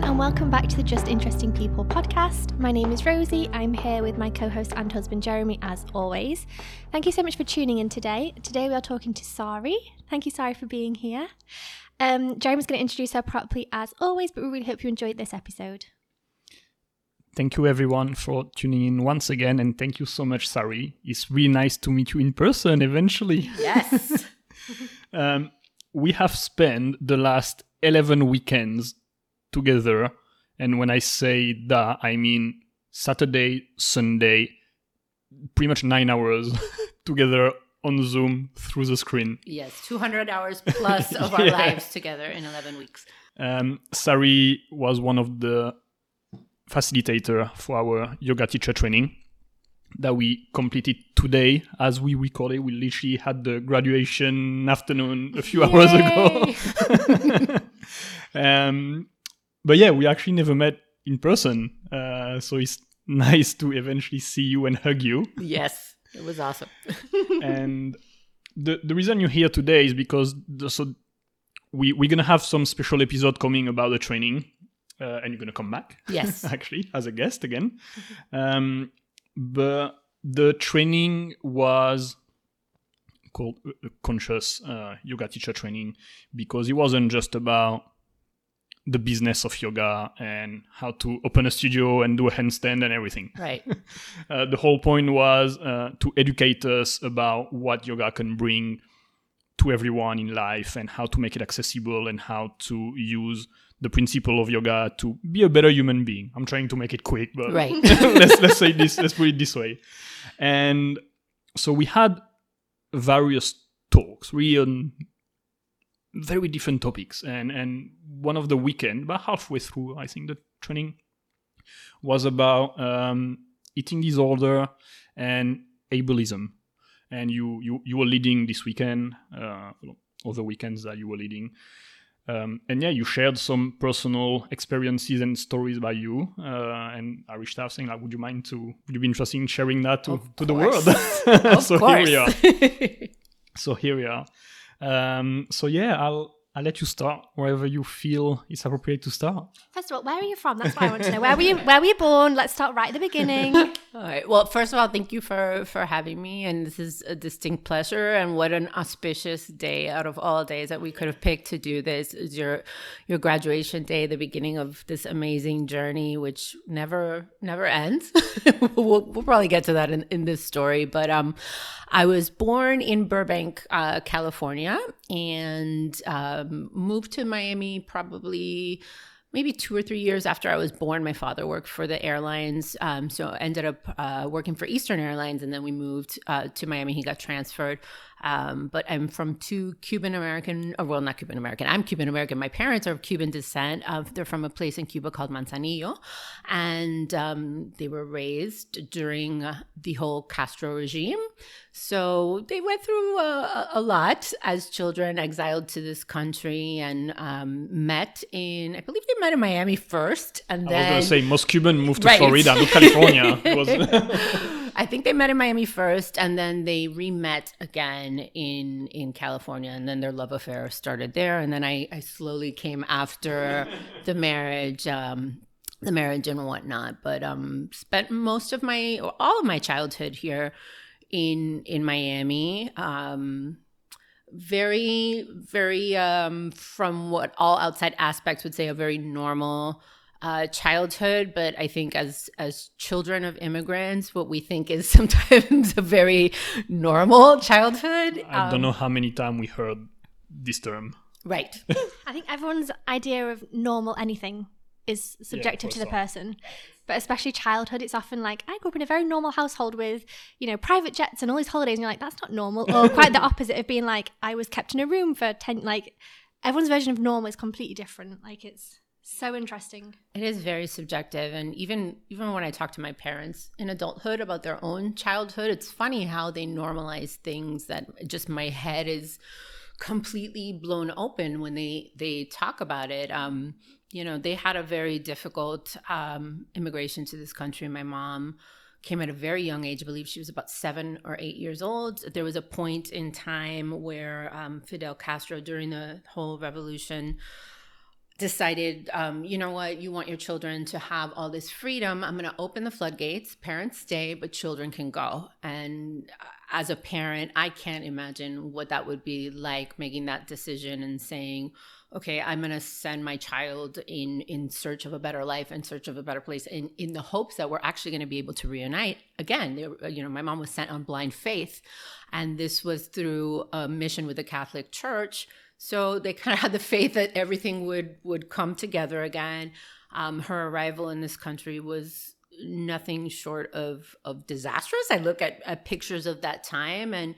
everyone, and welcome back to the Just Interesting People podcast. My name is Rosie. I'm here with my co host and husband Jeremie, as always. Thank you so much for tuning in today. Today we are talking to Sari. Thank you, Sari, for being here. Um, Jeremie's going to introduce her properly as always, but we really hope you enjoyed this episode. Thank you, everyone, for tuning in once again, and thank you so much, Sari. It's really nice to meet you in person eventually. Yes. um, we have spent the last 11 weekends together. And when I say that, I mean Saturday, Sunday, pretty much nine hours together on Zoom through the screen. yes, 200 hours plus of our Yeah. lives together in 11 weeks. Um, Sari was one of the facilitator for our yoga teacher training that we completed today as we record it. We literally had the graduation afternoon a few hours ago. um, but yeah, we actually never met in person. Uh, so it's nice to eventually see you and hug you. Yes, it was awesome. and the the reason you're here today is because the, so we we're gonna have some special episode coming about the training, uh, and you're gonna come back. Yes. actually, as a guest again. Um, but the training was called uh, conscious uh, yoga teacher training because it wasn't just about the business of yoga and how to open a studio and do a handstand and everything. Right. Uh, the whole point was uh, to educate us about what yoga can bring to everyone in life and how to make it accessible and how to use the principle of yoga to be a better human being. I'm trying to make it quick, but Right. let's let's say this. Let's put it this way. And so we had various talks, really on very different topics. And and one of the weekend, about halfway through, I think the training was about um, eating disorder and ableism. And you you you were leading this weekend, uh, or the weekends that you were leading. Um, and yeah, you shared some personal experiences and stories by you. Uh, and I reached out saying, like, would you mind to, would you be interested in sharing that to, Of to the world? So here we are. So here we are. Um, so yeah, I'll I'll let you start wherever you feel it's appropriate to start. First of all, where are you from? That's what I want to know. Where were you? Where were you born? Let's start right at the beginning. All right. Well, first of all, thank you for for having me, and this is a distinct pleasure. And what an auspicious day out of all days that we could have picked to do this. Is your your graduation day, the beginning of this amazing journey, which never never ends. we'll, we'll probably get to that in, in this story, but um, I was born in Burbank, uh, California, and um, moved to Miami probably maybe two or three years after I was born, my father worked for the airlines. Um, so ended up uh, working for Eastern Airlines, and then we moved uh, to Miami. He got transferred. Um, but I'm from two Cuban American, or well, not Cuban American. I'm Cuban American. My parents are of Cuban descent. Uh, they're from a place in Cuba called Manzanillo, and um, they were raised during uh, the whole Castro regime. So they went through a, a lot as children, exiled to this country, and um, met in, I believe they met in Miami first, and then I was gonna say most Cuban moved to Right. Florida, not California. I think they met in Miami first, and then they re-met again in in California, and then their love affair started there. And then I, I slowly came after the marriage, um, the marriage and whatnot. But um, spent most of my all of my childhood here in in Miami. Um, very very um, from what all outside aspects would say a very normal uh, childhood, but I think as as children of immigrants, what we think is sometimes a very normal childhood. I don't Um, know how many times we heard this term. Right. I think everyone's idea of normal anything is subjective course to the so. person. But especially childhood, it's often like, I grew up in a very normal household with, you know, private jets and all these holidays. And you're like, that's not normal. Or quite the opposite of being like, I was kept in a room for 10, like, everyone's version of normal is completely different. Like, it's so interesting. It is very subjective, and even even when I talk to my parents in adulthood about their own childhood, it's funny how they normalize things that just my head is completely blown open when they they talk about it. Um, you know, they had a very difficult um, immigration to this country. My mom came at a very young age. I believe she was about seven or eight years old. There was a point in time where um, Fidel Castro, during the whole revolution, decided, um, you know what, you want your children to have all this freedom. I'm going to open the floodgates. Parents stay, but children can go. And uh, as a parent, I can't imagine what that would be like making that decision and saying, okay, I'm going to send my child in in search of a better life, in search of a better place, in in the hopes that we're actually going to be able to reunite again. You know, my mom was sent on blind faith, and this was through a mission with the Catholic Church so they kind of had the faith that everything would would come together again. Um, her arrival in this country was nothing short of of disastrous. I look at, at pictures of that time and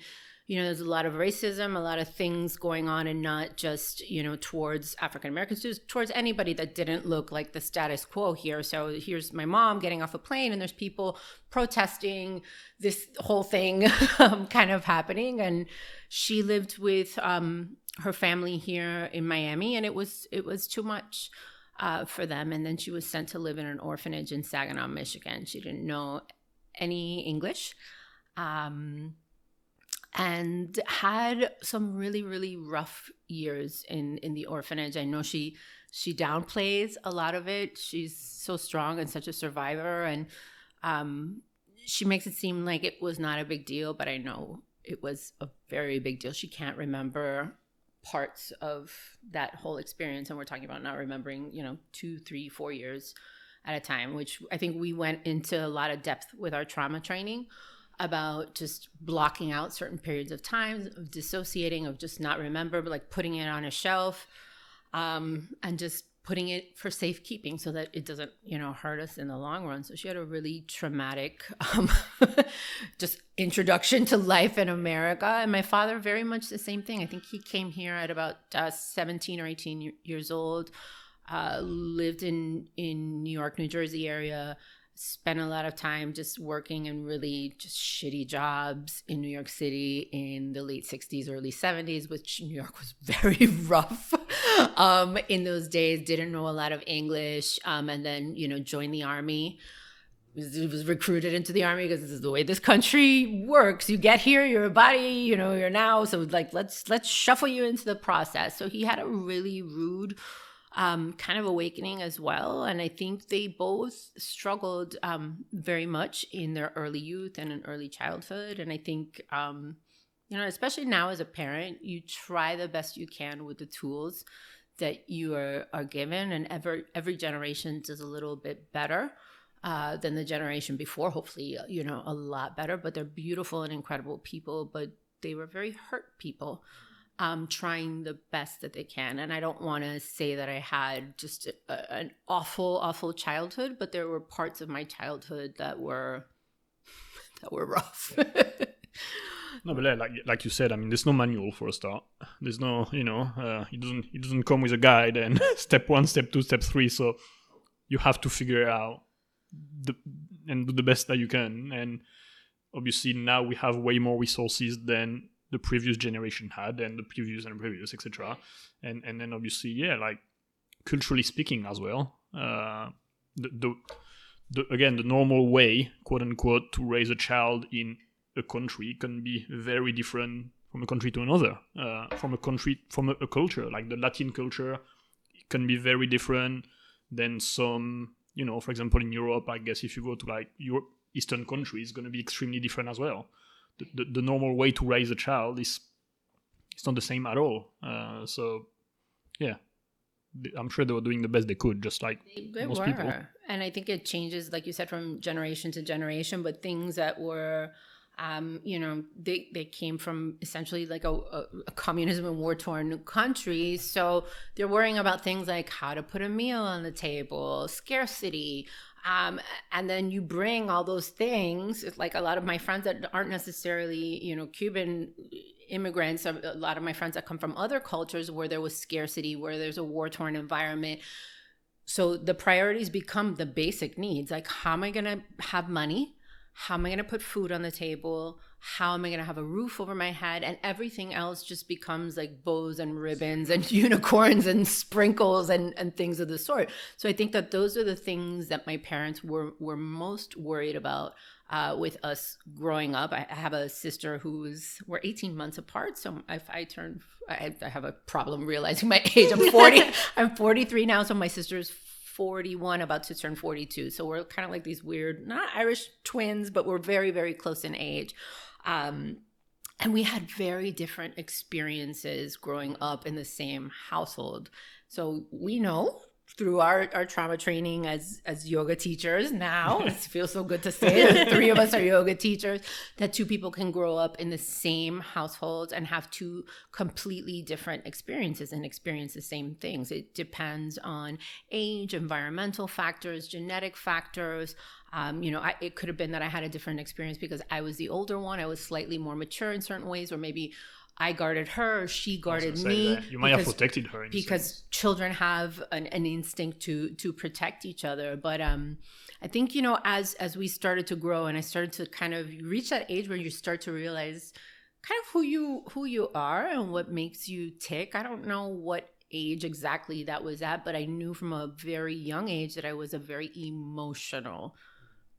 you know, there's a lot of racism, a lot of things going on, and not just, you know, towards African Americans, just towards anybody that didn't look like the status quo here. So here's my mom getting off a plane, and there's people protesting this whole thing um, kind of happening. And she lived with um, her family here in Miami, and it was it was too much uh, for them. And then she was sent to live in an orphanage in Saginaw, Michigan. She didn't know any English, um, and had some really really rough years in in the orphanage. I know she she downplays a lot of it. She's so strong and such a survivor, and um, she makes it seem like it was not a big deal. But I know it was a very big deal. She can't remember parts of that whole experience and we're talking about not remembering you know two three four years at a time which i think we went into a lot of depth with our trauma training about just blocking out certain periods of time of dissociating of just not remember but like putting it on a shelf um, and just putting it for safekeeping so that it doesn't you know hurt us in the long run. So she had a really traumatic um, just introduction to life in america. And my father very much the same thing. I think he came here at about uh, 17 or 18 years old uh, lived in in new york new jersey area spent a lot of time just working in really just shitty jobs in New York City in the late 60s, early 70s, which New York was very rough um, in those days, didn't know a lot of English, um, and then, you know, joined the army. Was, was recruited into the army because this is the way this country works. You get here, you're a body, you know, you're now. So like, let's let's shuffle you into the process. So he had a really rude um, kind of awakening as well. And I think they both struggled um, very much in their early youth and in early childhood. And I think, um, you know, especially now as a parent, you try the best you can with the tools that you are, are given. And every, every generation does a little bit better. Uh, than the generation before, hopefully, you know, a lot better. But they're beautiful and incredible people, but they were very hurt people um, trying the best that they can. And I don't want to say that I had just a, an awful, awful childhood, but there were parts of my childhood that were that were rough. no, but like like you said, I mean, there's no manual for a start. There's no, you know, uh, it doesn't it doesn't come with a guide and step one, step two, step three. So you have to figure out the and do the best that you can. And obviously now we have way more resources than the previous generation had and the previous and previous etc and and then obviously yeah like culturally speaking as well uh the, the the again the normal way quote unquote to raise a child in a country can be very different from a country to another. Uh, from a country from a, a culture like the latin culture can be very different than some you know for example in europe i guess if you go to like europe eastern countries it's going to be extremely different as well the, the, normal way to raise a child is it's not the same at all. Uh, so yeah, I'm sure they were doing the best they could, just like they most were. people. And I think it changes, like you said, from generation to generation. But things that were, um, you know, they they came from essentially like a, a, a communism and war torn country. So they're worrying about things like how to put a meal on the table, scarcity, um, and then you bring all those things like a lot of my friends that aren't necessarily you know cuban immigrants a lot of my friends that come from other cultures where there was scarcity where there's a war-torn environment. So the priorities become the basic needs. Like how am i going to have money? How am I going to put food on the table? How am I going to have a roof over my head? And everything else just becomes like bows and ribbons and unicorns and sprinkles and, and things of the sort. So I think that those are the things that my parents were, were most worried about uh, with us growing up. I, have a sister who's, we're 18 months apart. So if I turn, I, I have a problem realizing my age. I'm 40, I'm 43 now. So my sister's 41, about to turn 42. So we're kind of like these weird, not Irish twins, but we're very, very close in age. Um, and we had very different experiences growing up in the same household. So we know through our, our trauma training as as yoga teachers now it feels so good to say it three of us are yoga teachers that two people can grow up in the same household and have two completely different experiences and experience the same things it depends on age environmental factors genetic factors um, you know I, it could have been that i had a different experience because i was the older one i was slightly more mature in certain ways or maybe I guarded her, she guarded me. You might because, have protected her because children have an, an, instinct to to protect each other. But um, I think you know, as as we started to grow, and I started to kind of reach that age where you start to realize kind of who you who you are and what makes you tick. I don't know what age exactly that was at, but I knew from a very young age that I was a very emotional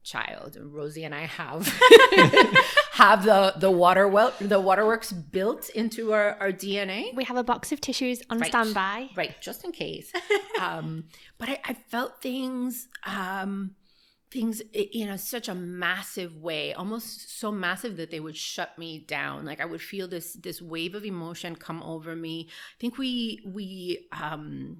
child. And Rosie and I have have the the water well the waterworks built into our, our DNA. We have a box of tissues on right. standby. Right, just in case. um, but I, I felt things um, things in a, such a massive way almost so massive that they would shut me down like i would feel this this wave of emotion come over me i think we we um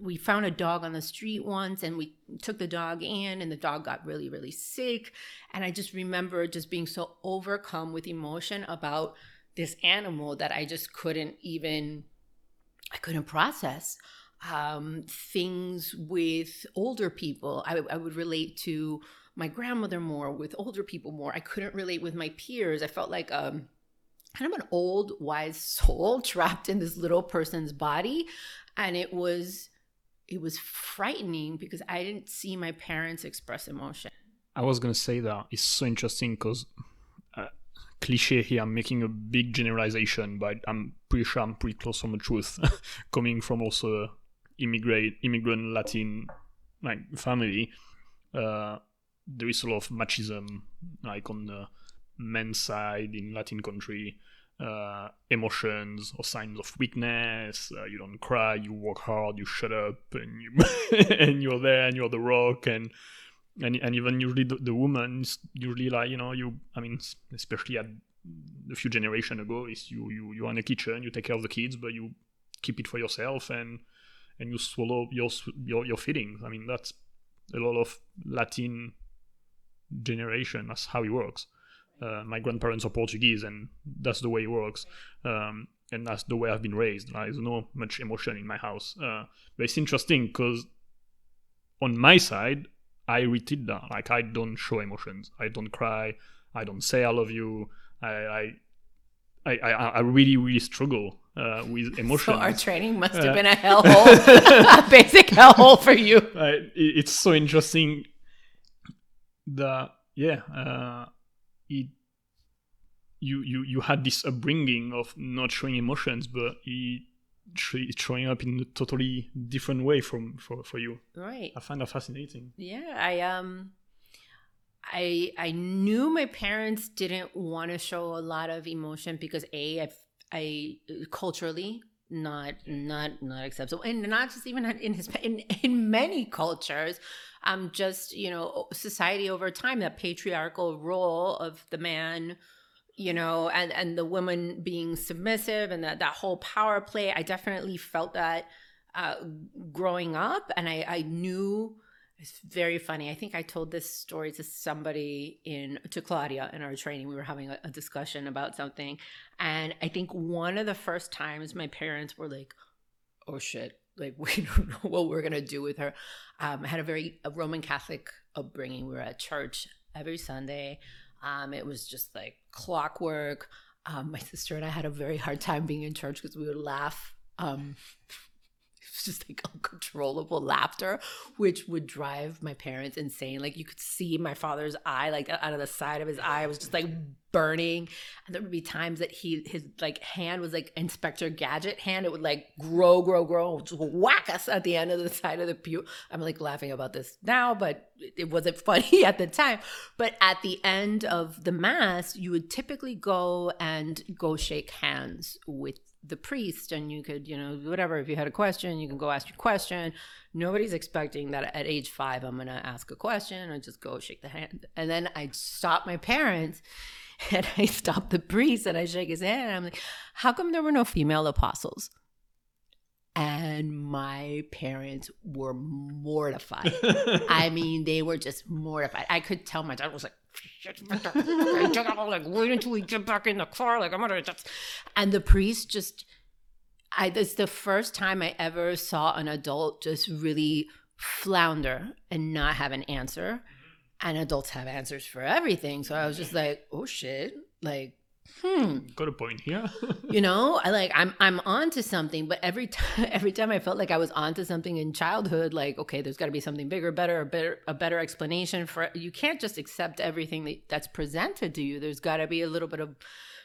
we found a dog on the street once and we took the dog in and the dog got really really sick. And i just remember just being so overcome with emotion about this animal that i just couldn't even i couldn't process um, things with older people. I, I would relate to my grandmother more with older people more. I couldn't relate with my peers. I felt like um kind of an old wise soul trapped in this little person's body. And it was it was frightening because I didn't see my parents express emotion. I was gonna say that it's so interesting because uh, cliche here. I'm making a big generalization, but I'm pretty sure I'm pretty close from the truth, coming from also immigrant immigrant Latin like family. Uh, there is a lot of machism, like on the men's side in Latin country uh, emotions or signs of weakness. Uh, you don't cry, you work hard, you shut up, and you and you're there, and you're the rock, and and and even usually the, the woman usually like you know you I mean especially at a few generation ago is you you you're in the kitchen, you take care of the kids, but you keep it for yourself and and you swallow your your your feelings. I mean that's a lot of Latin generation. That's how it works. Uh, my grandparents are Portuguese, and that's the way it works. Um, and that's the way I've been raised. There's no much emotion in my house. Uh, but it's interesting because on my side, I retreat that. Like I don't show emotions. I don't cry. I don't say I love you. I I I, I, I really really struggle uh, with emotions. So our training must have uh, been a hellhole, a basic hellhole for you. It, it's so interesting that yeah uh, it you you you had this upbringing of not showing emotions, but it it's showing up in a totally different way from for for you. Right. I find that fascinating. Yeah, I um. I I knew my parents didn't want to show a lot of emotion because a I, I culturally not not not acceptable and not just even in his in in many cultures um just you know society over time that patriarchal role of the man you know and and the woman being submissive and that that whole power play i definitely felt that uh growing up and i i knew it's very funny. I think I told this story to somebody in to Claudia in our training. We were having a, a, discussion about something, and I think one of the first times my parents were like, "Oh shit." Like we don't know what we're gonna do with her. Um, I had a very a Roman Catholic upbringing. We were at church every Sunday. Um, it was just like clockwork. Um, my sister and I had a very hard time being in church because we would laugh um, just like uncontrollable laughter, which would drive my parents insane. Like you could see my father's eye, like out of the side of his eye, was just like burning. And there would be times that he his like hand was like Inspector Gadget hand. It would like grow, grow, grow, just whack us at the end of the side of the pew. I'm like laughing about this now, but it wasn't funny at the time. But at the end of the mass, you would typically go and go shake hands with the priest and you could you know whatever if you had a question you can go ask your question. Nobody's expecting that at age five i'm gonna ask a question and just go shake the hand. And then i stop my parents and i stop the priest and i shake his hand. And i'm like how come there were no female apostles? And my parents were mortified. I mean they were just mortified. I could tell my dad was like like wait until we get back in the car. Like I'm gonna just and the priest just I it's the first time I ever saw an adult just really flounder and not have an answer. And adults have answers for everything. So I was just like, oh shit. Like hmm. Got a point here. You know i like i'm i'm onto something but every time every time i felt like i was onto something in childhood like okay there's got to be something bigger better a better a better explanation for you can't just accept everything that, that's presented to you. There's got to be a little bit of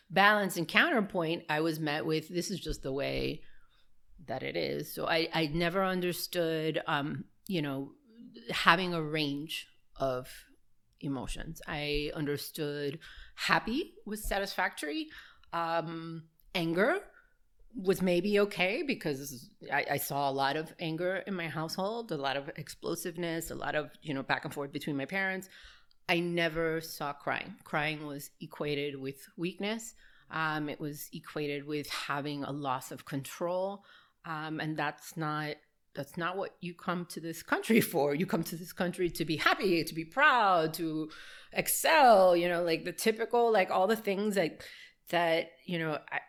balance and counterpoint. I was met with this is just the way that it is. So i i never understood um you know having a range of emotions. I understood happy was satisfactory. Um, anger was maybe okay because I, I, saw a lot of anger in my household, a lot of explosiveness, a lot of you know back and forth between my parents. I never saw crying. Crying was equated with weakness. Um, it was equated with having a loss of control, um, and that's not that's not what you come to this country for. You come to this country to be happy, to be proud, to excel, you know, like the typical, like all the things like that, you know, I,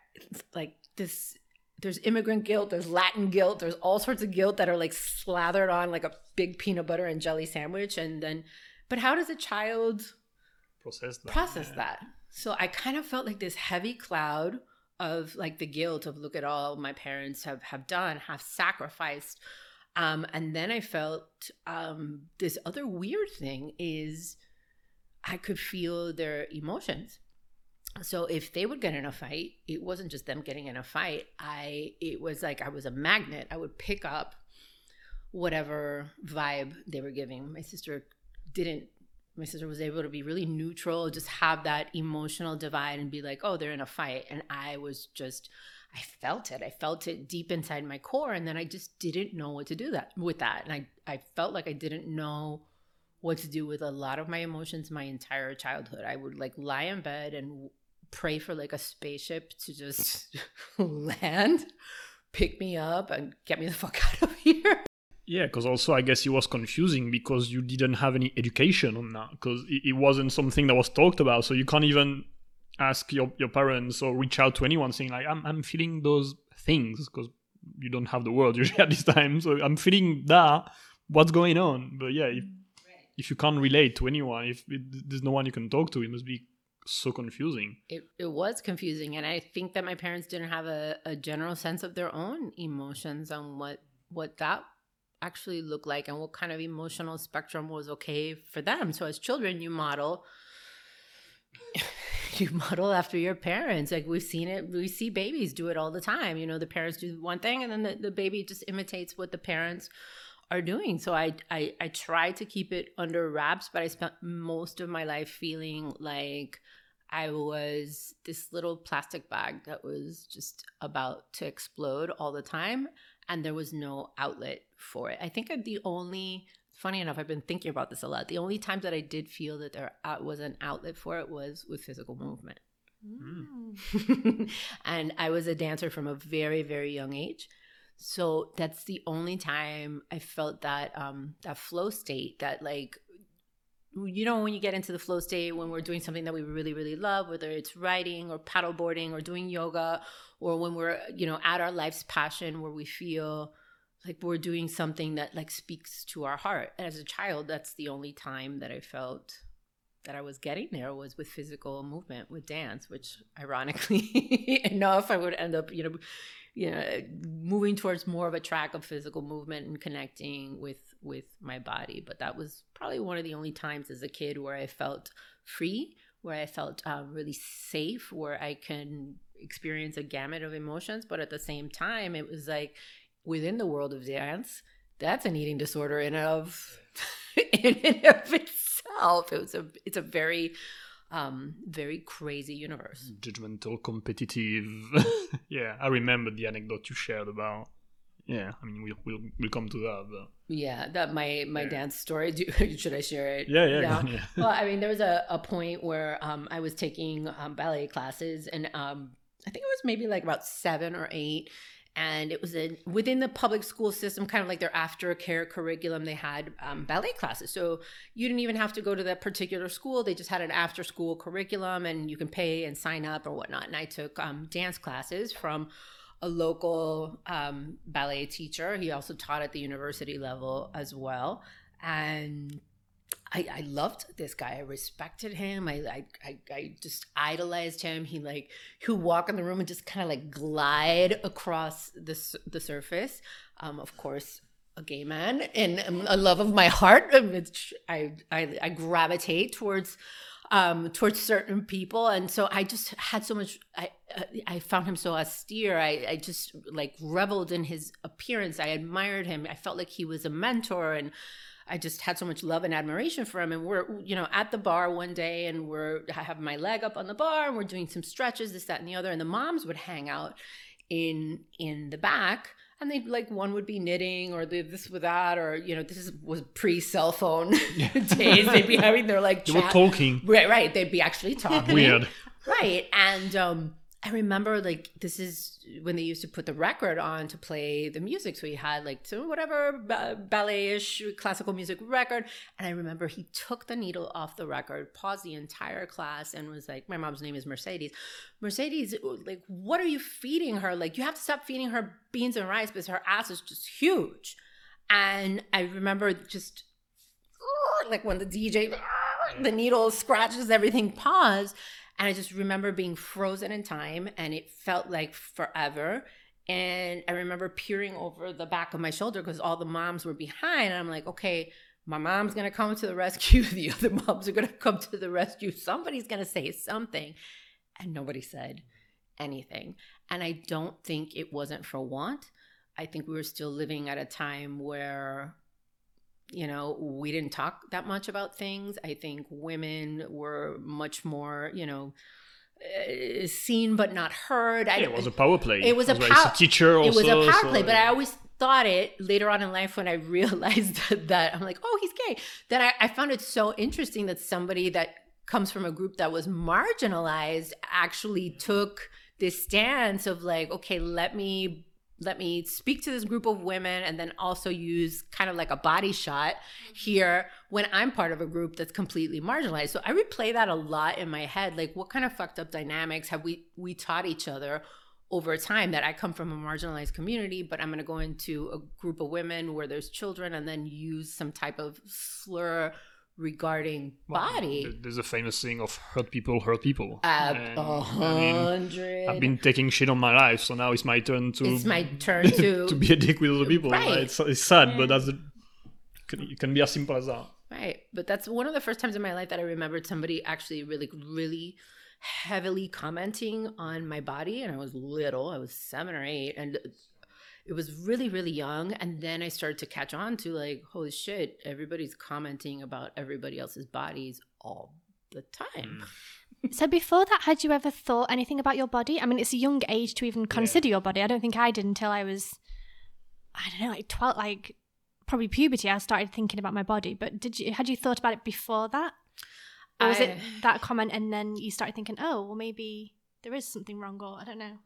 like this there's immigrant guilt, there's Latin guilt, there's all sorts of guilt that are like slathered on like a big peanut butter and jelly sandwich. And then, but how does a child process that? Process yeah. that. So I kind of felt like this heavy cloud of like the guilt of look at all my parents have have done, have sacrificed. Um, and then I felt um, this other weird thing is I could feel their emotions. So if they would get in a fight, it wasn't just them getting in a fight. I it was like I was a magnet. I would pick up whatever vibe they were giving. My sister didn't my sister was able to be really neutral, just have that emotional divide and be like, "Oh, they're in a fight." And I was just I felt it. I felt it deep inside my core and then I just didn't know what to do that with that. And I I felt like I didn't know what to do with a lot of my emotions my entire childhood. I would like lie in bed and pray for like a spaceship to just land, pick me up, and get me the fuck out of here. Yeah, because also I guess it was confusing because you didn't have any education on that because it, it, wasn't something that was talked about. So you can't even ask your, your parents or reach out to anyone saying like I'm I'm feeling those things because you don't have the word usually at this time. So I'm feeling that. What's going on? But yeah, if if you can't relate to anyone, if it, there's no one you can talk to, it must be so confusing. It it was confusing, and I think that my parents didn't have a, a general sense of their own emotions on what what that actually looked like and what kind of emotional spectrum was okay for them. So as children, you model you model after your parents. Like we've seen it, we see babies do it all the time. You know, the parents do one thing and then the, the baby just imitates what the parents are doing. So I, I I try to keep it under wraps, but I spent most of my life feeling like I was this little plastic bag that was just about to explode all the time, and there was no outlet for it. I think the only funny enough, I've been thinking about this a lot. The only time that I did feel that there was an outlet for it was with physical movement. Mm. and I was a dancer from a very, very young age. So that's the only time I felt that um that flow state that like you know when you get into the flow state when we're doing something that we really really love whether it's writing or paddleboarding or doing yoga or when we're you know at our life's passion where we feel like we're doing something that like speaks to our heart. And as a child that's the only time that i felt that I was getting there was with physical movement, with dance, which ironically enough, I would end up, you know, you know, moving towards more of a track of physical movement and connecting with with my body. But that was probably one of the only times as a kid where I felt free, where I felt um, really safe, where I can experience a gamut of emotions. But at the same time, it was like within the world of dance, that's an eating disorder in and of in and of itself. It was a it's a very um, very crazy universe. Judgmental, competitive. yeah, I remember the anecdote you shared about. Yeah, I mean, we'll we'll, we'll come to that. But. Yeah, that my my yeah. dance story. Do, should I share it? Yeah, yeah, yeah. yeah. well, I mean, there was a, a point where um, I was taking um, ballet classes, and um, I think it was maybe like about seven or eight, and it was a, within the public school system kind of like their aftercare curriculum they had um, ballet classes. So you didn't even have to go to that particular school. They just had an after school curriculum and you can pay and sign up or whatnot. And i took um, dance classes from a local um, ballet teacher. He also taught at the university level as well. And I, I loved this guy. I respected him. I, I, I, just idolized him. He like he would walk in the room and just kind of like glide across the the surface. Um, of course, a gay man and a love of my heart. I, I, I gravitate towards um, towards certain people, and so I just had so much. I I found him so austere. I I just like reveled in his appearance. I admired him. I felt like he was a mentor and I just had so much love and admiration for him. And we're, you know, at the bar one day and we're, I have my leg up on the bar and we're doing some stretches, this, that, and the other. And the moms would hang out in, in the back and they like one would be knitting or this with that or you know this is, was pre cell phone days they'd be having their like they were talking right right they'd be actually talking weird right and um I remember like this is when they used to put the record on to play the music. So he had like so whatever ballet-ish classical music record, and I remember he took the needle off the record, paused the entire class, and was like, "My mom's name is Mercedes. Mercedes, uh, like, what are you feeding her? Like, you have to stop feeding her beans and rice because her ass is just huge." And I remember just like when the DJ, the needle scratches everything, pause and I just remember being frozen in time and it felt like forever. And I remember peering over the back of my shoulder because all the moms were behind. And I'm like, okay, my mom's going to come to the rescue. The other moms are going to come to the rescue. Somebody's going to say something. And nobody said anything. And I don't think it wasn't for want. I think we were still living at a time where you know, we didn't talk that much about things. I think women were much more, you know, uh, seen but not heard. Yeah, it was a power play. It was a power teacher. Also, it was a power so, play, but I always thought it later on in life when I realized that I'm like, oh, he's gay. Then I, I found it so interesting that somebody that comes from a group that was marginalized actually took this stance of like, okay, let me let me speak to this group of women and then also use kind of like a body shot mm-hmm. here when I'm part of a group that's completely marginalized. So I replay that a lot in my head. Like what kind of fucked up dynamics have we we taught each other over time that I come from a marginalized community, but I'm going to go into a group of women where there's children and then use some type of slur regarding well, body. There's a famous saying of hurt people hurt people. A hundred. I have been taking shit on my life, so now it's my turn to. It's my turn to to be a dick with other people. Right. It's, it's sad, yeah. but that's a, it can be as simple as that. Right, but that's one of the first times in my life that I remembered somebody actually really, really heavily commenting on my body, and I was little. I was seven or eight, and it was really really young and then i started to catch on to like holy shit everybody's commenting about everybody else's bodies all the time. Mm. so before that had you ever thought anything about your body? I mean it's a young age to even consider yeah. your body. I don't think i did until i was i don't know like 12 like probably puberty i started thinking about my body. But did you had you thought about it before that? Or was I, it that comment and then you started thinking oh well maybe there is something wrong or i don't know.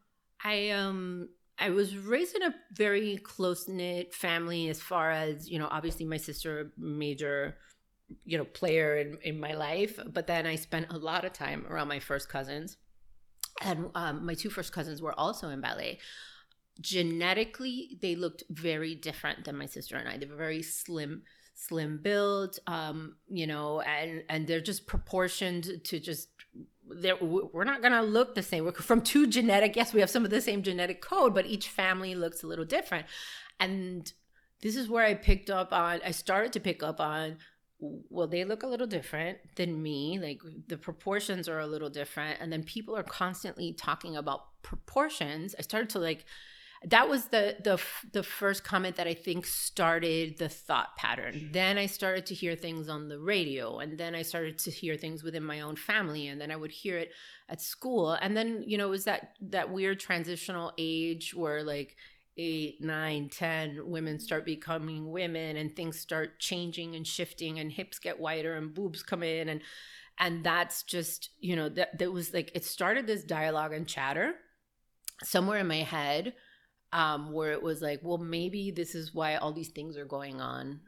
I um I was raised in a very close knit family as far as, you know, obviously my sister, major, you know, player in, in my life. But then I spent a lot of time around my first cousins. And um, my two first cousins were also in ballet. Genetically, they looked very different than my sister and I. They were very slim, slim build, um, you know, and and they're just proportioned to just they're, we're not going to look the same. We're from two genetic, yes, we have some of the same genetic code, but each family looks a little different. And this is where I picked up on, I started to pick up on, well, they look a little different than me. Like the proportions are a little different. And then people are constantly talking about proportions. I started to like, that was the the the first comment that I think started the thought pattern. Then I started to hear things on the radio, and then I started to hear things within my own family, and then I would hear it at school, and then you know it was that that weird transitional age where like eight, nine, ten women start becoming women, and things start changing and shifting, and hips get wider, and boobs come in, and and that's just you know that that was like it started this dialogue and chatter somewhere in my head um, where it was like, well, maybe this is why all these things are going on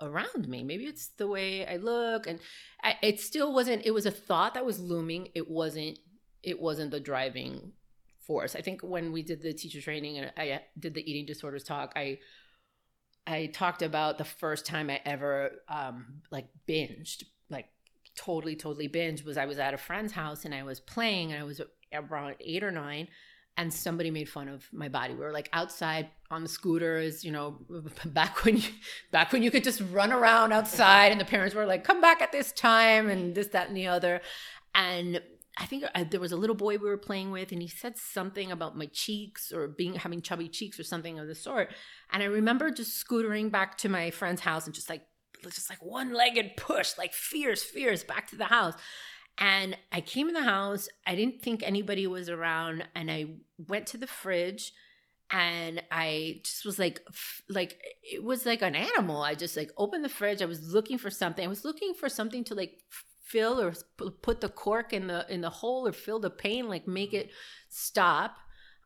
around me. Maybe it's the way I look, and I, it still wasn't. It was a thought that was looming. It wasn't. It wasn't the driving force. I think when we did the teacher training and I did the eating disorders talk, I I talked about the first time I ever um, like binged, like totally, totally binged was I was at a friend's house and I was playing and I was around eight or nine and somebody made fun of my body. We were like outside on the scooters, you know, back when you back when you could just run around outside, and the parents were like, "Come back at this time," and this, that, and the other. And I think I, uh, there was a little boy we were playing with, and he said something about my cheeks or being having chubby cheeks or something of the sort. And I remember just scootering back to my friend's house and just like just like one legged push, like fierce, fierce, back to the house. And I came in the house. I didn't think anybody was around. And I went to the fridge and I just was like, like, it was like an animal. I just like opened the fridge. I was looking for something. I was looking for something to like fill or put the cork in the in the hole or fill the pain like make it stop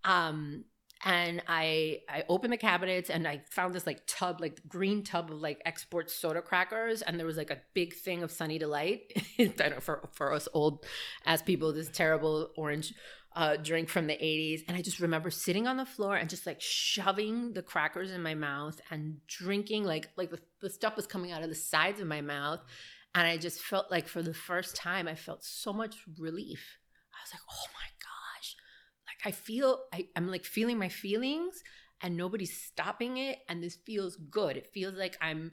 um and I I opened the cabinets and I found this like tub, like green tub of like export soda crackers, and there was like a big thing of Sunny Delight. for for us old as people, this terrible orange uh, drink from the 80s. And I just remember sitting on the floor and just like shoving the crackers in my mouth and drinking like like the, the stuff was coming out of the sides of my mouth. And I just felt like for the first time I felt so much relief. I was like, oh my I feel I, I'm like feeling my feelings and nobody's stopping it and this feels good. It feels like I'm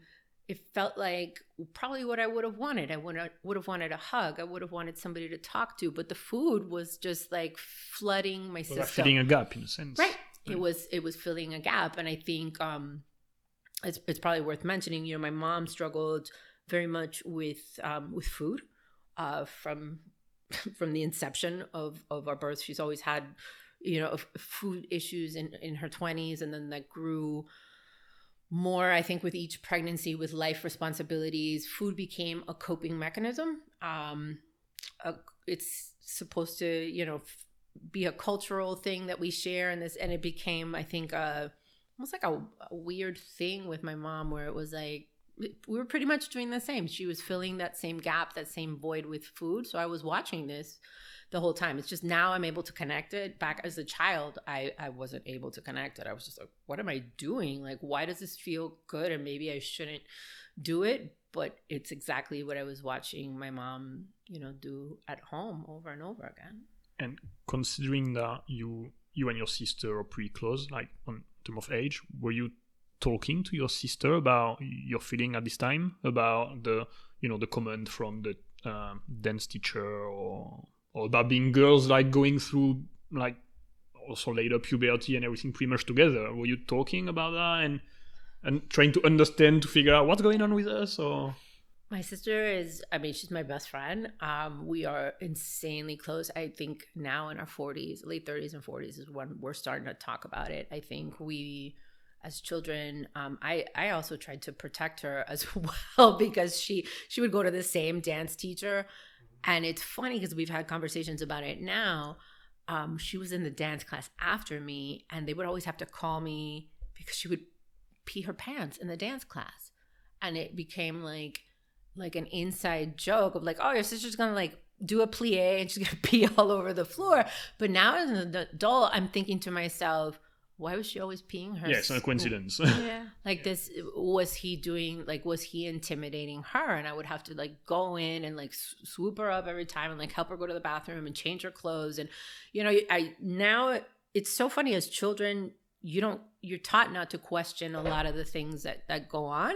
it felt like probably what I would have wanted. I would would have wanted a hug. I would have wanted somebody to talk to, but the food was just like flooding my system. Filling a gap in a sense. Right. It was it was filling a gap and I think um it's it's probably worth mentioning, you know, my mom struggled very much with um with food uh from from the inception of of our birth. She's always had you know food issues in in her 20s and then that grew more i think with each pregnancy with life responsibilities. Food became a coping mechanism. Um a, it's supposed to you know f- be a cultural thing that we share and this and it became i think uh almost like a, a weird thing with my mom where it was like we were pretty much doing the same. She was filling that same gap that same void with food. So i was watching this the whole time. It's just now I'm able to connect it. Back as a child, I, I wasn't able to connect it. I was just like, what am I doing? Like, why does this feel good? And maybe I shouldn't do it. But it's exactly what I was watching my mom, you know, do at home over and over again. And considering that you you and your sister are pretty close, like on term of age, were you talking to your sister about your feeling at this time about the you know the comment from the um, dance teacher or or about being girls like going through like also later puberty and everything pretty much together. Were you talking about that and and trying to understand to figure out what's going on with us or? My sister is, I mean, she's my best friend. Um, we are insanely close. I think now in our 40s, late 30s and 40s is when we're starting to talk about it. I think we, as children, um, I, I also tried to protect her as well because she, she would go to the same dance teacher and it's funny because we've had conversations about it now. Um, she was in the dance class after me, and they would always have to call me because she would pee her pants in the dance class, and it became like like an inside joke of like, oh, your sister's gonna like do a plie and she's gonna pee all over the floor. But now as an adult, I'm thinking to myself, why was she always peeing her? yeah, it's not a s- coincidence. Yeah. like this was he doing like was he intimidating her and i would have to like go in and like swoop her up every time and like help her go to the bathroom and change her clothes and you know i now it's so funny as children you don't you're taught not to question a lot of the things that that go on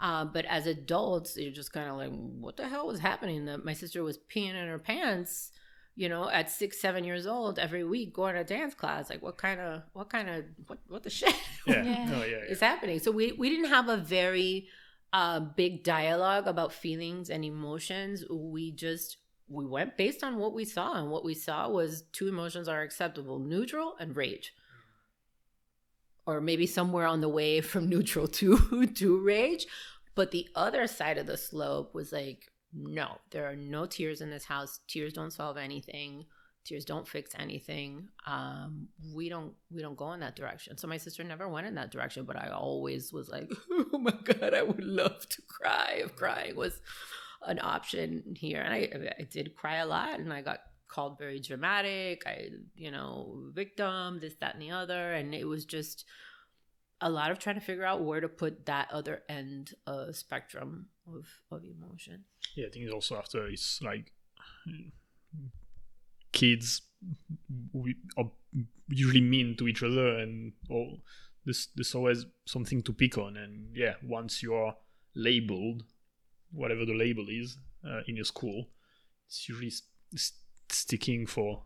uh, but as adults you're just kind of like what the hell was happening that my sister was peeing in her pants you know at six seven years old every week going to dance class like what kind of what kind of what, what the shit yeah. Yeah. Oh, yeah, yeah. is happening. So we we didn't have a very uh, big dialogue about feelings and emotions. We just we went based on what we saw, and what we saw was two emotions are acceptable: neutral and rage, or maybe somewhere on the way from neutral to to rage. But the other side of the slope was like, no, there are no tears in this house. Tears don't solve anything. Tears don't fix anything. Um we don't we don't go in that direction. So my sister never went in that direction but i always was like oh my god i would love to cry if crying was an option here. And i i did cry a lot and i got called very dramatic. I you know victim this that and the other. And it was just a lot of trying to figure out where to put that other end of spectrum of of emotion. Yeah, I think it's also after it's like kids we are usually mean to each other and all this there's always something to pick on. And yeah once you're labeled whatever the label is uh, in your school it's usually s- s- sticking for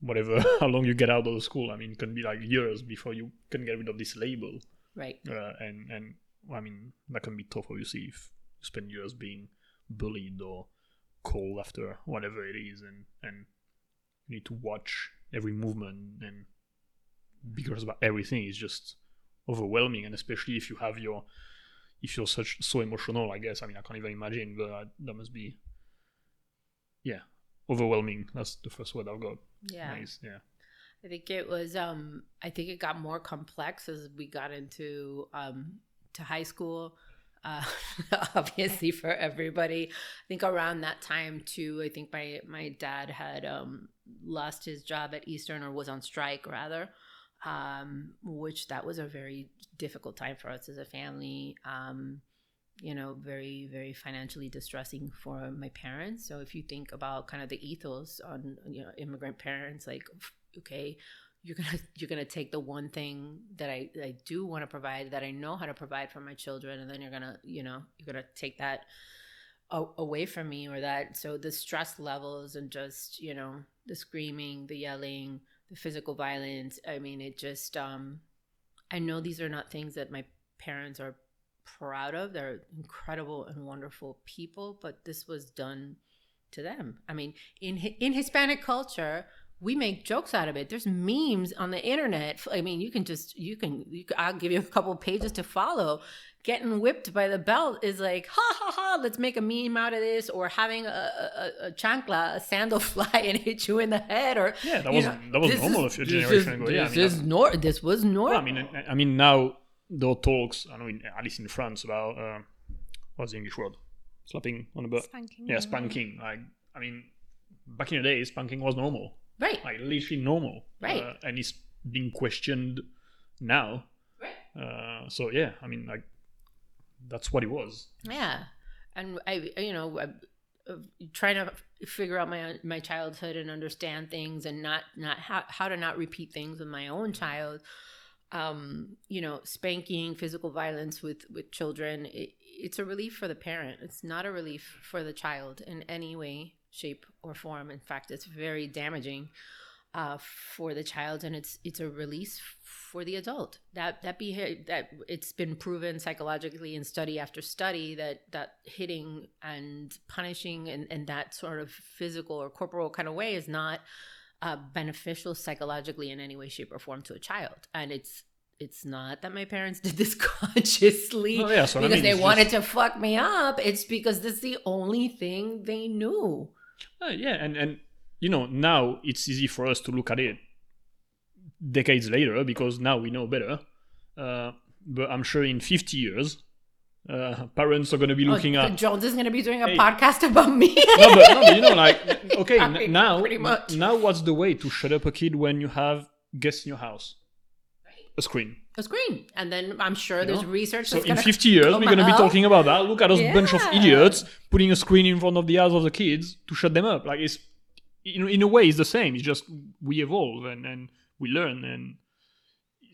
whatever how long you get out of the school. I mean it can be like years before you can get rid of this label. Right. Uh, and and I mean that can be tough obviously if spend years being bullied or called after whatever it is and and you need to watch every movement and because about everything. Is just overwhelming and especially if you have your if you're such so emotional I guess. I mean I can't even imagine but uh, that must be yeah overwhelming. That's the first word I've got. Yeah. Nice yeah. I think it was um I think it got more complex as we got into um to high school. Uh obviously for everybody. I think around that time too, I think my my dad had um lost his job at Eastern or was on strike rather. Um which that was a very difficult time for us as a family. Um you know, very, very financially distressing for my parents. So if you think about kind of the ethos on you know immigrant parents, like okay you're gonna you're gonna take the one thing that I, I do want to provide that I know how to provide for my children and then you're gonna you know you're gonna take that a- away from me or that. So the stress levels and just you know the screaming the yelling the physical violence I mean it just um I know these are not things that my parents are proud of. They're incredible and wonderful people but this was done to them. I mean in in Hispanic culture we make jokes out of it. There's memes on the internet. I mean, you can just you can, you can I'll give you a couple pages to follow. Getting whipped by the belt is like ha ha ha. Let's make a meme out of this, or having a, a, a chancla, a sandal fly and hit you in the head, or yeah that you was know, that was this normal is- a few this generations is- ago yeah I This mean, is nor. This was normal. Well, I mean, I mean, now there are talks. I know, in, at least in France, about uh, what's the English word? Slapping on the butt. Spanking. Yeah, spanking. Like, I mean, back in the day, spanking was normal, right, like literally normal. Right. Uh, and it's being questioned now. right. Uh, so yeah, I mean, like, that's what it was. Yeah, and I, you know, I, uh, trying to figure out my my childhood and understand things, and not not how how to not repeat things with my own child. Um, you know, spanking, physical violence with with children, it, it's a relief for the parent. It's not a relief for the child in any way, shape, or form. In fact, it's very damaging uh, for the child, and it's it's a release for the adult. That that behavior that it's been proven psychologically in study after study that that hitting and punishing and, and that sort of physical or corporal kind of way is not uh, beneficial psychologically in any way, shape, or form to a child, and it's. It's not that my parents did this consciously No, yeah, so I because mean, they it's wanted just- to fuck me up. It's because that's the only thing they knew. Uh, yeah, and and you know now it's easy for us to look at it decades later because now we know better. Uh, but I'm sure in 50 years, uh, parents are going to be looking oh, at Jones is going to be doing a Hey. podcast about me. no, but, no, but you know, like, okay, I mean, now, pretty much. now, what's the way to shut up a kid when you have guests in your house? a screen. A screen. And then I'm sure there's know? research. So that's in 50 years, we're going to be talking about that. Look at those bunch of idiots putting a screen in front of the eyes of the kids to shut them up. Like it's, in, in a way, it's the same. It's just we evolve and, and we learn, and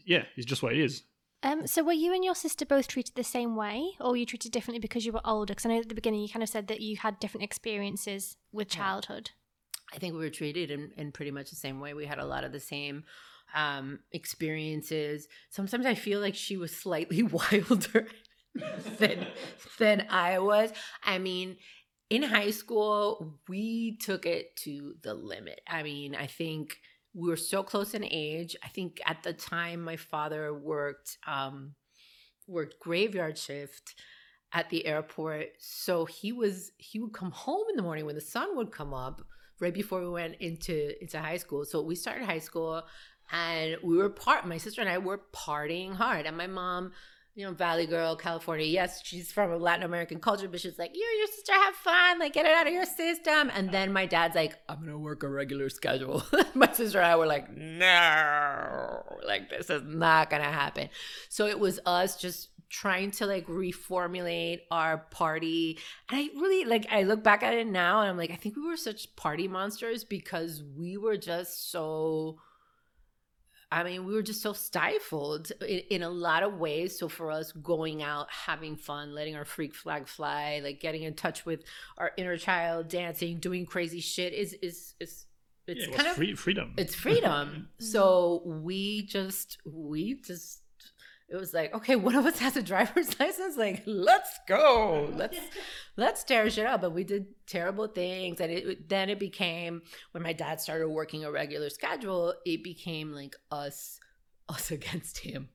yeah, it's just what it is. Um, so were you and your sister both treated the same way, or were you treated differently because you were older? Because I know at the beginning you kind of said that you had different experiences with childhood. I think we were treated in, in pretty much the same way. We had a lot of the same um, experiences. Sometimes I feel like she was slightly wilder than than I was. I mean, in high school, we took it to the limit. I mean, I think we were so close in age. I think at the time my father worked um, worked graveyard shift at the airport. So he was he would come home in the morning when the sun would come up right before we went into into high school. So we started high school and we were part my sister and I were partying hard. And my mom, you know, Valley girl, California. Yes, she's from a Latin American culture, but she's like, You and your sister have fun, like get it out of your system. And then my dad's like, I'm gonna work a regular schedule. my sister and I were like, No, like this is not gonna happen. So it was us just trying to like reformulate our party and i really like i look back at it now and i'm like i think we were such party monsters because we were just so I mean, we were just so stifled in, in, a lot of ways. So for us, going out, having fun, letting our freak flag fly, like getting in touch with our inner child, dancing, doing crazy shit is is is it's Yeah, it was kind of free, freedom. it's freedom. Mm-hmm. so we just we just it was like, okay, one of us has a driver's license. Like, let's go. Let's let's tear shit up. But we did terrible things, and it then it became when my dad started working a regular schedule. It became like us us against him.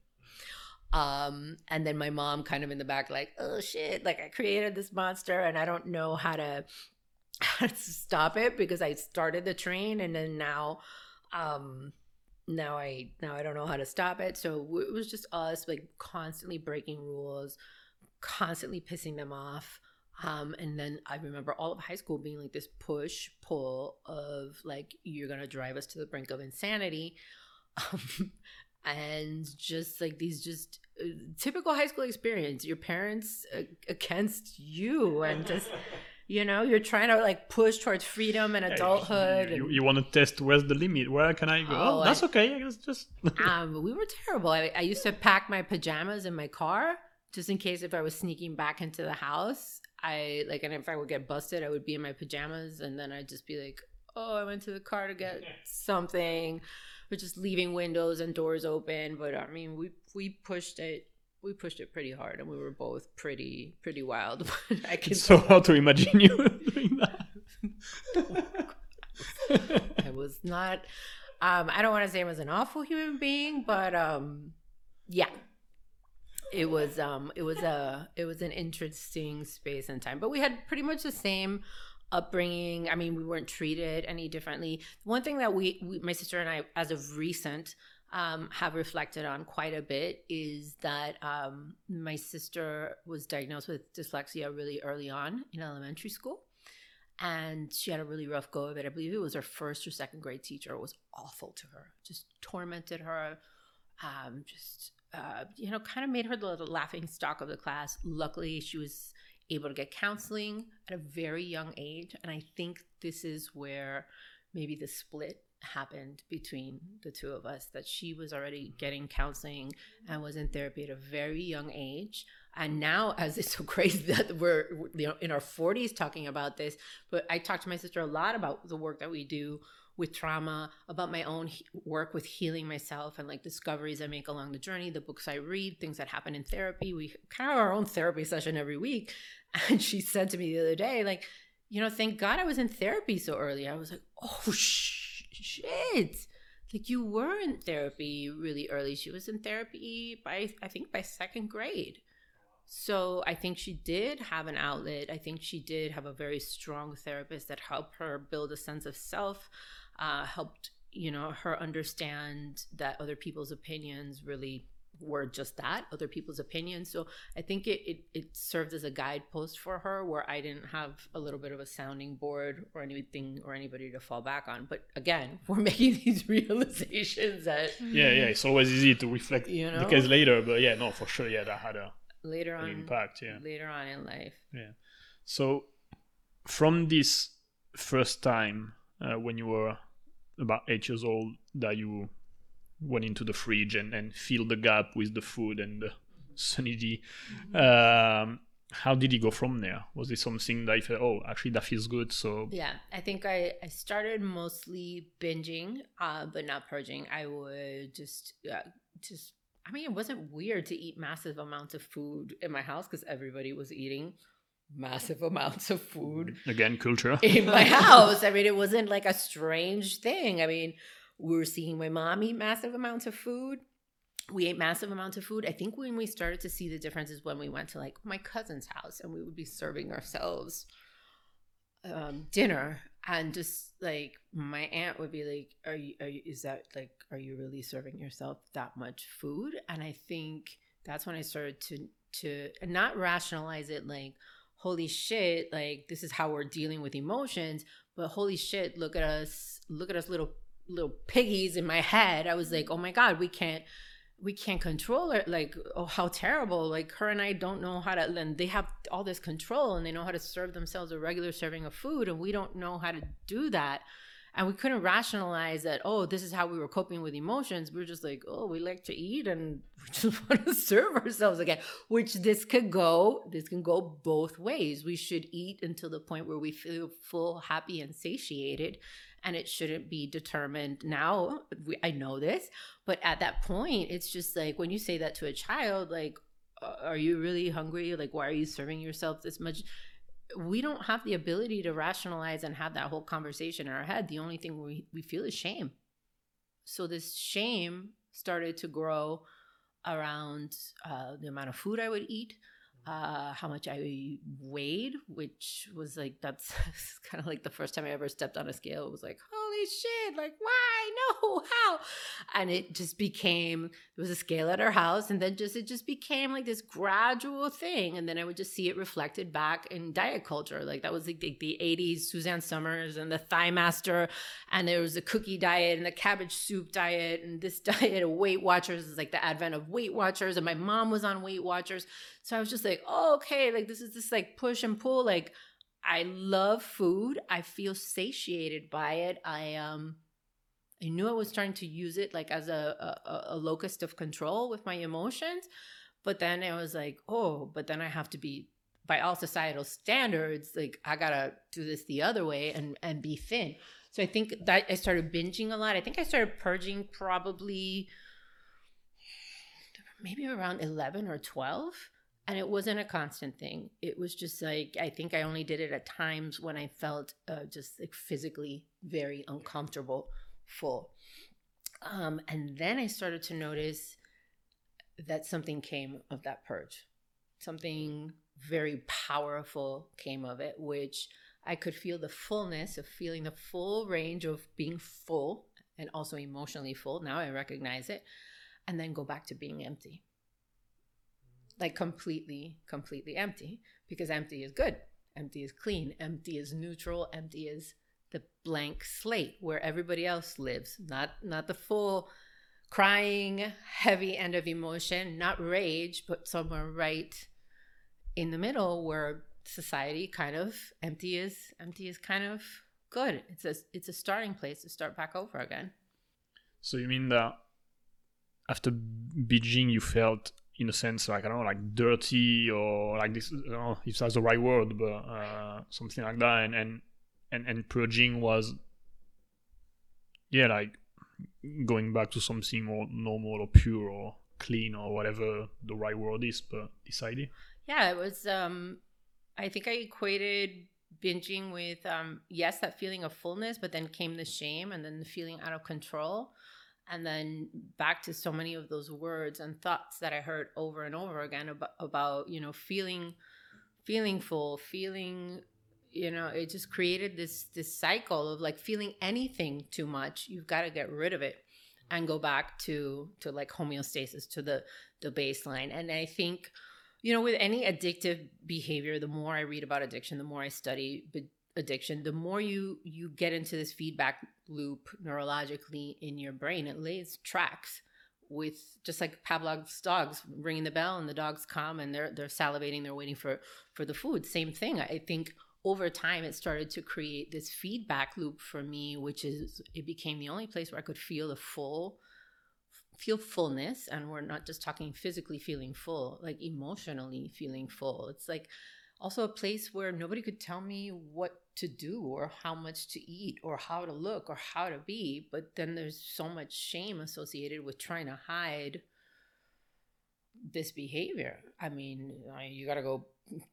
Um, and then my mom kind of in the back, like, oh shit, like I created this monster, and I don't know how to how to stop it because I started the train, and then now, um now I now I don't know how to stop it. So it was just us like constantly breaking rules, constantly pissing them off. Um, and then I remember all of high school being like this push pull of like you're gonna drive us to the brink of insanity, um, and just like these just uh, typical high school experience. Your parents uh, against you, and just you know you're trying to like push towards freedom and adulthood You, and, you, want to test where's the limit? Where can I go? Oh, Oh, that's I- okay. It's just um, we were terrible. I, I used to pack my pajamas in my car just in case if I was sneaking back into the house. I like, and if I would get busted, I would be in my pajamas, and then I'd just be like, "Oh, I went to the car to get something," or just leaving windows and doors open. But I mean, we we pushed it. We pushed it pretty hard, and we were both pretty pretty wild. I can it's so hard to imagine you doing that. I was not. Um, I don't want to say I was an awful human being, but um, yeah, it was. Um, it was a. It was an interesting space and time. But we had pretty much the same upbringing. I mean, we weren't treated any differently. One thing that we, we my sister and I, as of recent, um, have reflected on quite a bit is that um, my sister was diagnosed with dyslexia really early on in elementary school. And she had a really rough go of it. I believe it was her first or second grade teacher. Was awful to her, just tormented her, um, just uh, you know, kind of made her the laughing stock of the class. Luckily, she was able to get counseling at a very young age, and I think this is where maybe the split happened between the two of us that she was already mm-hmm. getting counseling and was in therapy at a very young age. And mm-hmm. now as it's so crazy that we're you know in our 40s talking about this but i talk to my sister a lot about the work that we do with trauma about my own he- work with healing myself and like discoveries i make along the journey the books i read things that happen in therapy. We kind of have our own therapy session every week. And she said to me the other day like you know thank god i was in therapy so early. I was like oh sh- shit. Like you were in therapy really early. She was in therapy by i think by second grade. So I think she did have an outlet. I think she did have a very strong therapist that helped her build a sense of self, uh, helped you know her understand that other people's opinions really were just that other people's opinions so i think it, it it served as a guidepost for her where i didn't have a little bit of a sounding board or anything or anybody to fall back on but again we're making these realizations that yeah yeah it's always easy to reflect You know? decades later but yeah no for sure yeah that had a later on impact yeah later on in life Yeah. So, from this first time uh, when you were about eight years old, that you went into the fridge and, and filled the gap with the food and the Sunny D, um, how did you go from there? Was it something that you felt, oh, actually that feels good? So, Yeah, I think I, I started mostly binging, uh, but not purging. I would just uh, just I mean, it wasn't weird to eat massive amounts of food in my house because everybody was eating massive amounts of food again, culture. in my house. I mean, it wasn't like a strange thing. I mean, we were seeing my mom eat massive amounts of food. We ate massive amounts of food. I think when we started to see the difference is when we went to like my cousin's house and we would be serving ourselves um, dinner and just like my aunt would be like, "Are you? Are you? Is that like? Are you really serving yourself that much food?" And I think that's when I started to to not rationalize it like, "Holy shit! Like this is how we're dealing with emotions." But holy shit! Look at us! Look at us, little little piggies in my head. I was like, "Oh my god, we can't." we can't control it like oh how terrible like her and i don't know how to and they have all this control and they know how to serve themselves a regular serving of food and we don't know how to do that and we couldn't rationalize that oh this is how we were coping with emotions we are just like oh we like to eat and we just want to serve ourselves again which this could go this can go both ways we should eat until the point where we feel full happy and satiated and it shouldn't be determined now. We, i know this but at that point it's just like when you say that to a child like are you really hungry? Like why are you serving yourself this much? We don't have the ability to rationalize and have that whole conversation in our head. The only thing we, we feel is shame. So this shame started to grow around uh, the amount of food i would eat uh, how much I weighed, which was like that's kind of like the first time I ever stepped on a scale. It was like, holy shit, like why? No, how? And it just became there was a scale at our house, and then just it just became like this gradual thing. And then I would just see it reflected back in diet culture. Like that was like the, the 80s, Suzanne Somers and the Thigh Master, and there was the cookie diet and the cabbage soup diet, and this diet of Weight Watchers is like the advent of Weight Watchers, and my mom was on Weight Watchers. So I was just like, oh, okay, like this is this like push and pull. Like I love food. I feel satiated by it. I um I knew I was trying to use it like as a, a, a of control with my emotions. But then I was like, oh, but then I have to be by all societal standards, like I gotta do this the other way and and be thin. So I think that I started binging a lot. I think I started purging probably maybe around 11 or 12 and it wasn't a constant thing. It was just like i think i only did it at times when i felt uh, just like physically very uncomfortable full. Um, and then i started to notice that something came of that purge. Something very powerful came of it which i could feel the fullness of feeling the full range of being full and also emotionally full. Now i recognize it and then go back to being empty like completely completely empty because empty is good empty is clean empty is neutral empty is the blank slate where everybody else lives not not the full crying heavy end of emotion not rage but somewhere right in the middle where society kind of empty is empty is kind of good. It's a it's a starting place to start back over again. So you mean that after binging you felt, in a sense, like I don't know, like dirty or like this. I don't know if that's the right word, but uh, something like that. And and and and purging was, yeah, like going back to something more normal or pure or clean or whatever the right word is. But idea. yeah it was um i think i equated binging with um yes that feeling of fullness but then came the shame and then the feeling out of control and then back to so many of those words and thoughts that i heard over and over again about, about you know feeling feeling full feeling you know it just created this this cycle of like feeling anything too much you've got to get rid of it and go back to to like homeostasis to the the baseline. And i think you know with any addictive behavior the more i read about addiction the more i study addiction the more you you get into this feedback loop neurologically in your brain it lays tracks with just like Pavlov's dogs ringing the bell and the dogs come and they're they're salivating they're waiting for for the food same thing. I think over time it started to create this feedback loop for me which is it became the only place where I could feel the full feel fullness and we're not just talking physically feeling full like emotionally feeling full. It's like also a place where nobody could tell me what to do or how much to eat or how to look or how to be but then there's so much shame associated with trying to hide this behavior. I mean you got to go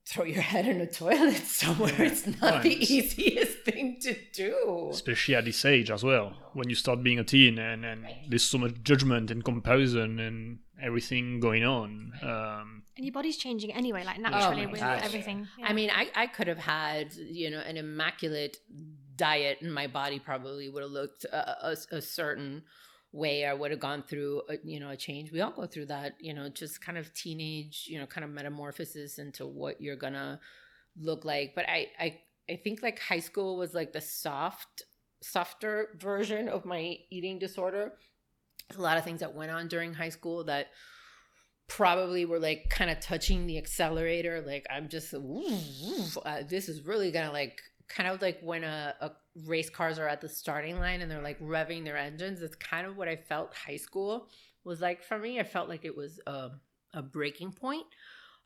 throw your head in a toilet somewhere. Yeah. It's not right. the easiest thing to do. Especially at this age as well, when you start being a teen and, and right. there's so much judgment and comparison and everything going on. Um, and your body's changing anyway, like naturally oh with gosh. everything. Yeah. I mean, I, I could have had, you know, an immaculate diet and my body probably would have looked a, a, a certain way I would have gone through, a, you know, a change. We all go through that, you know, just kind of teenage, you know, kind of metamorphosis into what you're gonna look like. But I, I, I think like high school was like the soft, softer version of my eating disorder. A lot of things that went on during high school that probably were like kind of touching the accelerator. Like I'm just, uh, this is really gonna like kind of like when a, a race cars are at the starting line and they're like revving their engines. It's kind of what I felt high school was like for me. I felt like it was a, a breaking point,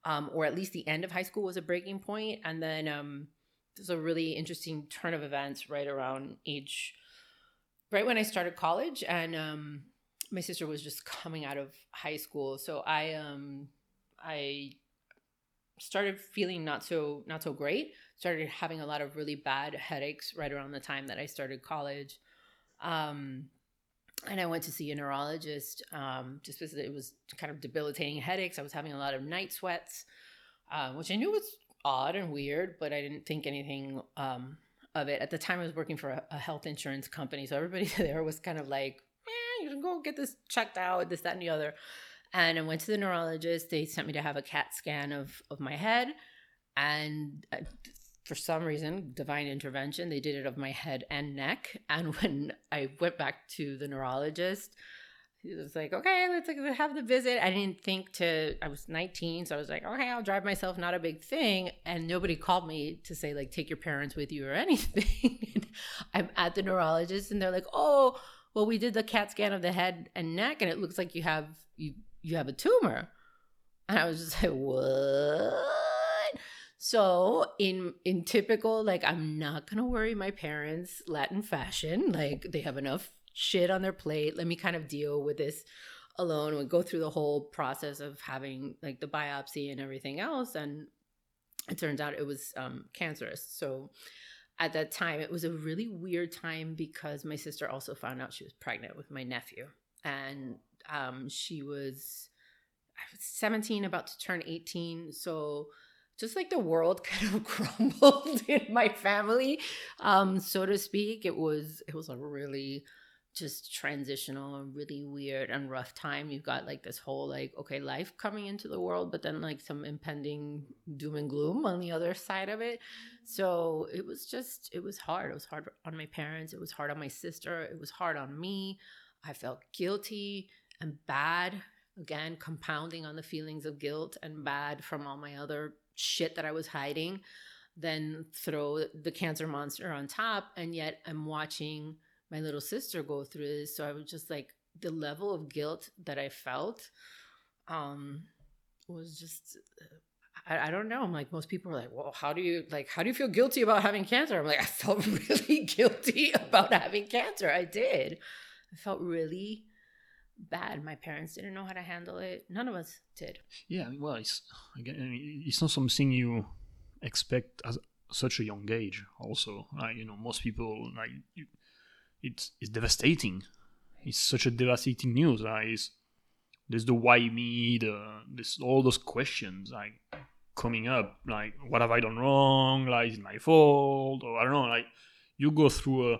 um, or at least the end of high school was a breaking point. And then um, there's a really interesting turn of events right around age, right when I started college. And um, my sister was just coming out of high school. So I, um, I started feeling not so not so great started having a lot of really bad headaches right around the time that I started college. Um, and I went to see a neurologist um, just because it was kind of debilitating headaches. I was having a lot of night sweats, uh, which I knew was odd and weird, but I didn't think anything um, of it. At the time, I was working for a, a, health insurance company, so everybody there was kind of like, eh, "You can go get this checked out, this, that, and the other." And I went to the neurologist. They sent me to have a CAT scan of of my head, and uh, for some reason, divine intervention, they did it of my head and neck. And when I went back to the neurologist, he was like, okay, let's have the visit. I didn't think to, I was 19. So I was like, okay, I'll drive myself, not a big thing. And nobody called me to say, like, take your parents with you or anything. I'm at the neurologist and they're like, oh, well, we did the CAT scan of the head and neck and it looks like you have, you, you have a tumor. And I was just like, what? So in in typical like I'm not going to worry my parents Latin fashion, like they have enough shit on their plate. Let me kind of deal with this alone and go through the whole process of having like the biopsy and everything else and it turns out it was um, cancerous. So at that time it was a really weird time because my sister also found out she was pregnant with my nephew and um, she was was 17 about to turn 18 so just like the world kind of crumbled in my family. Um so to speak it was it was a really just transitional and really weird and rough time. You've got like this whole like okay life coming into the world but then like some impending doom and gloom on the other side of it. So it was just it was hard. It was hard on my parents. It was hard on my sister. It was hard on me. I felt guilty and bad again compounding on the feelings of guilt and bad from all my other shit that I was hiding, then throw the cancer monster on top. And yet I'm watching my little sister go through this. So I was just like, the level of guilt that I felt um, was just. I, I, don't know. I'm like most people are like, well, how do you like? How do you feel guilty about having cancer? I'm like, I felt really guilty about having cancer. I did. I felt really bad. My parents didn't know how to handle it. None of us did. Yeah, well, it's again, it's not something you expect at such a young age. Also, like you know, most people like it's it's devastating. It's such a devastating news. Like, there's the why me, the this all those questions like coming up. Like, what have I done wrong? Like, is it my fault? Or I don't know. Like, you go through a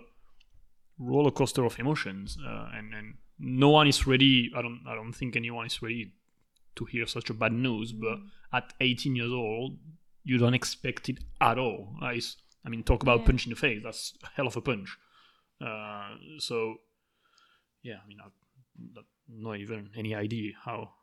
roller coaster of emotions, uh, and and no one is ready. I don't. I don't think anyone is ready to hear such a bad news. But at 18 years old, you don't expect it at all. I mean, talk about Yeah. punch in the face. That's a hell of a punch. Uh, so, yeah, I mean, not- not even any idea how.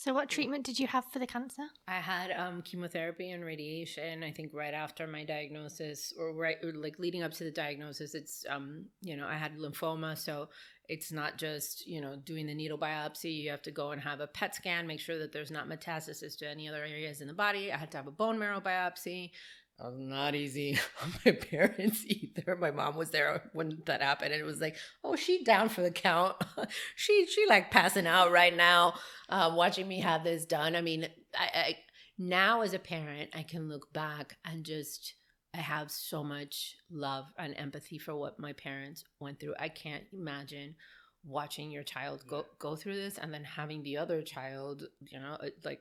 So, what treatment did you have for the cancer? I had um, chemotherapy and radiation. I think right after my diagnosis, or right, or like leading up to the diagnosis, it's um, you know, I had lymphoma, so it's not just you know doing the needle biopsy. You have to go and have a PET scan, make sure that there's not metastasis to any other areas in the body. I had to have a bone marrow biopsy. That was not easy on my parents either. My mom was there when that happened, and it was like, oh, she down for the count. she she like passing out right now, uh, watching me have this done. I mean, I, I now as a parent, I can look back and just I have so much love and empathy for what my parents went through. I can't imagine watching your child go go through this and then having the other child, you know, uh, like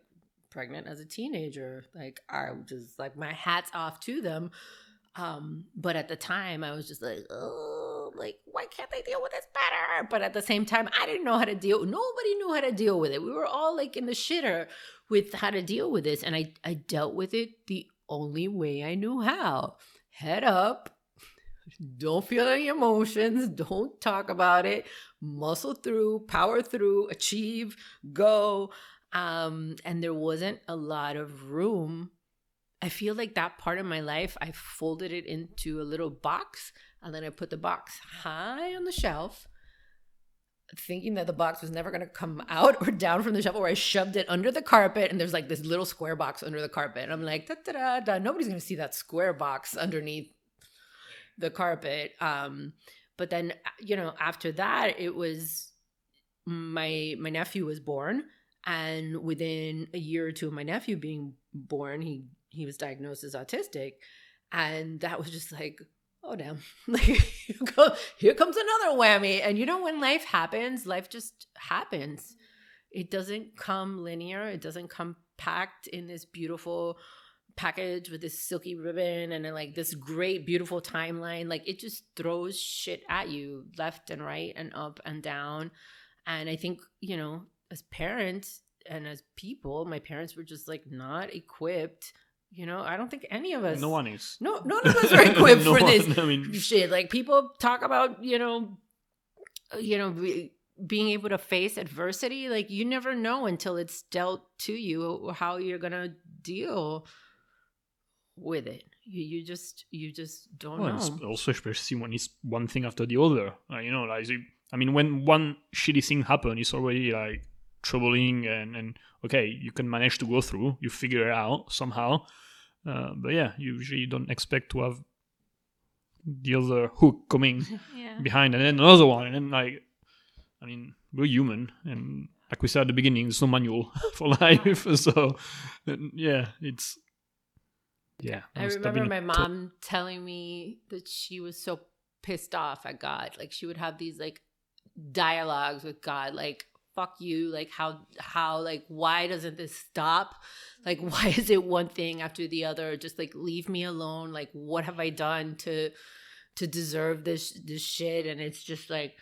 pregnant as a teenager. Like I just like my hats off to them. Um, but at the time I was just like, oh, like why can't they deal with this better? But at the same time, I didn't know how to deal. Nobody knew how to deal with it. We were all like in the shitter with how to deal with this, and I I dealt with it the only way I knew how. Head up. Don't feel any emotions. Don't talk about it. Muscle through, power through, achieve, go. Um, and there wasn't a lot of room I feel like that part of my life, I folded it into a little box and then I put the box high on the shelf, thinking that the box was never going to come out or down from the shelf, or I shoved it under the carpet and there's like this little square box under the carpet. And I'm like, da da da da. Nobody's going to see that square box underneath the carpet. Um, but then, you know, after that, it was my my nephew was born and within a year or two of my nephew being born he he was diagnosed as autistic. And that was just like oh damn. Like here comes another whammy. And you know when life happens life just happens. It doesn't come linear. It doesn't come packed in this beautiful package with this silky ribbon and like this great beautiful timeline. Like it just throws shit at you left and right and up and down. And i think you know as parents and as people my parents were just like not equipped you know? I don't think any of us No one is. no none of us are equipped No for this I mean, shit. Like people talk about you know you know be, being able to face adversity. Like you never know until it's dealt to you how you're gonna deal with it. You, you just you just don't well, know. also especially when it's one thing after the other. Uh, you know, like I mean, when one shitty thing happens, it's already like troubling, and and okay, you can manage to go through, you figure it out somehow. Uh, but yeah, you usually don't expect to have the other hook coming Yeah. behind, and then another one, and then like, I mean, we're human, and like we said at the beginning, there's no manual for life, so yeah, it's yeah. I remember my mom telling me that she was so pissed off at God. Like she would have these like dialogues with God, like "fuck you," like how how like why doesn't this stop? Like why is it one thing after the other? Just like leave me alone. Like what have I done to to deserve this this shit? And it's just like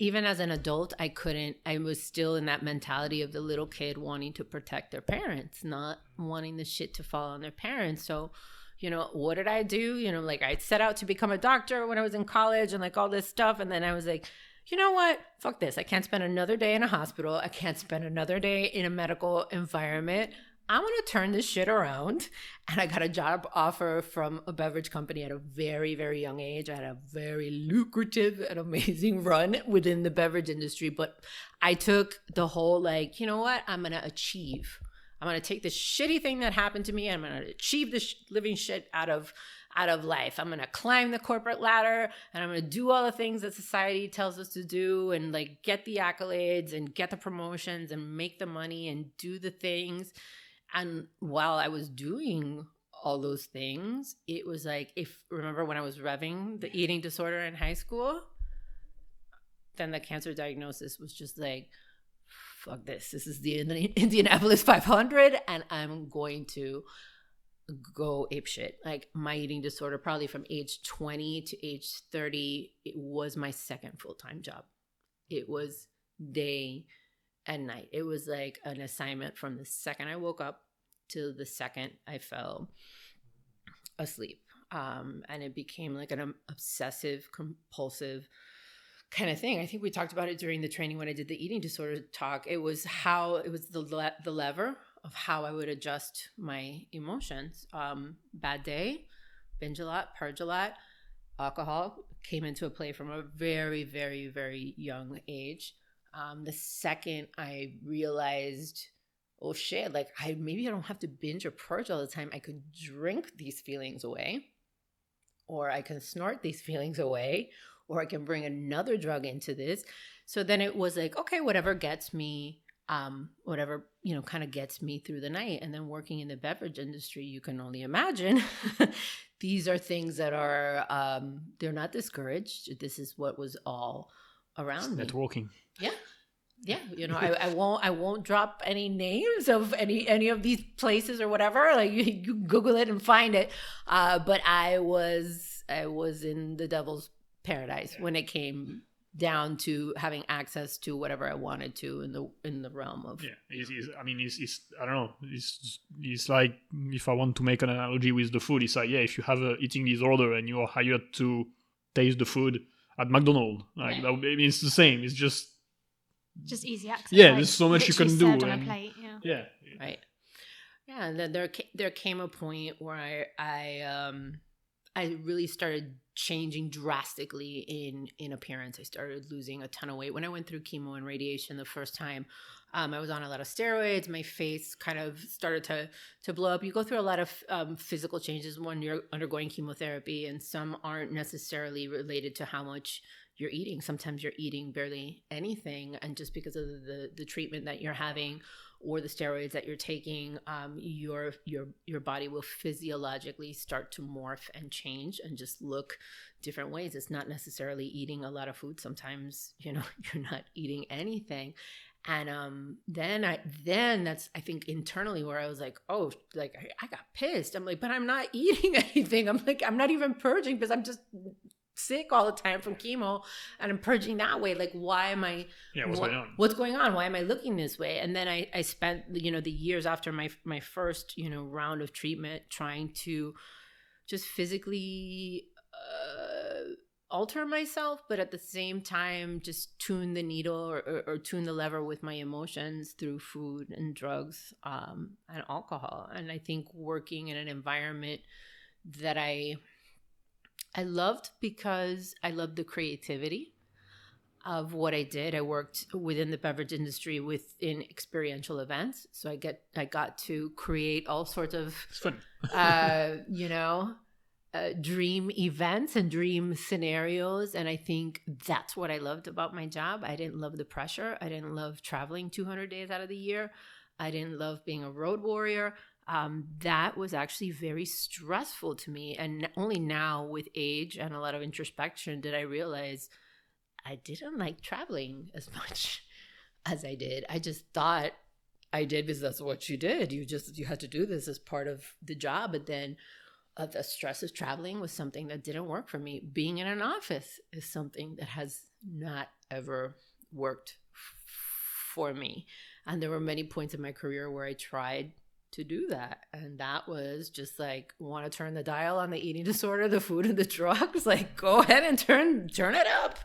even as an adult, I couldn't, I was still in that mentality of the little kid wanting to protect their parents, not wanting the shit to fall on their parents. So, you know, what did I do? You know, like I set out to become a doctor when I was in college and like all this stuff. And then I was like, you know what? Fuck this. I can't spend another day in a hospital. I can't spend another day in a medical environment. I'm going to turn this shit around. And I got a job offer from a beverage company at a very, very young age. I had a very lucrative and amazing run within the beverage industry. But I took the whole, like, you know what? I'm going to achieve. I'm going to take this shitty thing that happened to me. And I'm going to achieve this living shit out of out of life. I'm going to climb the corporate ladder and I'm going to do all the things that society tells us to do and like get the accolades and get the promotions and make the money and do the things. And while I was doing all those things, it was like if remember when I was revving the eating disorder in high school, then the cancer diagnosis was just like fuck this. This is the Indianapolis 500 and I'm going to go apeshit. Like my eating disorder probably from age 20 to age 30 it was my second full-time job. it was day and night. It was like an assignment from the second I woke up to the second I fell asleep. Um, and it became like an obsessive, compulsive kind of thing. I think we talked about it during the training when I did the eating disorder talk. It was how it was the le- the lever of how I would adjust my emotions. Um, bad day, binge a lot, purge a lot. Alcohol came into a play from a very, very, very young age. Um, the second I realized, oh shit, like I maybe I don't have to binge or purge all the time. I could drink these feelings away, or I can snort these feelings away, or I can bring another drug into this. So then it was like, okay, whatever gets me, um, whatever, you know, kind of gets me through the night. And then working in the beverage industry, you can only imagine these are things that are, um, they're not discouraged. This is what was all around me. Networking. Yeah. Yeah, you know, I, I won't I won't drop any names of any any of these places or whatever. Like you, you Google it and find it. Uh, but I was I was in the devil's paradise when it came down to having access to whatever I wanted to in the in the realm of yeah. It's, it's, I mean, it's, it's I don't know. It's it's like if I want to make an analogy with the food, it's like yeah, if you have a eating disorder and you are hired to taste the food at McDonald's, like yeah. that, I mean, it's the same. It's just just easy access. Yeah, like, there's so much you can do. And, plate, yeah. yeah. Right. Yeah, and then there there came a point where I I um I really started changing drastically in in appearance. I started losing a ton of weight when I went through chemo and radiation the first time. Um, I was on a lot of steroids. My face kind of started to to blow up. You go through a lot of um, physical changes when you're undergoing chemotherapy, and some aren't necessarily related to how much you're eating. Sometimes you're eating barely anything, and just because of the the treatment that you're having or the steroids that you're taking, um, your your your body will physiologically start to morph and change and just look different ways. It's not necessarily eating a lot of food. Sometimes you know you're not eating anything, and um, then I then that's I think internally where I was like, oh, like I, I got pissed. I'm like, but I'm not eating anything. I'm like, I'm not even purging because I'm just sick all the time from chemo and I'm purging that way. Like, why am I? Yeah, what's going on? What's going on? Why am I looking this way? And then I, I spent, you know, the years after my my first, you know, round of treatment trying to just physically uh, alter myself, but at the same time, just tune the needle or, or, or tune the lever with my emotions through food and drugs um, and alcohol. And I think working in an environment that I I loved because I loved the creativity of what I did. I worked within the beverage industry within experiential events, so I get I got to create all sorts of uh, you know uh, dream events and dream scenarios, and I think that's what I loved about my job. I didn't love the pressure. I didn't love traveling 200 days out of the year. I didn't love being a road warrior um, that was actually very stressful to me. And only now, with age and a lot of introspection, did I realize I didn't like traveling as much as I did. I just thought I did because that's what you did. You just you had to do this as part of the job, but then uh, the stress of traveling was something that didn't work for me. Being in an office is something that has not ever worked for me. And there were many points in my career where I tried to do that. And that was just like want to turn the dial on the eating disorder, the food and the drugs, like go ahead and turn turn it up.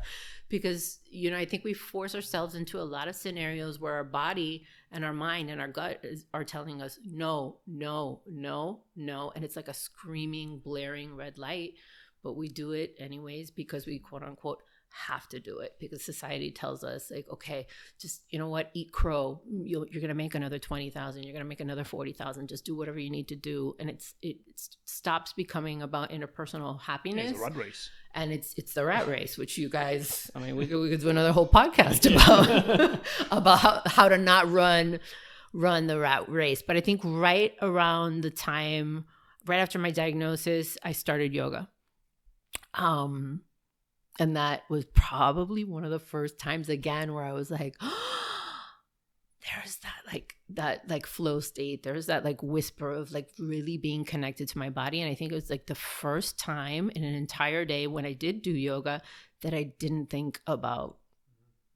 Because, you know, I think we force ourselves into a lot of scenarios where our body and our mind and our gut is, are telling us no, no, no, no. And it's like a screaming, blaring red light. But we do it anyways because we quote unquote have to do it because society tells us like okay just you know what eat crow. You are going to make another 20,000 you're going to make another 40,000 just do whatever you need to do. And it's it stops becoming about interpersonal happiness it's a rat race. And it's it's the rat race which you guys I mean we could, we could do another whole podcast about about how, how to not run run the rat race. But I think right around the time right after my diagnosis I started yoga. Um and that was probably one of the first times again where I was like, there's that like that like flow state. There's that like whisper of like really being connected to my body. And I think it was like the first time in an entire day when I did do yoga that I didn't think about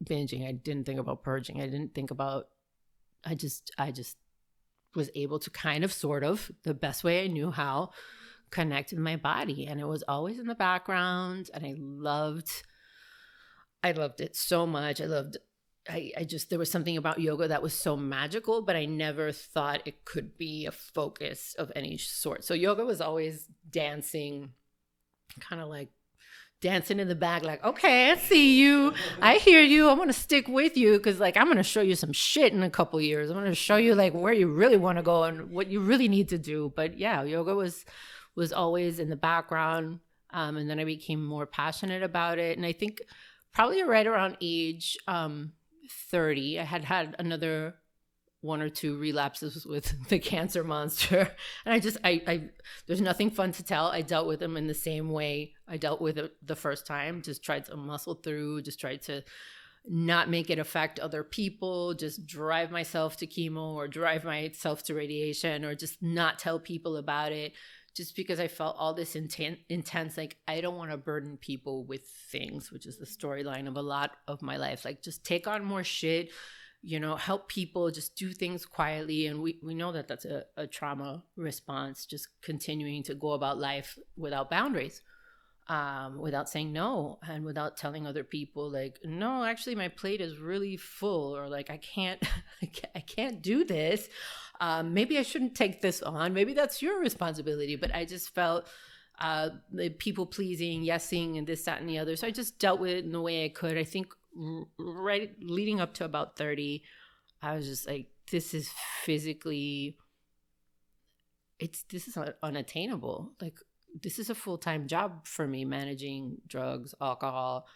binging. I didn't think about purging. I didn't think about. I just I just was able to kind of sort of the best way I knew how connect with my body and it was always in the background and I loved I loved it so much. I loved I, I just there was something about yoga that was so magical, but I never thought it could be a focus of any sort. So yoga was always dancing, kind of like dancing in the back, like, okay, I see you, I hear you, I'm gonna stick with you because like I'm gonna show you some shit in a couple years. I'm gonna show you like where you really want to go and what you really need to do. But yeah, yoga was was always in the background, um, and then I became more passionate about it, and I think probably right around age um, 30, I had had another one or two relapses with the cancer monster. And i just I, I there's nothing fun to tell. I dealt with them in the same way i dealt with it the first time. Just tried to muscle through just tried to not make it affect other people just drive myself to chemo or drive myself to radiation or just not tell people about it just because i felt all this intent intense like i don't want to burden people with things which is the storyline of a lot of my life. Like just take on more shit you know help people just do things quietly. And we, we know that that's a, a trauma response just continuing to go about life without boundaries um, without saying no and without telling other people like no actually my plate is really full or like i can't, I can't do this um, maybe i shouldn't take this on. Maybe that's your responsibility but i just felt uh, people pleasing yesing and this that and the other. So i just dealt with it in the way i could. I think right leading up to about 30 i was just like this is physically it's this is unattainable. Like this is a full-time job for me managing drugs alcohol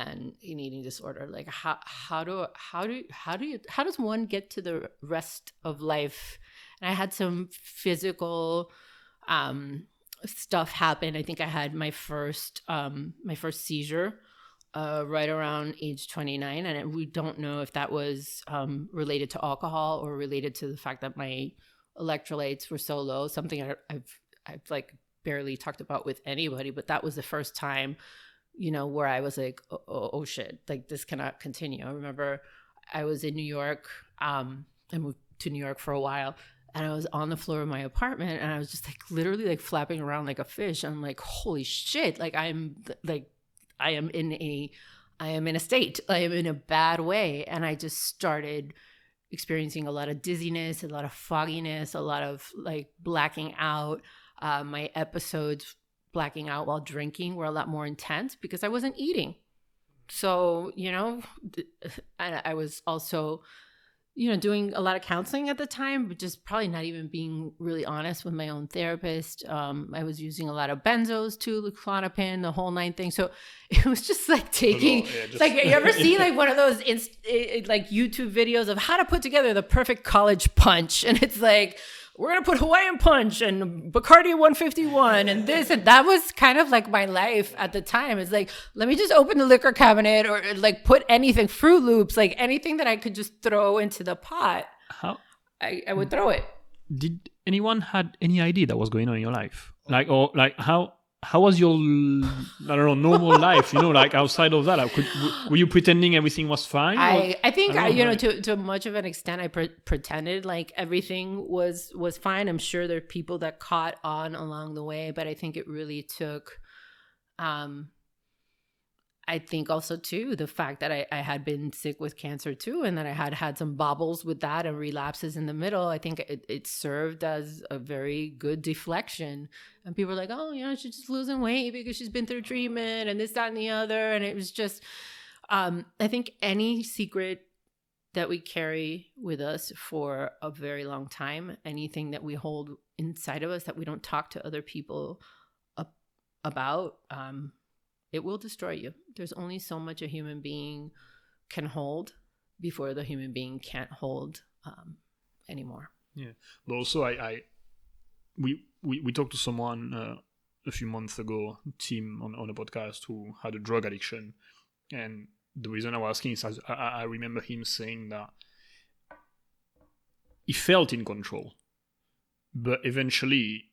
and an eating disorder like how how do how do how do you how does one get to the rest of life? And i had some physical um stuff happen. I think i had my first um my first seizure uh, right around age 29 and we don't know if that was um, related to alcohol or related to the fact that my electrolytes were so low something I, i've i've like barely talked about with anybody but that was the first time you know where i was like oh, oh, oh shit like this cannot continue i remember i was in new york um i moved to new york for a while and I was on the floor of my apartment and I was just like literally like flapping around like a fish. I'm like, holy shit. Like I'm like I am in a I am in a state. I am in a bad way. And I just started experiencing a lot of dizziness, a lot of fogginess, a lot of like blacking out. Uh, my episodes blacking out while drinking were a lot more intense because I wasn't eating. So, you know, and I was also you know, doing a lot of counseling at the time, but just probably not even being really honest with my own therapist. Um, I was using a lot of benzos too, Klonopin, the whole nine thing. So it was just like taking, yeah, just, like, you ever see like one of those inst- like YouTube videos of how to put together the perfect college punch? And it's like, we're gonna put Hawaiian Punch and Bacardi 151 and this and that was kind of like my life at the time. It's like let me just open the liquor cabinet or like put anything, Froot Loops, like anything that I could just throw into the pot. How I, I would throw it. Did anyone had any idea that was going on in your life? Like or like how how was your I don't know normal life? You know, like outside of that, could, were you pretending everything was fine? I I think I, you know to to much of an extent I pre- pretended like everything was was fine. I'm sure there are people that caught on along the way, but I think it really took um I think also too the fact that I, I had been sick with cancer too, and that I had had some bobbles with that and relapses in the middle. I think it, it served as a very good deflection. And people were like, "Oh, you know, she's just losing weight because she's been through treatment and this, that, and the other." And it was just, um, I think any secret that we carry with us for a very long time, anything that we hold inside of us that we don't talk to other people about. Um, it will destroy you. There's only so much a human being can hold before the human being can't hold um, anymore. Yeah, but also I, I we, we we talked to someone uh, a few months ago, Tim on on a podcast who had a drug addiction, and the reason I was asking is I, I remember him saying that he felt in control, but eventually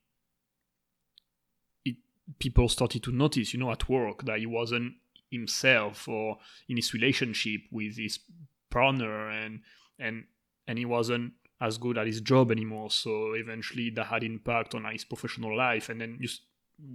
people started to notice, you know, at work that he wasn't himself or in his relationship with his partner and and and he wasn't as good at his job anymore. So eventually that had impact on his professional life. And then you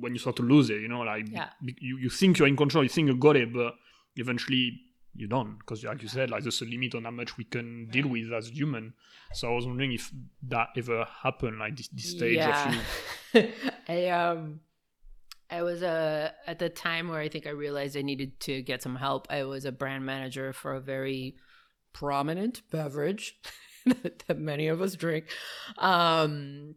when you start to lose it you know like Yeah. you, you think you're in control you think you got it but eventually you don't. Because like you said like there's a limit on how much we can deal with as human. So i was wondering if that ever happened like this, this stage of you. I um I was a at the time where I think I realized I needed to get some help. I was a brand manager for a very prominent beverage that many of us drink. Um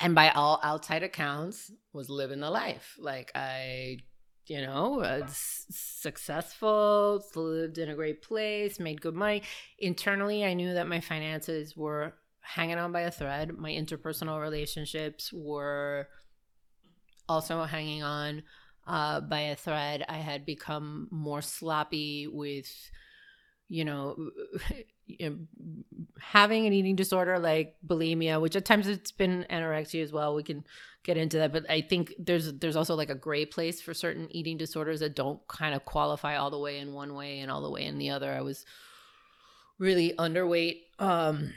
and by all outside accounts was living the life. Like I you know, uh, successful, lived in a great place, made good money. Internally, I knew that my finances were hanging on by a thread. My interpersonal relationships were also hanging on uh, by a thread. I had become more sloppy with, you know, having an eating disorder like bulimia, which at times it's been anorexia as well. We can get into that, but I think there's there's also like a gray place for certain eating disorders that don't kind of qualify all the way in one way and all the way in the other. I was really underweight. Um,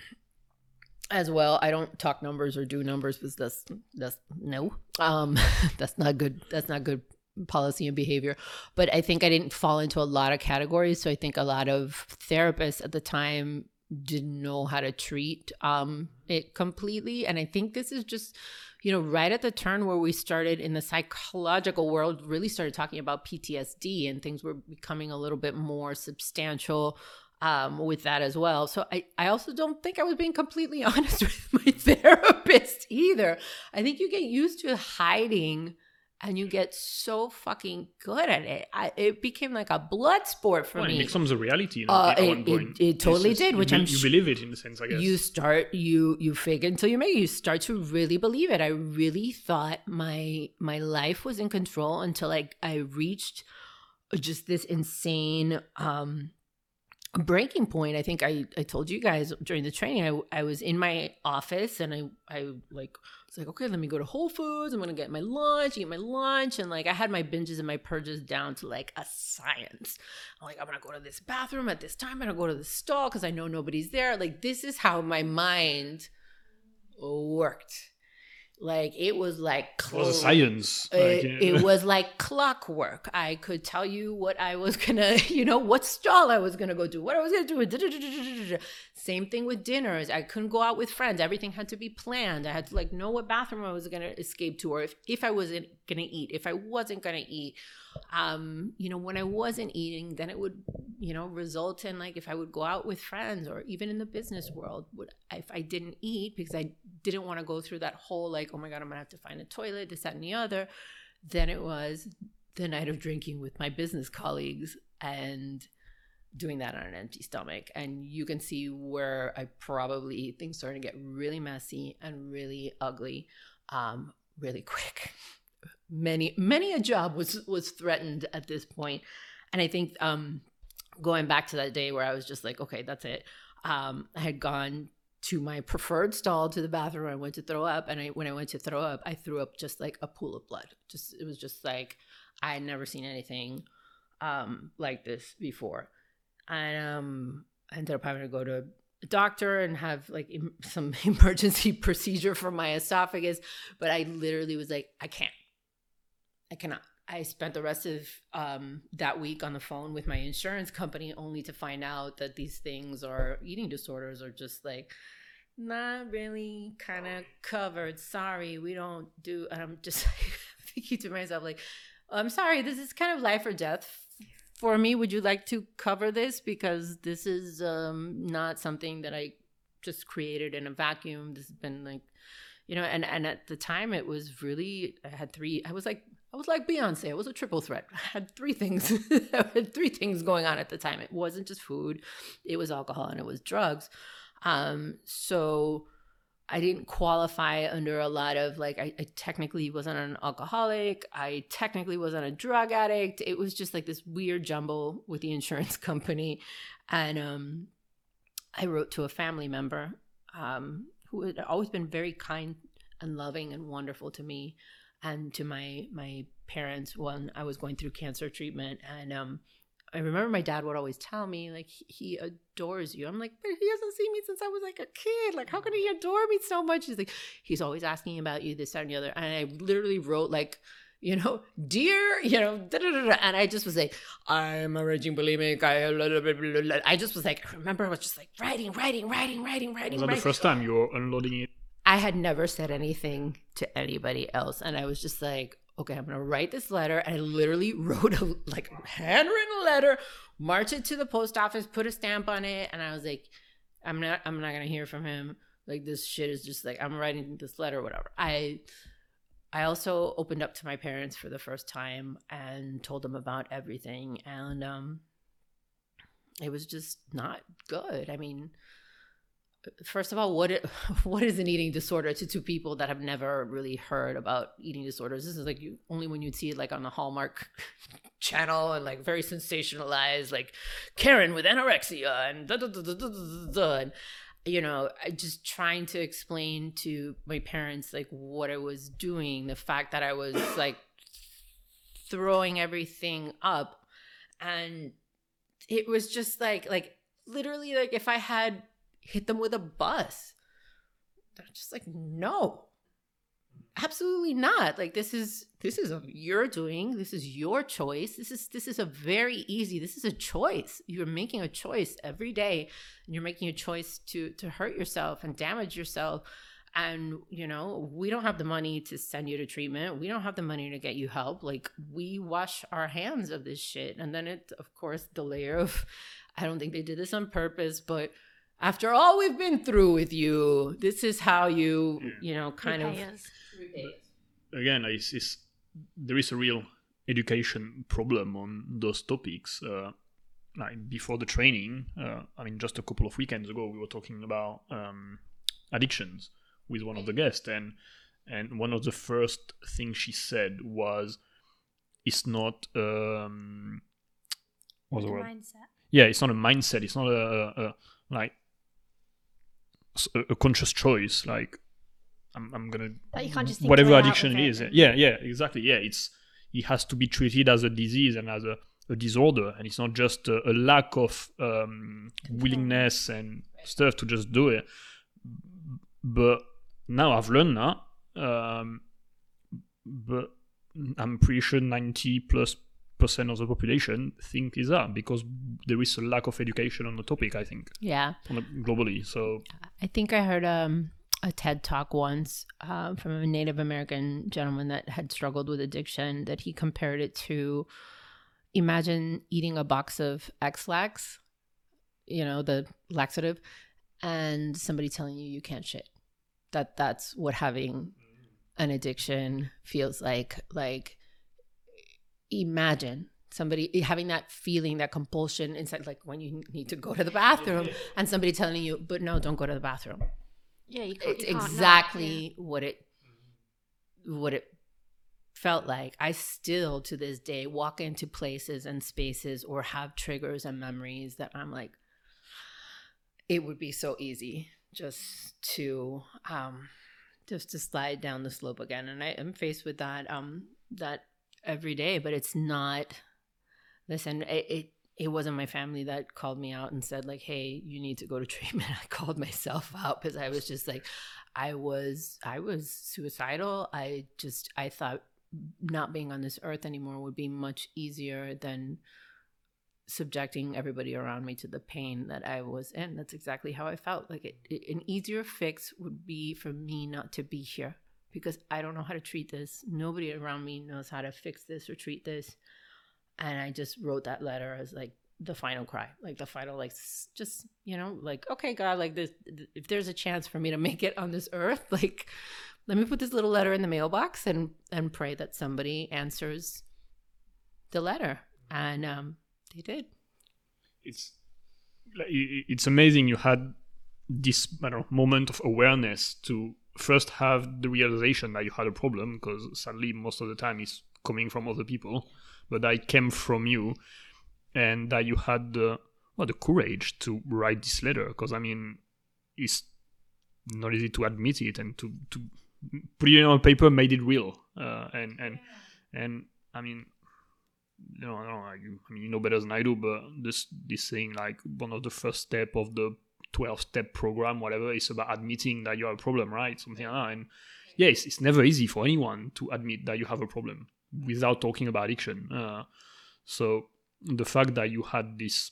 as well. I don't talk numbers or do numbers because that's that's no. Um that's not good that's not good policy and behavior. But I think I didn't fall into a lot of categories. So I think a lot of therapists at the time didn't know how to treat um it completely. And I think this is just you know, right at the turn where we started in the psychological world, really started talking about PTSD and things were becoming a little bit more substantial um, with that as well. So I, I also don't think I was being completely honest with my therapist either. I think you get used to hiding and you get so fucking good at it. I, it became like a blood sport for well, me. it becomes a reality you know, Uh, it- it- it totally just- did, which be- I'm you believe it in a sense i guess you start you you fake until you make it. You start to really believe it. I really thought my my life was in control until I I reached just this insane um breaking point. I think I I told you guys during the training. I I was in my office and I I like was like okay, let me go to Whole Foods. I'm gonna get my lunch, eat my lunch, and like I had my binges and my purges down to like a science. I'm like, I'm gonna go to this bathroom at this time. I'm gonna go to the stall because I know nobody's there. Like, this is how my mind worked. Like, it was like it was science it, it was like clockwork. I could tell you what I was gonna, you know, what stall I was gonna go do, what I was gonna do. Same thing with dinners. I couldn't go out with friends. Everything had to be planned. I had to like know what bathroom I was gonna escape to, or if if I wasn't gonna eat, if I wasn't gonna eat. Um, you know, when I wasn't eating, then it would, you know, result in like if I would go out with friends or even in the business world, would if I didn't eat because I didn't want to go through that whole like, oh my god, I'm gonna have to find a toilet, this, that, and the other. Then it was the night of drinking with my business colleagues and doing that on an empty stomach. And you can see where I probably things started to get really messy and really ugly, um, really quick. Many many a job was was threatened at this point, and I think um, going back to that day where I was just like, okay, that's it. Um, I had gone to my preferred stall to the bathroom. I went to throw up, and I, when I went to throw up, I threw up just like a pool of blood. Just it was just like I had never seen anything um, like this before, and um, I ended up having to go to a doctor and have like em- some emergency procedure for my esophagus. But I literally was like, I can't, I cannot. I spent the rest of um, that week on the phone with my insurance company only to find out that these things are eating disorders are just like not really kind of covered. Sorry, we don't do. And I'm just thinking to myself, like, I'm sorry, this is kind of life or death for me. Would you like to cover this? Because this is um, not something that I just created in a vacuum. This has been like, you know, and, and at the time it was really, I had three, I was like, I was like Beyonce. It was a triple threat. I had three things. I had three things going on at the time. It wasn't just food, it was alcohol and it was drugs. Um, so I didn't qualify under a lot of like I, I technically wasn't an alcoholic. I technically wasn't a drug addict. It was just like this weird jumble with the insurance company. And um I wrote to a family member um who had always been very kind and loving and wonderful to me and to my my parents when I was going through cancer treatment, and um, I remember my dad would always tell me like he, adores you. I'm like, but he hasn't seen me since I was like a kid. Like, how can he adore me so much? He's like, he's always asking about you, this, that, and the other. And I literally wrote like you know, dear, you know, and I just was like, I'm a raging bulimic. I, I just was like, I remember I was just like writing, writing, writing, writing, writing. Was that writing. the first time you were unloading it? I had never said anything to anybody else, and I was just like, okay, I'm gonna write this letter. And I literally wrote a like handwritten letter, march it to the post office, put a stamp on it, and I was like, I'm not, I'm not gonna hear from him. Like this shit is just like I'm writing this letter, whatever. I I also opened up to my parents for the first time and told them about everything. And um, it was just not good. I mean, first of all, what it, what is an eating disorder to two people that have never really heard about eating disorders? This is like you, only when you'd see it like on the Hallmark channel and like very sensationalized, like Karen with anorexia and da da da da da da. da. And you know, just trying to explain to my parents like what I was doing, the fact that I was like throwing everything up and it was just like like literally like if I had hit them with a bus. They're just like, no. Absolutely not. Like this is this is a you're doing this is your choice. This is this is a very easy this is a choice. You're making a choice every day and you're making a choice to to hurt yourself and damage yourself. And you know we don't have the money to send you to treatment. We don't have the money to get you help. Like we wash our hands of this shit. And then it of course the layer of i don't think they did this on purpose but after all we've been through with you this is how you you know kind Repay of us. Again, it's, it's, there is a real education problem on those topics. Uh, like before the training, uh, I mean, just a couple of weekends ago, we were talking about um, addictions with one of the guests, and and one of the first things she said was, "It's not um, what's the The word? mindset. yeah, it's not a mindset. It's not a, a, a like s- a, conscious choice. Like I'm, I'm gonna Like you can't just think whatever your way out addiction it is. Yeah, yeah, exactly. Yeah, it's it has to be treated as a disease and as a, a disorder, and it's not just a, a lack of um, willingness and stuff to just do it. But now I've learned that. Um, but I'm pretty sure 90 plus percent of the population think is that because there is a lack of education on the topic. I think yeah on a, globally. So I think I heard um, a TED talk once uh, from a Native American gentleman that had struggled with addiction that he compared it to imagine eating a box of Ex-Lax, you know, the laxative, and somebody telling you you can't shit. That that's what having an addiction feels like. Like imagine somebody having that feeling that compulsion inside like when you need to go to the bathroom and somebody telling you but no don't go to the bathroom. Yeah, you it's you can't not, exactly what it what it felt like. I still to this day walk into places and spaces or have triggers and memories that i'm like it would be so easy just to um just to slide down the slope again. And i am faced with that um that every day but it's not listen it, it it wasn't my family that called me out and said like hey you need to go to treatment. I called myself out because i was just like i was i was suicidal. I just i thought not being on this earth anymore would be much easier than subjecting everybody around me to the pain that i was in. That's exactly how i felt. Like it, it, an easier fix would be for me not to be here because i don't know how to treat this. Nobody around me knows how to fix this or treat this. And I just wrote that letter as like the final cry, like the final, like just you know, like okay, God, like this, if there's a chance for me to make it on this earth, like let me put this little letter in the mailbox and and pray that somebody answers the letter, and um, they did. it's it's amazing you had this know, moment of awareness to first have the realization that you had a problem because sadly most of the time it's coming from other people but that came from you and that you had the well, the courage to write this letter because I mean it's not easy to admit it and to, to put it on paper made it real uh, and and and I mean, you know, I I mean, you know better than I do, but this this thing like one of the first step of the 12 step program, whatever, it's about admitting that you have a problem, right? Something like that. And yes, it's never easy for anyone to admit that you have a problem without talking about addiction. Uh, so the fact that you had this,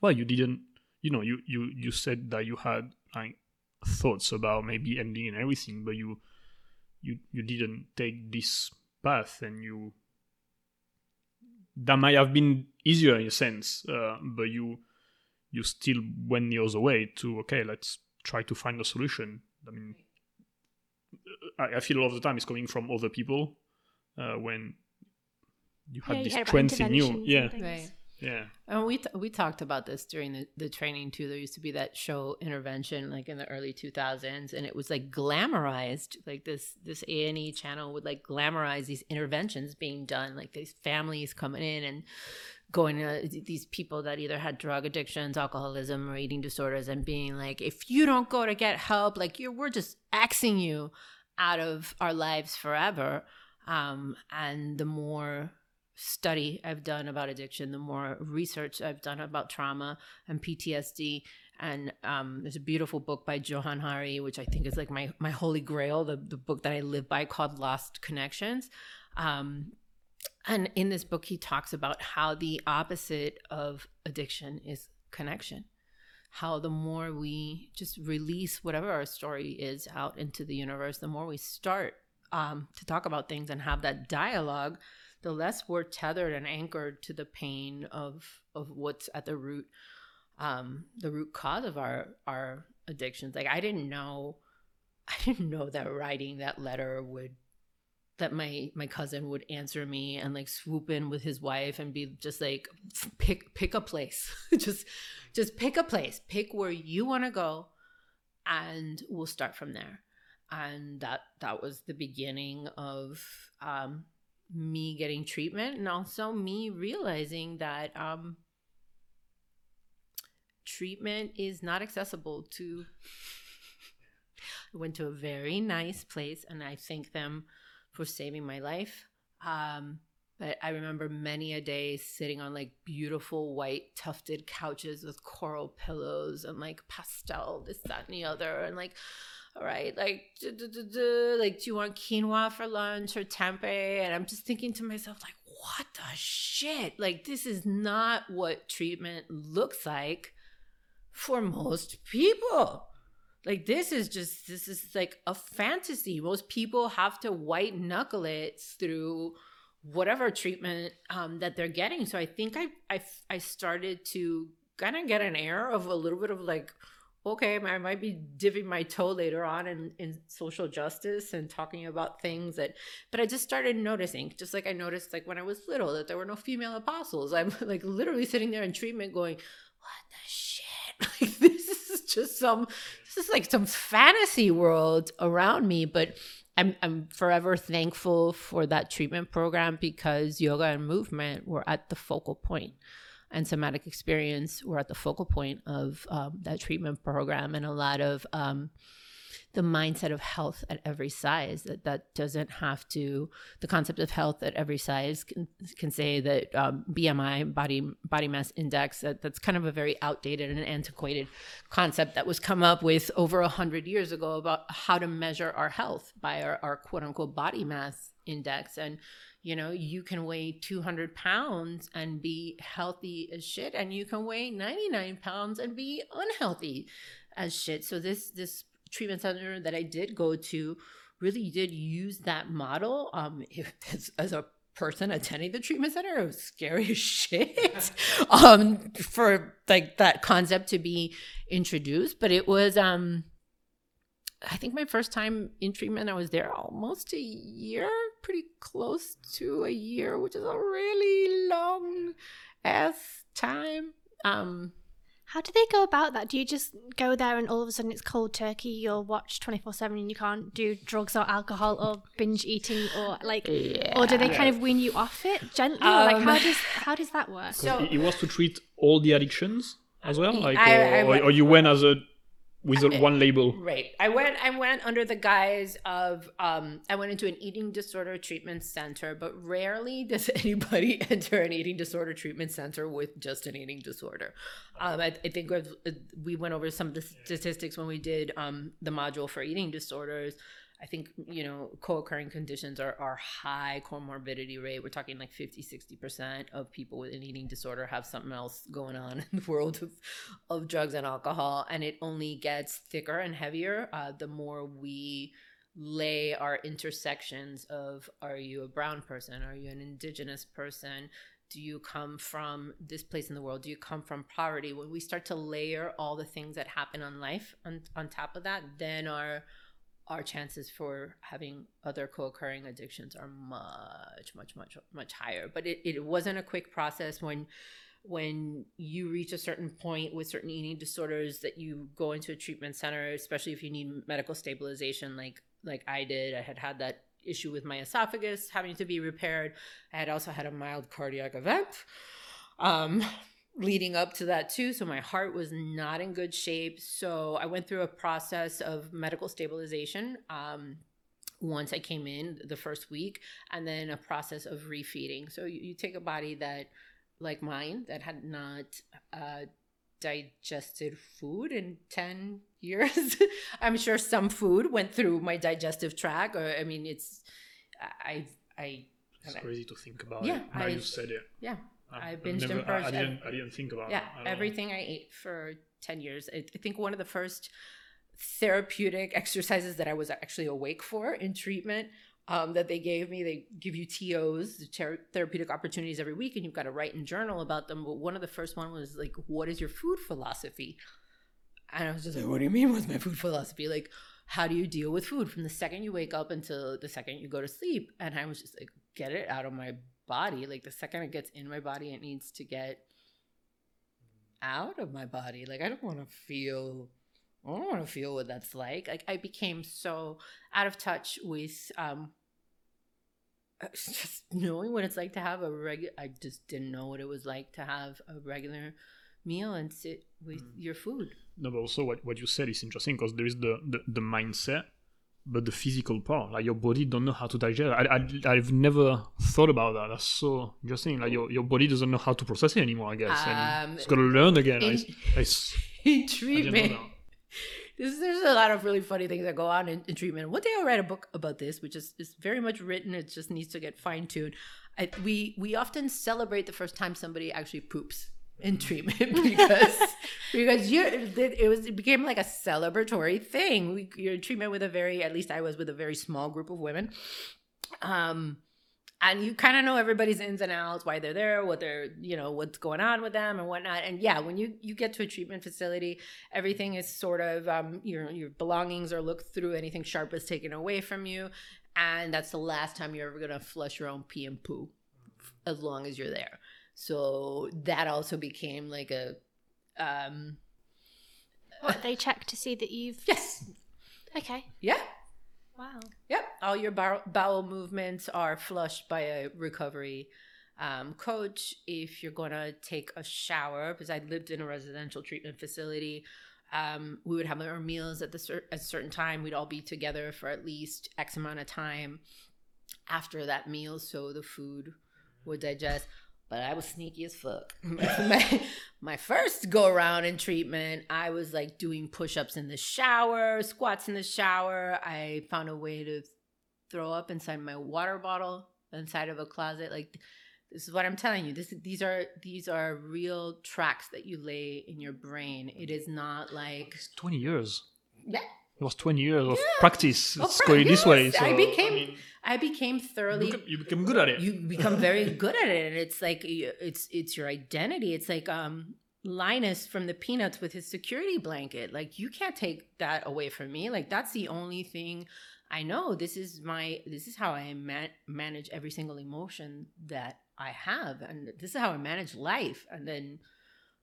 well, you didn't, you know, you you you said that you had like thoughts about maybe ending and everything, but you you you didn't take this path, and you that might have been easier in a sense, uh, but you you still went the other way to okay, let's try to find a solution. I mean, I, I feel a lot of the time it's coming from other people uh, when you had Yeah, you this heard about strength in you. Yeah, and. Right. yeah. And we t- we talked about this during the, the training too. There used to be that show Intervention, like in the early two thousands, and it was like glamorized. Like this this A and E channel would like glamorize these interventions being done, like these families coming in and going to these people that either had drug addictions, alcoholism, or eating disorders, and being like, if you don't go to get help, like you're we're just axing you out of our lives forever. Um, and the more study I've done about addiction, the more research I've done about trauma and PTSD. And um, there's a beautiful book by Johann Hari, which I think is like my my holy grail, the, the book that I live by called Lost Connections. Um, and in this book, he talks about how the opposite of addiction is connection. How the more we just release whatever our story is out into the universe, the more we start um, to talk about things and have that dialogue, the less we're tethered and anchored to the pain of of what's at the root, um, the root cause of our our addictions. Like I didn't know, I didn't know that writing that letter would that my my cousin would answer me and like swoop in with his wife and be just like pick pick a place. Just just pick a place. Pick where you want to go and we'll start from there. And that that was the beginning of um me getting treatment and also me realizing that um treatment is not accessible to I went to a very nice place and I thank them for saving my life. Um, but I remember many a day sitting on like beautiful white tufted couches with coral pillows and like pastel, this, that, and the other. And like, all right, like, duh, duh, duh, like, do you want quinoa for lunch or tempeh? And I'm just thinking to myself, like, what the shit? Like, this is not what treatment looks like for most people like this is just this is like a fantasy. Most people have to white knuckle it through whatever treatment um, that they're getting. So i think i i, I started to kind of get an air of a little bit of like okay i might be dipping my toe later on in, in social justice and talking about things that but i just started noticing just like i noticed like when i was little that there were no female apostles. I'm like literally sitting there in treatment going what the shit? Like just some this is like some fantasy world around me but I'm I'm forever thankful for that treatment program because yoga and movement were at the focal point. And somatic experience were at the focal point of um, that treatment program and a lot of um, the mindset of health at every size that that doesn't have to the concept of health at every size can, can say that um, bmi body body mass index that, that's kind of a very outdated and antiquated concept that was come up with over a hundred years ago about how to measure our health by our, our quote unquote body mass index. And you know you can weigh 200 pounds and be healthy as shit and you can weigh 99 pounds and be unhealthy as shit. So this this treatment center that I did go to really did use that model. Um, as, as a person attending the treatment center, it was scary as shit. um, for like that concept to be introduced, but it was um. I think my first time in treatment, I was there almost a year, pretty close to a year, which is a really long ass time. Um, How do they go about that? Do you just go there and all of a sudden it's cold turkey? You'll watch twenty four seven and you can't do drugs or alcohol or binge eating or like, or do they kind of wean you off it gently? or like Um, how does how does that work? So- it, it was to treat all the addictions as well, like, I- or, I or- or you went as a with a- one label. Right. I went I went under the guise of um I went into an eating disorder treatment center, but rarely does anybody enter an eating disorder treatment center with just an eating disorder. Um I, I think we've- we went over some of the statistics when we did um the module for eating disorders. I think, you know, co-occurring conditions are, are high comorbidity rate. We're talking like 50, 60% of people with an eating disorder have something else going on in the world of, of drugs and alcohol. And it only gets thicker and heavier uh, the more we lay our intersections of are you a brown person? Are you an indigenous person? Do you come from this place in the world? Do you come from poverty? When we start to layer all the things that happen on life on, on top of that, then our our chances for having other co-occurring addictions are much much much much higher. But it, it wasn't a quick process. When when you reach a certain point with certain eating disorders that you go into a treatment center especially if you need medical stabilization like like i did i had had that issue with my esophagus having to be repaired. I had also had a mild cardiac event. Um leading up to that too so my heart was not in good shape so i went through a process of medical stabilization um, once i came in the first week and then a process of refeeding so you, you take a body that like mine that had not uh, digested food in 10 years i'm sure some food went through my digestive tract or i mean it's i i It's crazy to think about Yeah, it. Now I- you said it. yeah I've- I binged never- and purged I, I didn't. I didn't think about yeah everything i ate for 10 years. I, I think one of the first therapeutic exercises that i was actually awake for in treatment um, that they gave me they give you tos the ter- therapeutic opportunities every week and you've got to write and journal about them but one of the first one was like what is your food philosophy? And i was just like what do you mean what's my food philosophy? Like how do you deal with food? From the second you wake up until the second you go to sleep. And i was just like get it out of my body like the second it gets in my body it needs to get out of my body. Like i don't want to feel i don't want to feel what that's like. Like i became so out of touch with um just knowing what it's like to have a regular i just didn't know what it was like to have a regular meal and sit with Mm. your food. No, but also what, what you said is interesting because there is the, the, the mindset, but the physical part. Like your body don't know how to digest. I, I, I've never thought about that. That's so interesting. Like your, your body doesn't know how to process it anymore, I guess. and Um, it's got to learn again. in- in I didn't know treatment. This, there's a lot of really funny things that go on in, in treatment. One day I'll write a book about this, which is, is very much written. It just needs to get fine tuned. We we often celebrate the first time somebody actually poops in treatment because because you it was it became like a celebratory thing. We, you're treatment with a very at least I was with a very small group of women. Um, and you kind of know everybody's ins and outs, why they're there, what they're, you know, what's going on with them and whatnot. And yeah, when you you get to a treatment facility, everything is sort of um, your your belongings are looked through. Anything sharp is taken away from you, and that's the last time you're ever gonna flush your own pee and poo, as long as you're there. So that also became like a, um, What they check to see that you've. yes, Okay. yeah, Wow. Yep. All your bow- bowel movements are flushed by a recovery um, coach. If you're going to take a shower, because I lived in a residential treatment facility, um, we would have our meals at the cer- at a certain time. We'd all be together for at least X amount of time after that meal, so the food would digest. But I was sneaky as fuck. my, my first go around in treatment, I was like doing push ups in the shower, squats in the shower. I found a way to throw up inside my water bottle inside of a closet. Like this is what I'm telling you. This these are these are real tracks that you lay in your brain. It is not like It's 20 years. yeah. It was 20 years of Yeah. practice. Of Let's prac- go this way. So, I became- mean, I became thoroughly you, become, you become good at it. you become very good at it and it's like it's it's your identity. It's like um linus from the peanuts with his security blanket. Like you can't take that away from me. Like that's the only thing i know. This is my this is how i man- manage every single emotion that i have and this is how i manage life. And then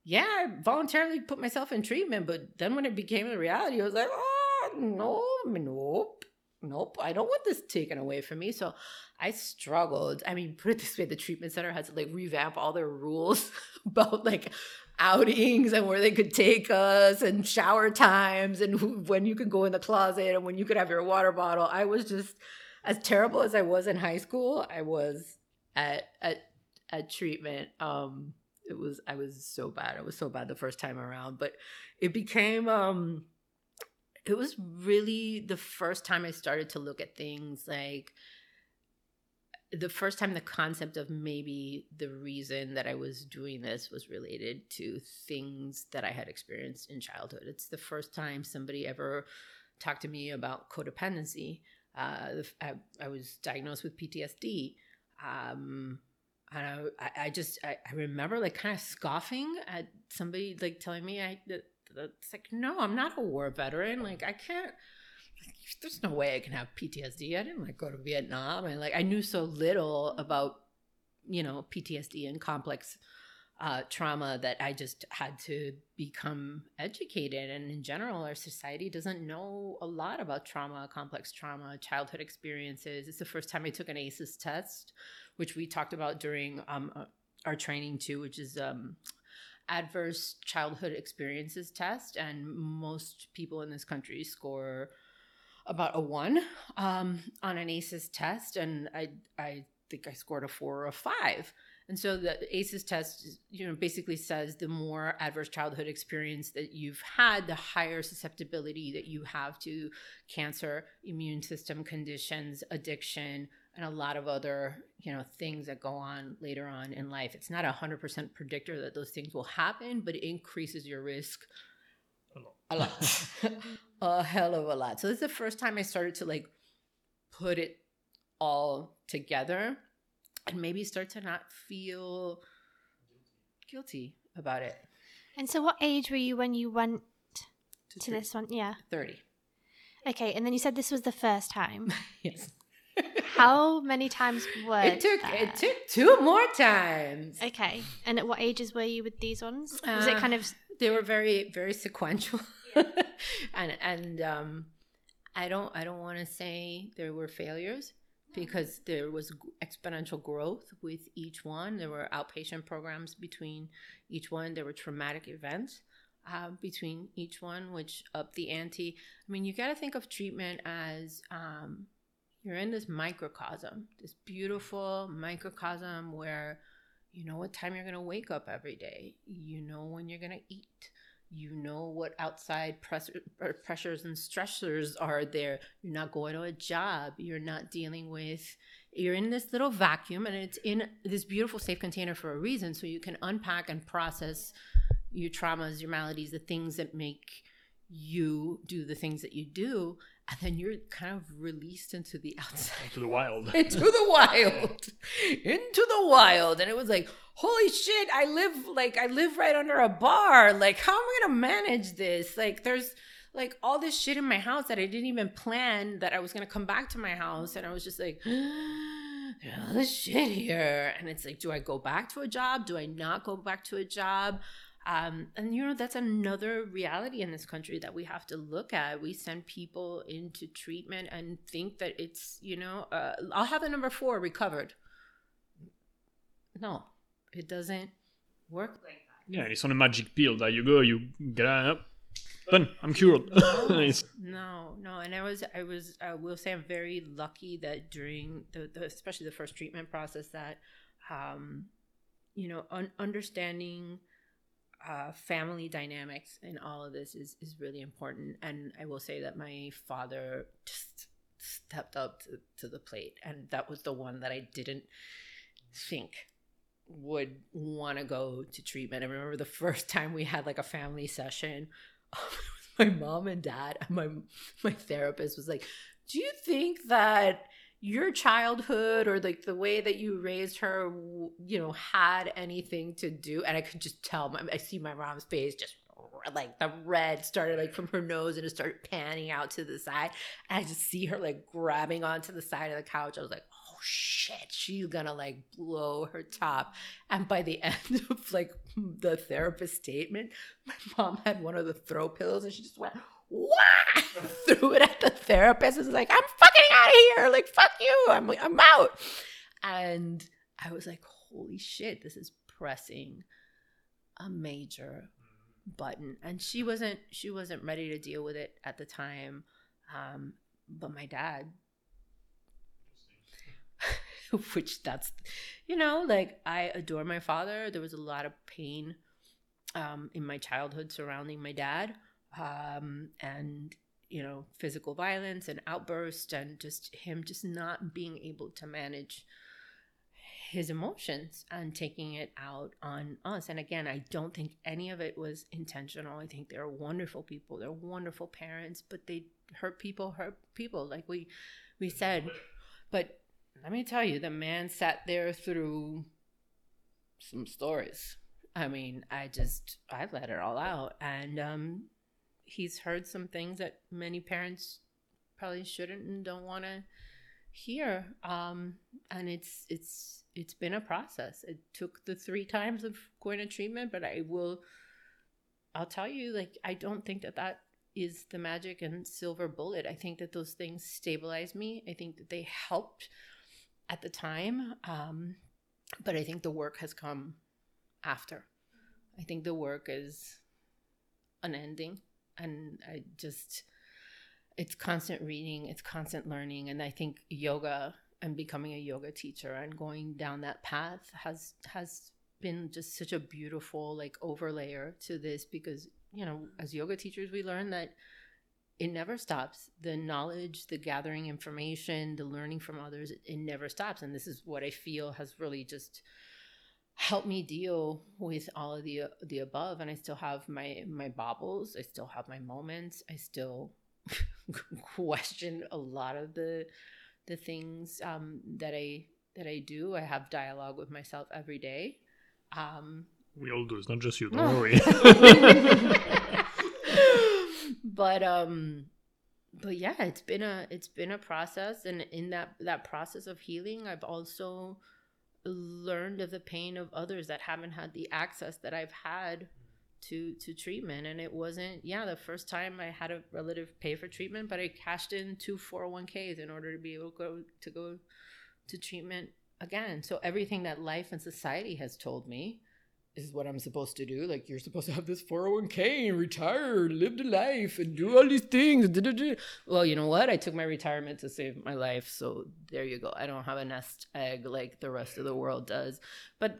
yeah i voluntarily put myself in treatment but then when it became a reality i was like oh no nope nope, I don't want this taken away from me. So I struggled. I mean, put it this way, the treatment center had to like revamp all their rules about like outings and where they could take us and shower times and who, when you could go in the closet and when you could have your water bottle. I was just as terrible as I was in high school. I was at at at treatment. Um, it was I was so bad. I was so bad the first time around, but it became um it was really the first time I started to look at things like the first time the concept of maybe the reason that I was doing this was related to things that I had experienced in childhood. It's the first time somebody ever talked to me about codependency. Uh, I, I, was diagnosed with PTSD. Um, and I, I just, I, I remember like kind of scoffing at somebody like telling me I, that, it's like, no, I'm not a war veteran. Like I can't, there's no way I can have PTSD. I didn't like go to Vietnam, and like I knew so little about you know PTSD and complex uh, trauma that I just had to become educated. And in general, our society doesn't know a lot about trauma, complex trauma, childhood experiences. It's the first time I took an ACEs test, which we talked about during um, our training too, which is um, adverse childhood experiences test. And most people in this country score about a one um, on an ACEs test, and I I think I scored a four or a five. And so the ACEs test, you know, basically says the more adverse childhood experience that you've had, the higher susceptibility that you have to cancer, immune system conditions, addiction, and a lot of other, you know, things that go on later on in life. It's not a hundred percent predictor that those things will happen, but it increases your risk a lot. A lot. a hell of a lot. So this is the first time I started to like put it all together and maybe start to not feel guilty about it. And so what age were you when you went to, to this one? Yeah. 30. Okay, and then you said this was the first time. yes. How many times were it took it took two more times. Okay. And at what ages were you with these ones? Was uh, it kind of they were very very sequential. and and um, I don't I don't want to say there were failures because there was exponential growth with each one. There were outpatient programs between each one. There were traumatic events uh, between each one, which upped the ante. I mean, you got to think of treatment as um, you're in this microcosm, this beautiful microcosm where you know what time you're going to wake up every day. You know when you're going to eat. You know what outside pressure, uh, pressures and stressors are there. You're not going to a job. You're not dealing with you're in this little vacuum and it's in this beautiful safe container for a reason so you can unpack and process your traumas your maladies the things that make you do the things that you do and then you're kind of released into the outside into the wild. Into the wild. Into the wild. And it was like holy shit i live like i live right under a bar. Like how am i gonna manage this? Like there's like all this shit in my house that i didn't even plan that i was gonna come back to my house. And i was just like all this shit here. And it's like do i go back to a job? Do i not go back to a job um, and you know that's another reality in this country that we have to look at. We send people into treatment and think that it's you know uh, I'll have a number four recovered. No, it doesn't work like that. Yeah, it's on a magic pill that you go, you get up, done. I'm cured. no, no, no, and I was, I was, I will say, I'm very lucky that during the, the especially the first treatment process, that, um, you know, un- understanding uh, family dynamics in all of this is is really important. And I will say that my father just stepped up to, to the plate, and that was the one that I didn't think would want to go to treatment. I remember the first time we had like a family session. With my mom and dad and my my therapist was like, "Do you think that your childhood or like the way that you raised her, you know, had anything to do. And I could just tell, I see my mom's face just like the red started like from her nose and it started panning out to the side. And I just see her like grabbing onto the side of the couch. I was like, oh shit, she's gonna like blow her top. And by the end of like the therapist statement, my mom had one of the throw pillows and she just went, Wah! threw it at the therapist. It's like, I'm fucking out of here. Like, fuck you. I'm I'm out. And I was like, holy shit, this is pressing a major button. And she wasn't she wasn't ready to deal with it at the time. Um, but my dad which that's you know like i adore my father there was a lot of pain um, in my childhood surrounding my dad um, and you know physical violence and outburst and just him just not being able to manage his emotions and taking it out on us. And again i don't think any of it was intentional. I think they're wonderful people. They're wonderful parents but they hurt people hurt people like we we said. But let me tell you the man sat there through some stories. I mean i just i let it all out. And um he's heard some things that many parents probably shouldn't and don't want to hear. Um and it's it's it's been a process. It took the three times of going to treatment but i will i'll tell you like i don't think that that is the magic and silver bullet. I think that those things stabilized me. I think that they helped at the time um but i think the work has come after. I think the work is unending and I just it's constant reading, it's constant learning, and I think yoga and becoming a yoga teacher and going down that path has has been just such a beautiful like overlayer to this because you know as yoga teachers we learn that it never stops. The knowledge the gathering information the learning from others it, it never stops and this is what i feel has really just help me deal with all of the the above and i still have my my bobbles i still have my moments i still question a lot of the the things um, that i that i do. I have dialogue with myself every day. Um, we all do it's not just you don't worry. But um but yeah it's been a it's been a process and in that that process of healing i've also learned of the pain of others that haven't had the access that I've had to to treatment. And it wasn't yeah the first time I had a relative pay for treatment but I cashed in two 401ks in order to be able to go to go to treatment again. So everything that life and society has told me is what I'm supposed to do. Like you're supposed to have this 401k and retire, live the life, and do all these things. Well, you know what? I took my retirement to save my life, so there you go. I don't have a nest egg like the rest of the world does. But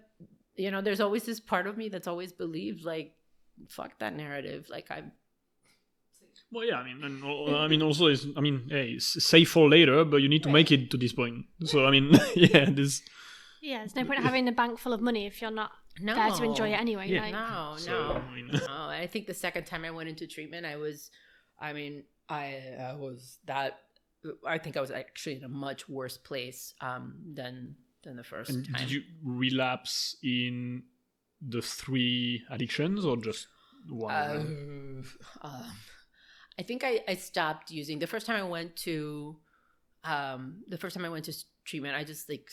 you know, there's always this part of me that's always believed like, fuck that narrative. Like I'm. Well, yeah, I mean, and, mm. I mean, also, is I mean, hey, save for later, but you need to make it to this point. So, I mean, yeah, this. Yeah, there's no point having a bank full of money if you're not no. there to enjoy it anyway. Yeah. Like. No, so, no, no. I think the second time I went into treatment, I was, I mean, I, I was that. I think I was actually in a much worse place um, than than the first and time. Did you relapse in the three addictions or just one? Uh, um, I think I, I stopped using the first time I went to um, the first time I went to treatment. I just like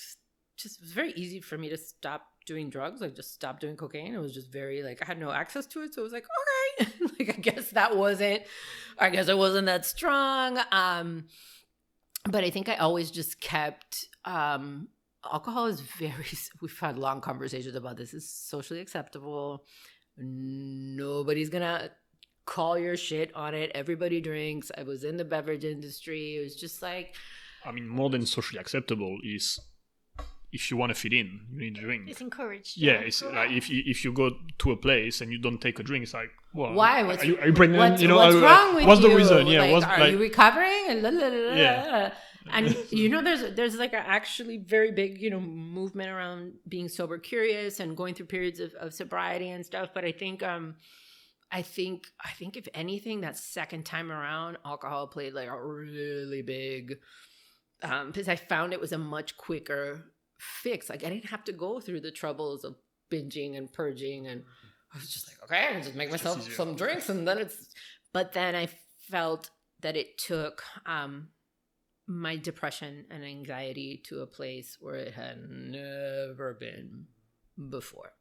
just it was very easy for me to stop doing drugs. Like just stopped doing cocaine. It was just very like I had no access to it, so it was like okay, like I guess that wasn't. I guess it wasn't that strong. Um, but I think I always just kept. Um, alcohol is very. We've had long conversations about this. Is socially acceptable. Nobody's gonna call your shit on it. Everybody drinks. I was in the beverage industry. It was just like. I mean, more than socially acceptable is if you want to fit in, you need a drink. It's encouraged. Yeah, yeah. it's like if you, if you go to a place and you don't take a drink, it's like, well, why? What's, are you, are you pregnant? What's, you know, what's wrong with you? what's you? the reason? Yeah, like, what's, are like, you recovering? And la, la, la, yeah. and you know, there's there's like a actually very big you know movement around being sober curious and going through periods of, of sobriety and stuff. But I think um. I think I think if anything, that second time around, alcohol played like a really big um because I found it was a much quicker fix. Like I didn't have to go through the troubles of binging and purging and I was just like, okay, I just make myself some drinks and then it's but then I felt that it took um my depression and anxiety to a place where it had never been before.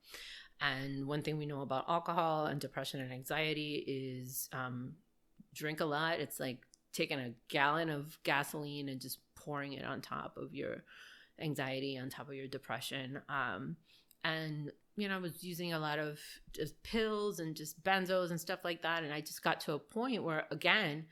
And one thing we know about alcohol and depression and anxiety is um, drink a lot, it's like taking a gallon of gasoline and just pouring it on top of your anxiety, on top of your depression. Um, and you know, I was using a lot of just pills and just benzos and stuff like that. And I just got to a point where, again,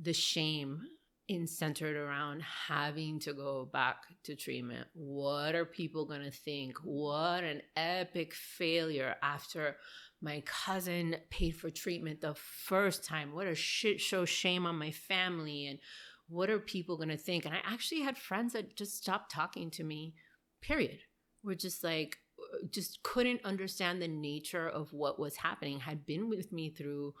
the shame in centered around having to go back to treatment. What are people going to think? What an epic failure after my cousin paid for treatment the first time. What a shit show shame on my family. And what are people going to think? And I actually had friends that just stopped talking to me, period. We're just like, just couldn't understand the nature of what was happening had been with me through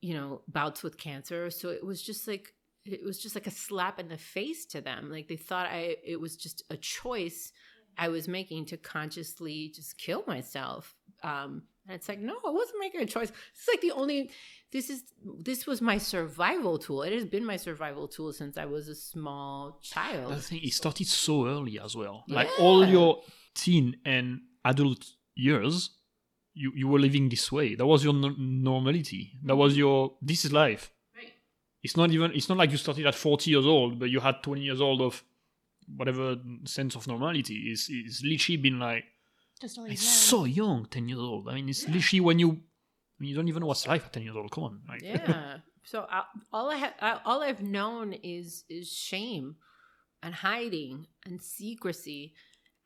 you know bouts with cancer so it was just like it was just like a slap in the face to them like they thought i it was just a choice i was making to consciously just kill myself um and it's like no i wasn't making a choice. It's like the only this is this was my survival tool. It has been my survival tool since i was a small child. I think it started so early as well. Yeah. like all your teen and adult years you, you were living this way. That was your no- normality. That was your this is life. Right. it's not even it's not like you started at 40 years old but you had 20 years old of whatever sense of normality. Is it's literally been like just it's so young 10 years old. I mean it's yeah. literally when you you don't even know what's life at 10 years old. Come on like. yeah. So I, all i have all i've known is is shame and hiding and secrecy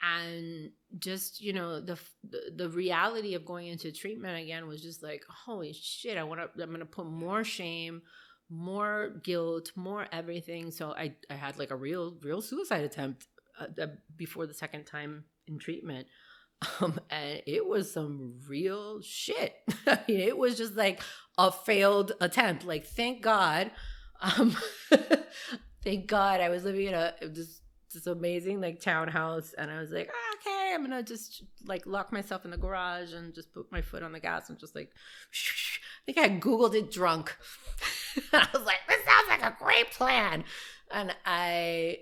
and just you know the, the, the reality of going into treatment again was just like holy shit i want to i'm gonna put more shame more guilt more everything. So i i had like a real real suicide attempt uh, before the second time in treatment um, and it was some real shit. I mean, it was just like a failed attempt. Like thank god um thank god i was living in a this this amazing like townhouse. And i was like oh, okay i'm gonna just like lock myself in the garage and just put my foot on the gas and just like i think i googled it drunk. I was like this sounds like a great plan. And i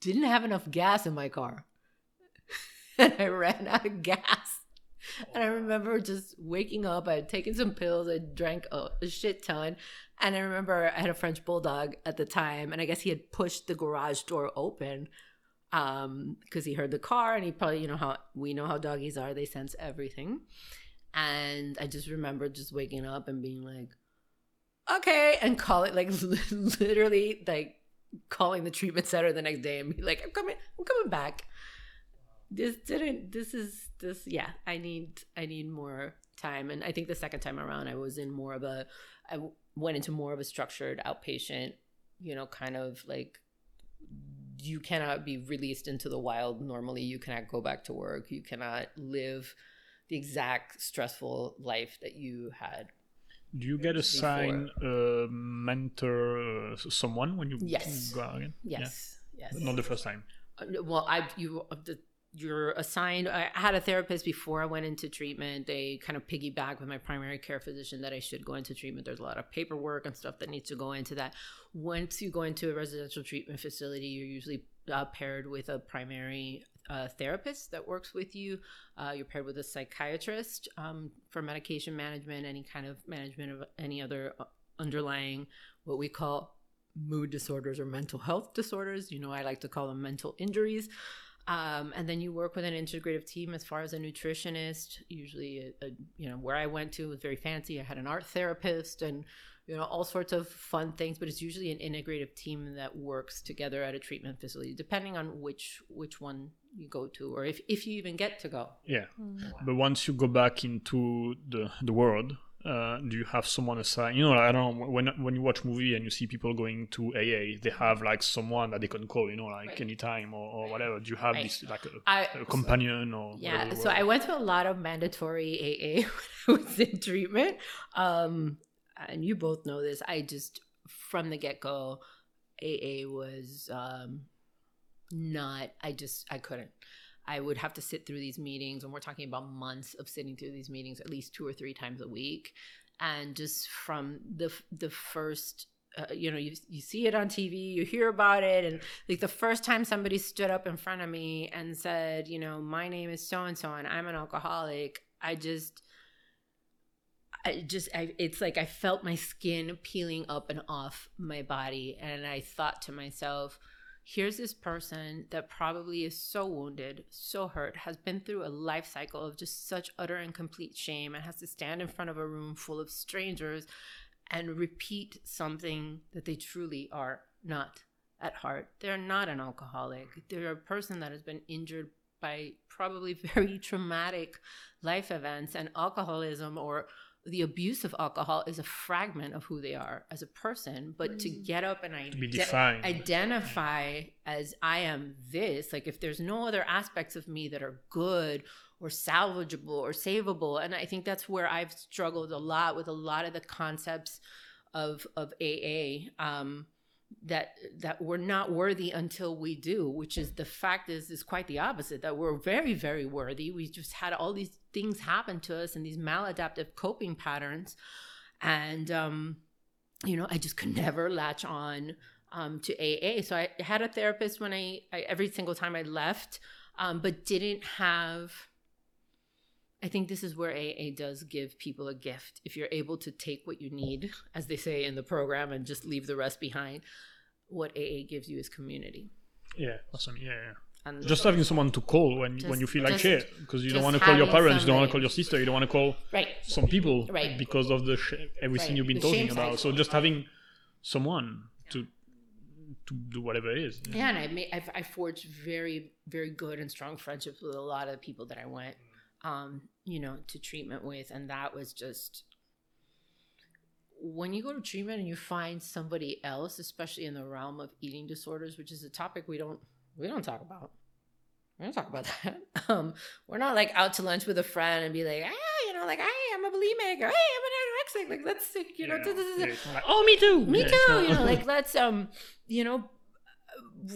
didn't have enough gas in my car and i ran out of gas and I remember just waking up. I had taken some pills. I drank a, a shit ton. And I remember I had a French bulldog at the time, and I guess he had pushed the garage door open um because he heard the car and he probably you know how we know how doggies are they sense everything and i just remember just waking up and being like okay and call it like literally like calling the treatment center the next day and be like i'm coming i'm coming back this didn't this is this yeah i need i need more time. And i think the second time around i was in more of a I went into more of a structured outpatient you know kind of like you cannot be released into the wild normally. You cannot go back to work. You cannot live the exact stressful life that you had do you get assigned a mentor uh, someone when you yes. go out again? Yes. Yeah? yes. Not the first time. Uh, well i you the you're assigned i had a therapist before i went into treatment. They kind of piggyback with my primary care physician that i should go into treatment. There's a lot of paperwork and stuff that needs to go into that. Once you go into a residential treatment facility you're usually uh, paired with a primary uh, therapist that works with you. Uh, you're paired with a psychiatrist um, for medication management any kind of management of any other uh, underlying what we call mood disorders or mental health disorders. You know i like to call them mental injuries um, and then you work with an integrative team as far as a nutritionist. Usually, a, a, you know, where I went to was very fancy. I had an art therapist and you know all sorts of fun things. But it's usually an integrative team that works together at a treatment facility, depending on which which one you go to, or if if you even get to go. Yeah, mm. but once you go back into the the world, uh, do you have someone aside? You know, I don't know when when you watch movie and you see people going to AA, they have like someone that they can call, you know, like right. anytime or, or whatever. Do you have right. this like a, I, a companion or yeah? So I went to a lot of mandatory AA when I was in treatment, um, and you both know this. I just from the get go, AA was um, not. I just I couldn't. I would have to sit through these meetings, and we're talking about months of sitting through these meetings at least two or three times a week. And just from the the first, uh, you know, you you see it on TV, you hear about it, and like the first time somebody stood up in front of me and said, you know, my name is so and so, and I'm an alcoholic, I just I just I, it's like I felt my skin peeling up and off my body and I thought to myself here's this person that probably is so wounded, so hurt, has been through a life cycle of just such utter and complete shame and has to stand in front of a room full of strangers and repeat something that they truly are not at heart. They're not an alcoholic. They're a person that has been injured by probably very traumatic life events and alcoholism or the abuse of alcohol is a fragment of who they are as a person but mm. to get up and ide- identify as i am this like if there's no other aspects of me that are good or salvageable or savable and i think that's where i've struggled a lot with a lot of the concepts of of aa um, that that we're not worthy until we do which is the fact is is quite the opposite that we're very very worthy. We just had all these things happen to us and these maladaptive coping patterns. And um you know i just could never latch on um to aa so i had a therapist when i, I every single time i left um but didn't have I think this is where AA does give people a gift. If you're able to take what you need, as they say in the program, and just leave the rest behind, what AA gives you is community. Yeah, awesome. Yeah, yeah. And just having someone to call when just, when you feel like shit because you don't want to call your parents, you don't want to call your sister, you don't want to call right. some people right. because of the sh- everything right. you've been the talking about. So just having someone to to do whatever it is. Yeah, and I made I've, I forged very very good and strong friendships with a lot of the people that I went um, you know, to treatment with. And that was just when you go to treatment and you find somebody else, especially in the realm of eating disorders, which is a topic we don't we don't talk about. We don't talk about that. Um, we're not like out to lunch with a friend and be like, ah, you know, like, hey, I'm a bulimic, or hey, I'm an anorexic. Like, let's, you know, yeah. like, oh, me too, me yeah, too. You know, like, let's, um, you know,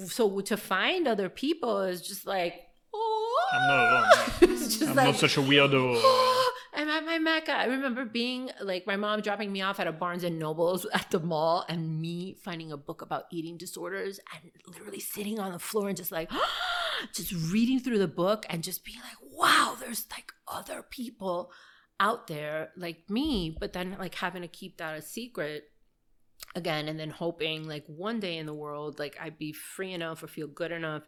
so to find other people is just like, oh, I'm not alone. just I'm like, not such a weirdo. I'm at my Mecca. I remember being like my mom dropping me off at a Barnes and Nobles at the mall and me finding a book about eating disorders and literally sitting on the floor and just like just reading through the book and just being like, wow, there's like other people out there like me, but then like having to keep that a secret again and then hoping like one day in the world like I'd be free enough or feel good enough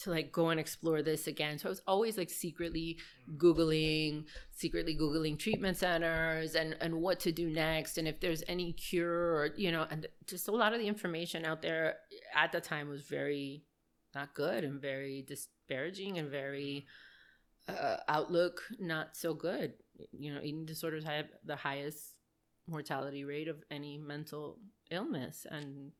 to like go and explore this again. So I was always like secretly Googling, secretly Googling treatment centers and, and what to do next. And if there's any cure or, you know, and just a lot of the information out there at the time was very not good and very disparaging and very uh, outlook not so good. You know, eating disorders have the highest mortality rate of any mental illness. And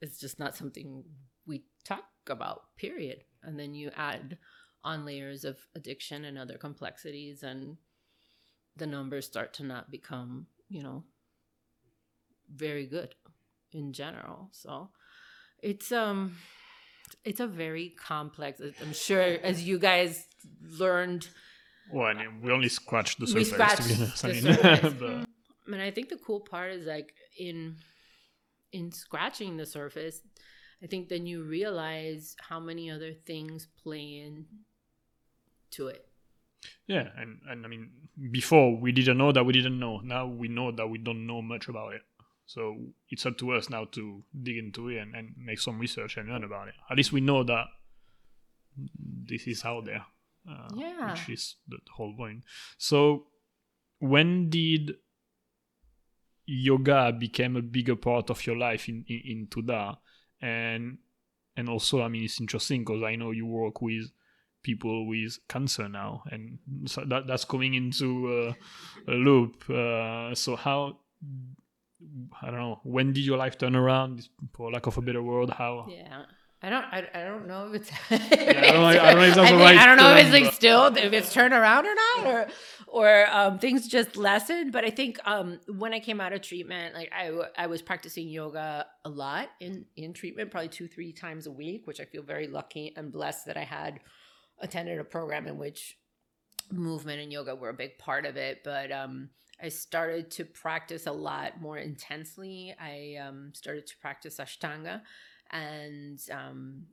it's just not something we talk about, period. And then you add on layers of addiction and other complexities, and the numbers start to not become, you know, very good in general. So it's um it's a very complex i'm sure as you guys learned well I mean, we only scratched the surface scratched the I mean, but... and i think the cool part is like in in scratching the surface I think then you realize how many other things play in to it. Yeah, and, and I mean, before we didn't know that we didn't know. Now we know that we don't know much about it. So it's up to us now to dig into it and, and make some research and learn about it. At least we know that this is out there. Uh, yeah. Which is the whole point. So when did yoga become a bigger part of your life in, in into that? And and also i mean it's interesting because i know you work with people with cancer now and so that that's coming into uh, a loop. Uh, so how i don't know when did your life turn around for lack of a better word? How yeah I don't. I, I don't know if it's. yeah, I don't, I don't know if that's I, right I don't know if it's like still if it's turned around or not, or or um, things just lessened. But I think um, when I came out of treatment, like I I was practicing yoga a lot in in treatment, probably two three times a week, which I feel very lucky and blessed that I had attended a program in which movement and yoga were a big part of it. But um, I started to practice a lot more intensely. I um, started to practice Ashtanga and um,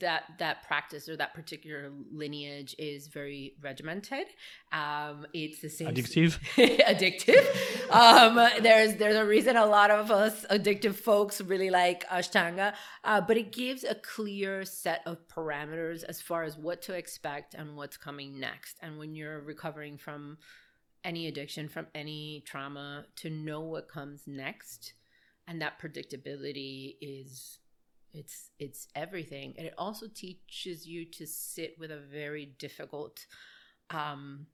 that that practice or that particular lineage is very regimented. Um, it's the same Addictive. addictive. Um, there's there's a reason a lot of us addictive folks really like Ashtanga, uh, but it gives a clear set of parameters as far as what to expect and what's coming next. And when you're recovering from any addiction, from any trauma, to know what comes next, and that predictability is it's it's everything. And it also teaches you to sit with a very difficult um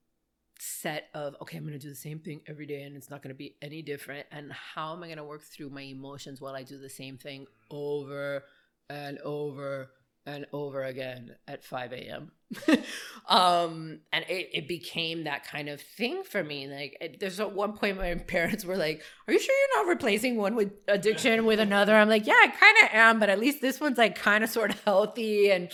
set of okay i'm going to do the same thing every day and it's not going to be any different. And how am i going to work through my emotions while i do the same thing over and over and over again at 5 a.m. um, and it, it became that kind of thing for me. Like, it, there's at one point my parents were like, "Are you sure you're not replacing one with addiction with another?" I'm like, "Yeah, I kind of am, but at least this one's like kind of sort of healthy and."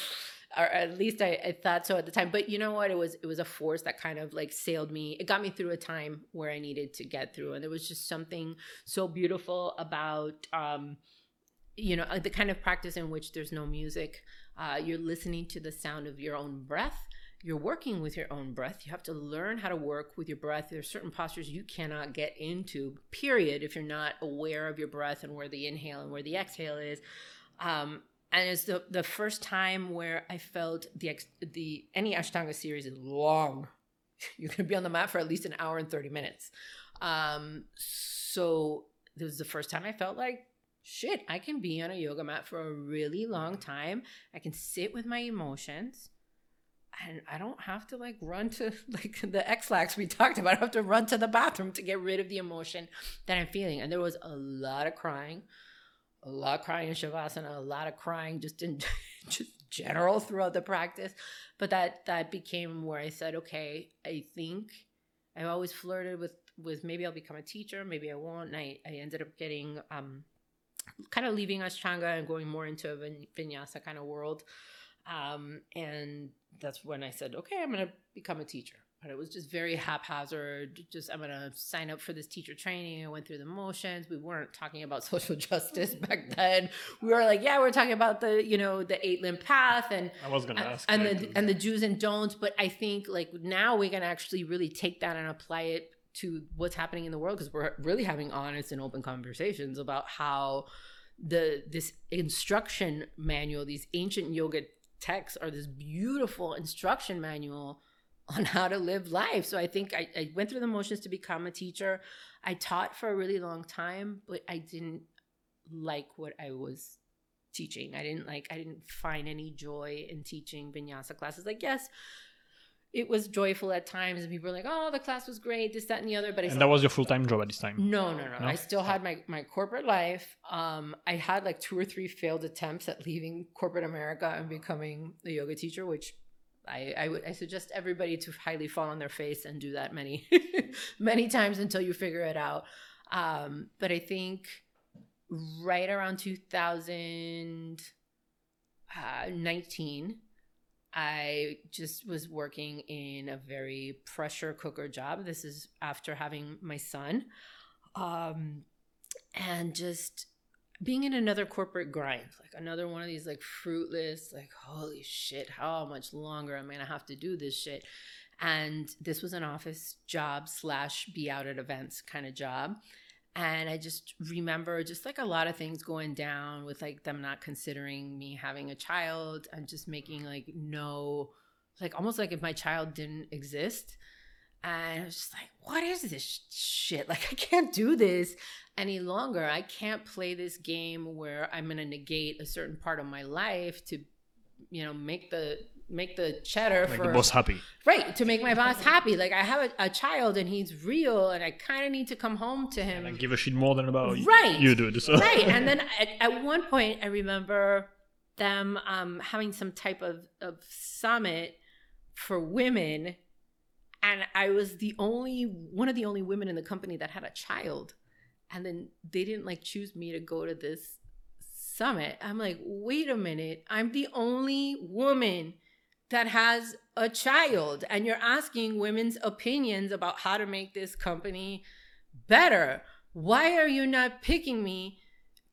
Or at least I, I thought so at the time. But you know what? It was it was a force that kind of like sailed me. It got me through a time where I needed to get through, and there was just something so beautiful about um, you know the kind of practice in which there's no music uh, you're listening to the sound of your own breath. You're working with your own breath. You have to learn how to work with your breath. There's certain postures you cannot get into period if you're not aware of your breath and where the inhale and where the exhale is. Um, and it's the, the first time where i felt the the any ashtanga series is long. You're going to be on the mat for at least an hour and 30 minutes. Um, so this was the first time i felt like shit, I can be on a yoga mat for a really long time. I can sit with my emotions. And I don't have to like run to like the Ex-Lax we talked about. I have to run to the bathroom to get rid of the emotion that I'm feeling. And there was a lot of crying, a lot of crying in Shavasana, a lot of crying just in just general throughout the practice. But that that became where I said, okay, I think I've always flirted with with maybe I'll become a teacher, maybe I won't. And I, I ended up getting um kind of leaving Ashtanga and going more into a vinyasa kind of world. Um, and that's when I said, okay, I'm going to become a teacher. But it was just very haphazard. Just, I'm going to sign up for this teacher training. I went through the motions. We weren't talking about social justice back then. We were like, yeah, we're talking about the, you know, the eight limb path and I was going to ask and the and the do's and don'ts. But I think like now we can actually really take that and apply it to what's happening in the world because we're really having honest and open conversations about how the this instruction manual these ancient yoga texts are this beautiful instruction manual on how to live life. So i think I, I went through the motions to become a teacher. I taught for a really long time but i didn't like what i was teaching. I didn't like i didn't find any joy in teaching vinyasa classes. Like yes it was joyful at times and people were like oh the class was great this that and the other but I and still, that was your full-time job at this time no no no, no? i still had my, my corporate life um, i had like two or three failed attempts at leaving corporate america and becoming a yoga teacher which I, I would I suggest everybody to highly fall on their face and do that many many times until you figure it out. Um, but I think right around 2019, uh, I just was working in a very pressure cooker job. This is after having my son. Um, and just being in another corporate grind, like another one of these like fruitless, like, holy shit, how much longer am I gonna have to do this shit? And this was an office job slash be out at events kind of job and i just remember just like a lot of things going down with like them not considering me having a child and just making like no like almost like if my child didn't exist. And i was just like what is this shit? Like i can't do this any longer. I can't play this game where i'm going to negate a certain part of my life to you know make the make the cheddar make for the boss happy. Right to make my boss happy. Like i have a, a child and he's real and i kind of need to come home to him. And give a shit more than about right. you do it so. right and then at, at, one point i remember them um, having some type of, of summit for women and i was the only one of the only women in the company that had a child. And then they didn't like choose me to go to this summit. I'm like wait a minute. I'm the only woman that has a child and you're asking women's opinions about how to make this company better. Why are you not picking me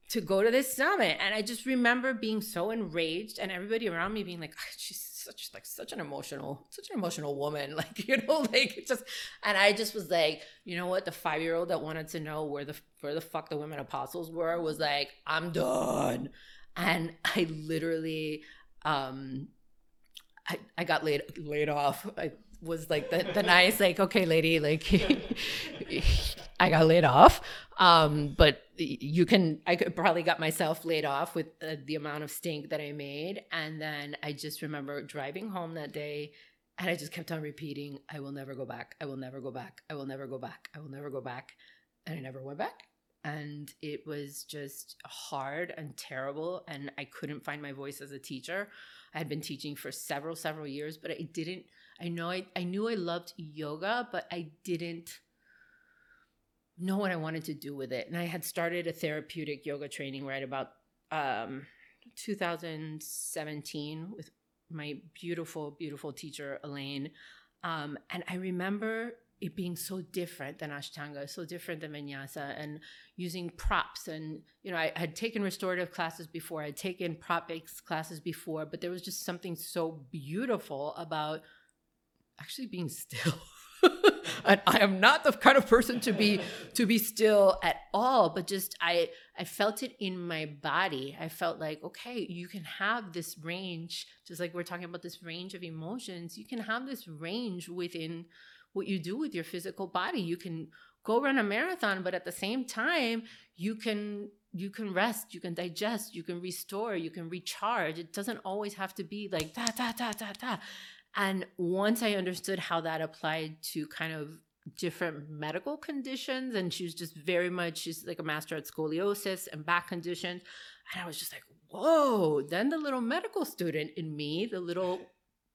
to go to this summit. And I just remember being so enraged and everybody around me being like, "Ah, she's such like such an emotional, such an emotional woman. Like, you know, like just and I just was like, you know what? The five year old that wanted to know where the where the fuck the women apostles were was like, I'm done. And I literally um I, I got laid laid off. I was like the, the nice like okay lady like I got laid off. Um, but you can I could probably got myself laid off with uh, the amount of stink that I made. And then I just remember driving home that day and I just kept on repeating, I will never go back. I will never go back. I will never go back. I will never go back. And I never went back. And it was just hard and terrible. And I couldn't find my voice as a teacher. I had been teaching for several, several years, but I didn't, I know I, I knew I loved yoga, but I didn't know what I wanted to do with it. And I had started a therapeutic yoga training right about um, 2017 with my beautiful, beautiful teacher, Elaine. Um, and I remember it being so different than Ashtanga, so different than Vinyasa, and using props. And, you know, I had taken restorative classes before, I had taken prop based classes before, but there was just something so beautiful about actually being still. and I am not the kind of person to be to be still at all, but just I I felt it in my body. I felt like, okay, you can have this range, just like we're talking about this range of emotions, you can have this range within what you do with your physical body. You can go run a marathon, but at the same time, you can you can rest, you can digest, you can restore, you can recharge. It doesn't always have to be like da da da da da. And once I understood how that applied to kind of different medical conditions, and she was just very much, she's like a master at scoliosis and back conditions. And I was just like, whoa. Then the little medical student in me, the little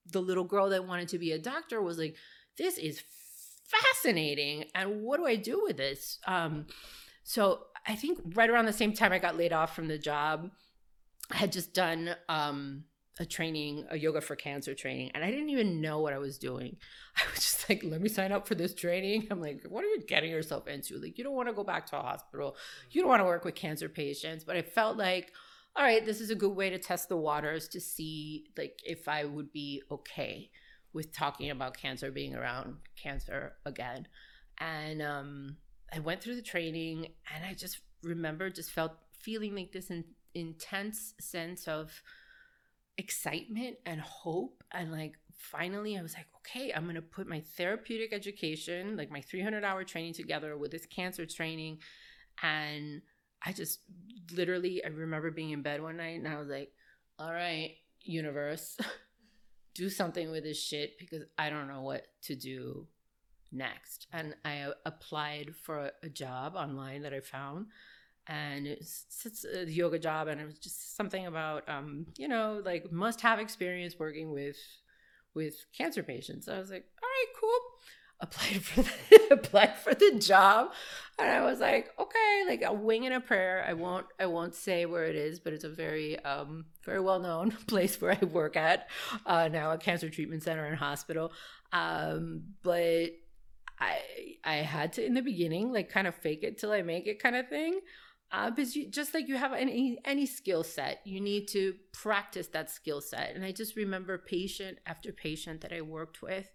the little girl that wanted to be a doctor was like, this is fascinating. And what do I do with this? Um, so I think right around the same time I got laid off from the job, I had just done um, a training, a yoga for cancer training, and I didn't even know what I was doing. I was just like, let me sign up for this training. I'm like, what are you getting yourself into? Like, you don't want to go back to a hospital, you don't want to work with cancer patients. But I felt like, all right, this is a good way to test the waters to see like if I would be okay with talking about cancer, being around cancer again. And um, I went through the training, and I just remember just felt feeling like this in, intense sense of excitement and hope. And like finally i was like okay i'm going to put my therapeutic education like my 300 hour training together with this cancer training. And i just literally i remember being in bed one night and i was like all right universe do something with this shit because i don't know what to do next. And i applied for a job online that i found and it's, it's a yoga job and it was just something about um, you know like must have experience working with with cancer patients. I was like all right cool applied for the, applied for the job. And i was like okay like a wing and a prayer. I won't i won't say where it is but it's a very um very well known place where i work at uh, now a cancer treatment center and hospital. Um but I I had to in the beginning like kind of fake it till I make it kind of thing uh, because you, just like you have any any skill set, you need to practice that skill set. And I just remember patient after patient that I worked with,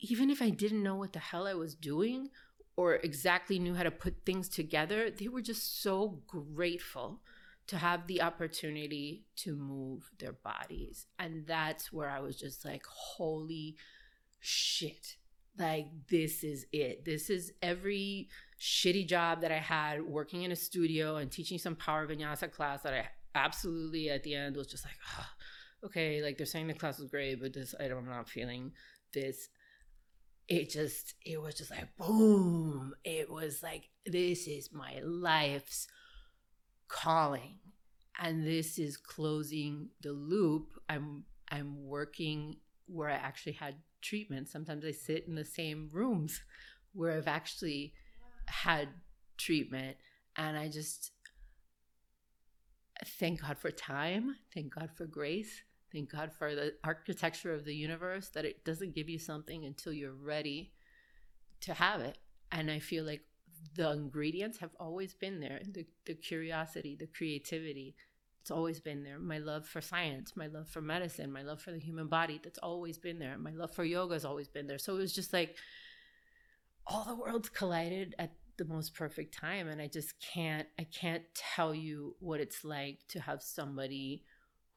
even if I didn't know what the hell I was doing or exactly knew how to put things together, they were just so grateful to have the opportunity to move their bodies. And that's where I was just like, holy shit. Like, this is it. This is every shitty job that I had working in a studio and teaching some power vinyasa class that I absolutely at the end was just like, oh, okay, like they're saying the class was great, but this, I'm not feeling this. It just, it was just like, boom. It was like, this is my life's calling. And this is closing the loop. I'm, I'm working where I actually had treatment. Sometimes I sit in the same rooms where I've actually had treatment and I just thank God for time, thank God for grace, thank God for the architecture of the universe that it doesn't give you something until you're ready to have it. And I feel like the ingredients have always been there the, the curiosity the creativity it's always been there. My love for science my love for medicine my love for the human body that's always been there. My love for yoga has always been there. So it was just like all the worlds collided at the most perfect time and i just can't i can't tell you what it's like to have somebody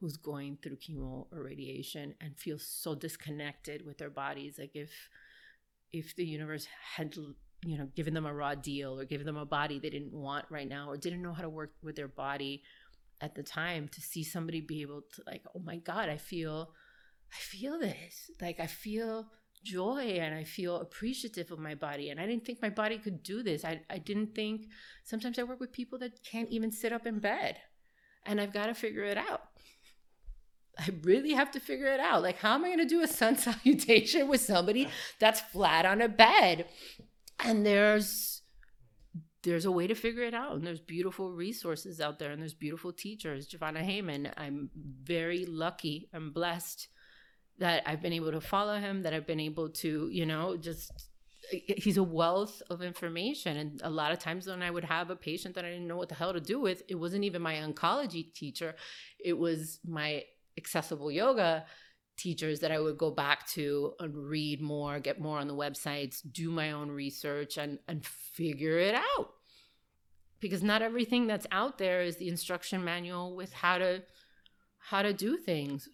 who's going through chemo or radiation and feels so disconnected with their bodies like if if the universe had you know given them a raw deal or given them a body they didn't want right now or didn't know how to work with their body at the time to see somebody be able to like oh my god i feel i feel this. Like i feel joy and i feel appreciative of my body and i didn't think my body could do this. I, I didn't think sometimes i work with people that can't even sit up in bed and i've got to figure it out I really have to figure it out. Like, how am I going to do a sun salutation with somebody that's flat on a bed? And there's there's a way to figure it out. And there's beautiful resources out there, and there's beautiful teachers. Jivana Heyman, I'm very lucky. I'm blessed that I've been able to follow him. That I've been able to, you know, just he's a wealth of information and a lot of times when i would have a patient that i didn't know what the hell to do with it wasn't even my oncology teacher it was my accessible yoga teachers that I would go back to and read more, get more on the websites, do my own research and and figure it out. Because not everything that's out there is the instruction manual with how to how to do things.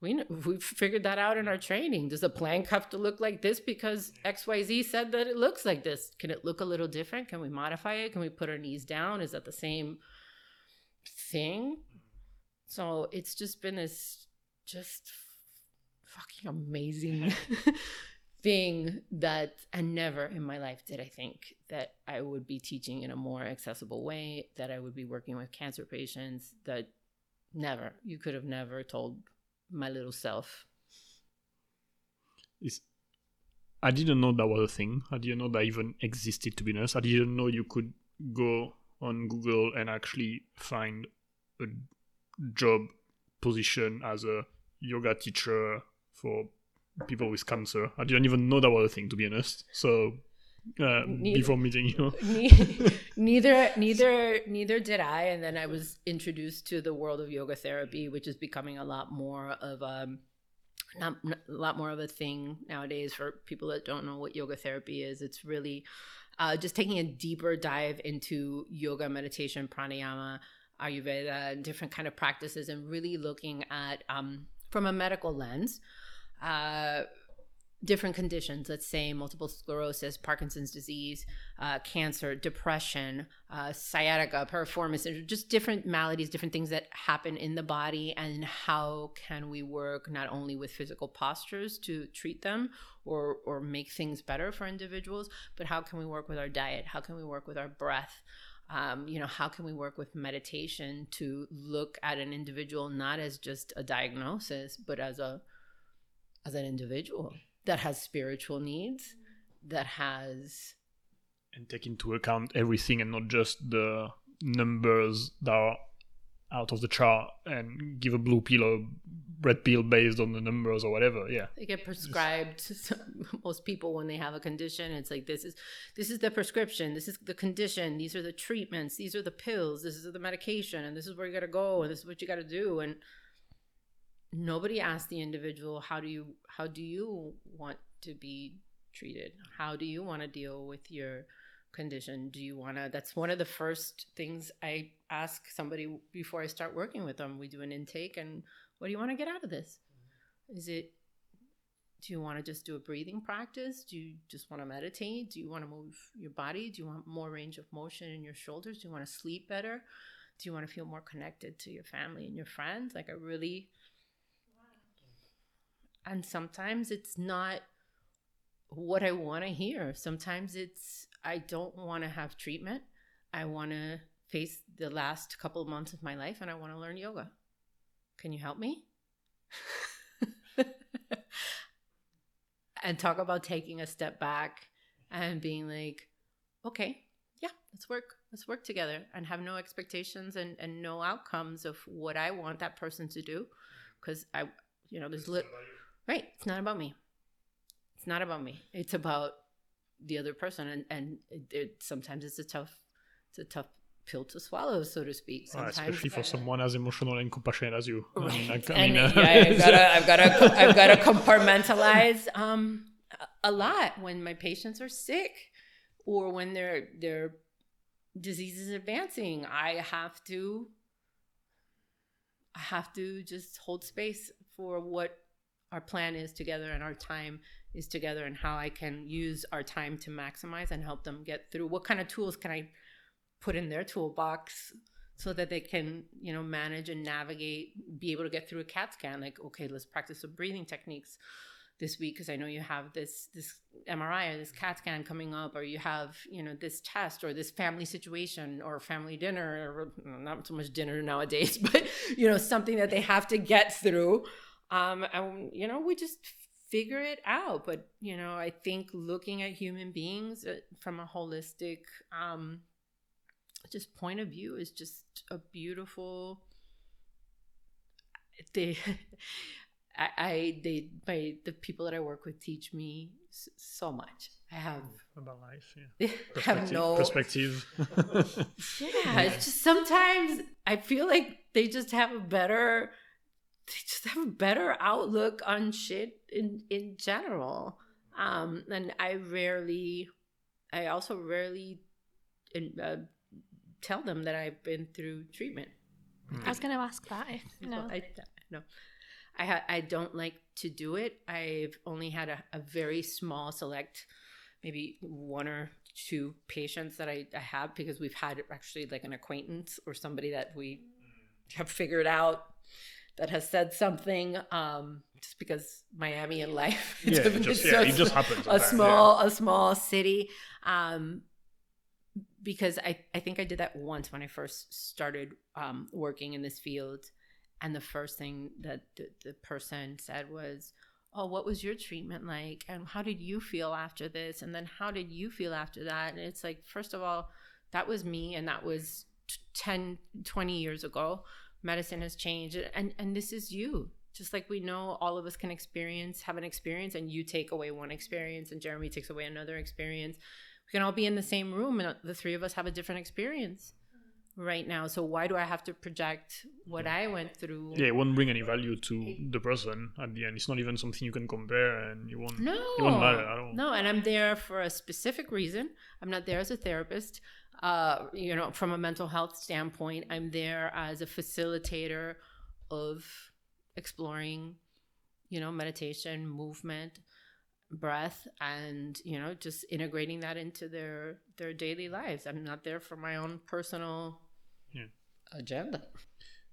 We we've figured that out in our training. Does a plank have to look like this because XYZ said that it looks like this? Can it look a little different? Can we modify it? Can we put our knees down? Is that the same thing? So it's just been this just fucking amazing thing that and never in my life did I think that I would be teaching in a more accessible way, that I would be working with cancer patients, that never. You could have never told my little self. It's, I didn't know that was a thing. I didn't know that even existed to be honest. I didn't know you could go on Google and actually find a job position as a yoga teacher for people with cancer. I didn't even know that was a thing, to be honest. So uh, neither, before meeting you, neither, neither, neither did I. And then I was introduced to the world of yoga therapy, which is becoming a lot more of a um, not, not, a lot more of a thing nowadays for people that don't know what yoga therapy is. It's really uh, just taking a deeper dive into yoga, meditation, pranayama, Ayurveda and different kind of practices, and really looking at um, from a medical lens. Uh, different conditions, let's say multiple sclerosis, Parkinson's disease, uh, cancer, depression, uh, sciatica, piriformis, just different maladies, different things that happen in the body, and how can we work not only with physical postures to treat them or or make things better for individuals, but how can we work with our diet? How can we work with our breath? Um, you know how can we work with meditation to look at an individual not as just a diagnosis but as a as an individual that has spiritual needs that has and take into account everything and not just the numbers that are out of the chart and give a blue pill or red pill based on the numbers or whatever yeah. They get prescribed to most people when they have a condition. It's like this is this is the prescription. This is the condition. These are the treatments. These are the pills. This is the medication. And this is where you got to go. And this is what you got to do. And nobody asks the individual how do you how do you want to be treated? How do you want to deal with your condition? Do you want to that's one of the first things i ask somebody before i start working with them. We do an intake and what do you want to get out of this? Is it do you want to just do a breathing practice? Do you just want to meditate? Do you want to move your body? Do you want more range of motion in your shoulders? Do you want to sleep better? Do you want to feel more connected to your family and your friends? Like i really and sometimes it's not what i want to hear. Sometimes it's I don't want to have treatment. I want to face the last couple of months of my life and I want to learn yoga. Can you help me? and talk about taking a step back and being like, okay, yeah, let's work. Let's work together and have no expectations and, and no outcomes of what I want that person to do. Because I, you know, there's lit, right. It's not about me. It's not about me. It's about the other person and and it, it, sometimes it's a tough it's a tough pill to swallow so to speak sometimes especially for someone as emotional and compassionate as you. I mean, I, I mean, uh, yeah, I've gotta, I've gotta, I've gotta compartmentalize um a- a lot when my patients are sick or when their their disease is advancing. I have to, I have to just hold space for what our plan is together and our time is together and how I can use our time to maximize and help them get through. What kind of tools can I put in their toolbox so that they can you know manage and navigate be able to get through a cat scan like okay let's practice some breathing techniques this week because i know you have this this mri or this cat scan coming up or you have you know this test or this family situation or family dinner or not so much dinner nowadays but you know something that they have to get through um and you know we just figure it out but you know i think looking at human beings uh, from a holistic um just point of view is just a beautiful they I, I they my the people that I work with teach me so much. I have about life, yeah. Have no perspective. yeah, it's just sometimes I feel like they just have a better they just have a better outlook on shit in in general. Um and I rarely I also rarely in, uh, tell them that I've been through treatment. I was going to ask that. If, no. I no. I ha- I don't like to do it. I've only had a, a very small select, maybe one or two patients that I, I have because we've had actually like an acquaintance or somebody that we have figured out that has said something. Um, just because Miami and life, Yeah, just- so yeah, it just happens A small a small city. Um, because I, I think I did that once when I first started um, working in this field. And the first thing that the, the person said was, Oh, what was your treatment like? And how did you feel after this? And then how did you feel after that? And it's like, first of all, that was me. And that was t- 10, 20 years ago. Medicine has changed. And, and this is you. Just like we know all of us can experience, have an experience, and you take away one experience, and Jeremie takes away another experience we can all be in the same room and the three of us have a different experience mm-hmm. right now so why do i have to project what i went through yeah, it won't bring any value to the person at the end. It's not even something you can compare, and you won't. no it won't matter at all. no and i'm there for a specific reason i'm not there as a therapist uh, you know from a mental health standpoint i'm there as a facilitator of exploring you know meditation movement breath and you know just integrating that into their their daily lives i'm not there for my own personal Yeah. agenda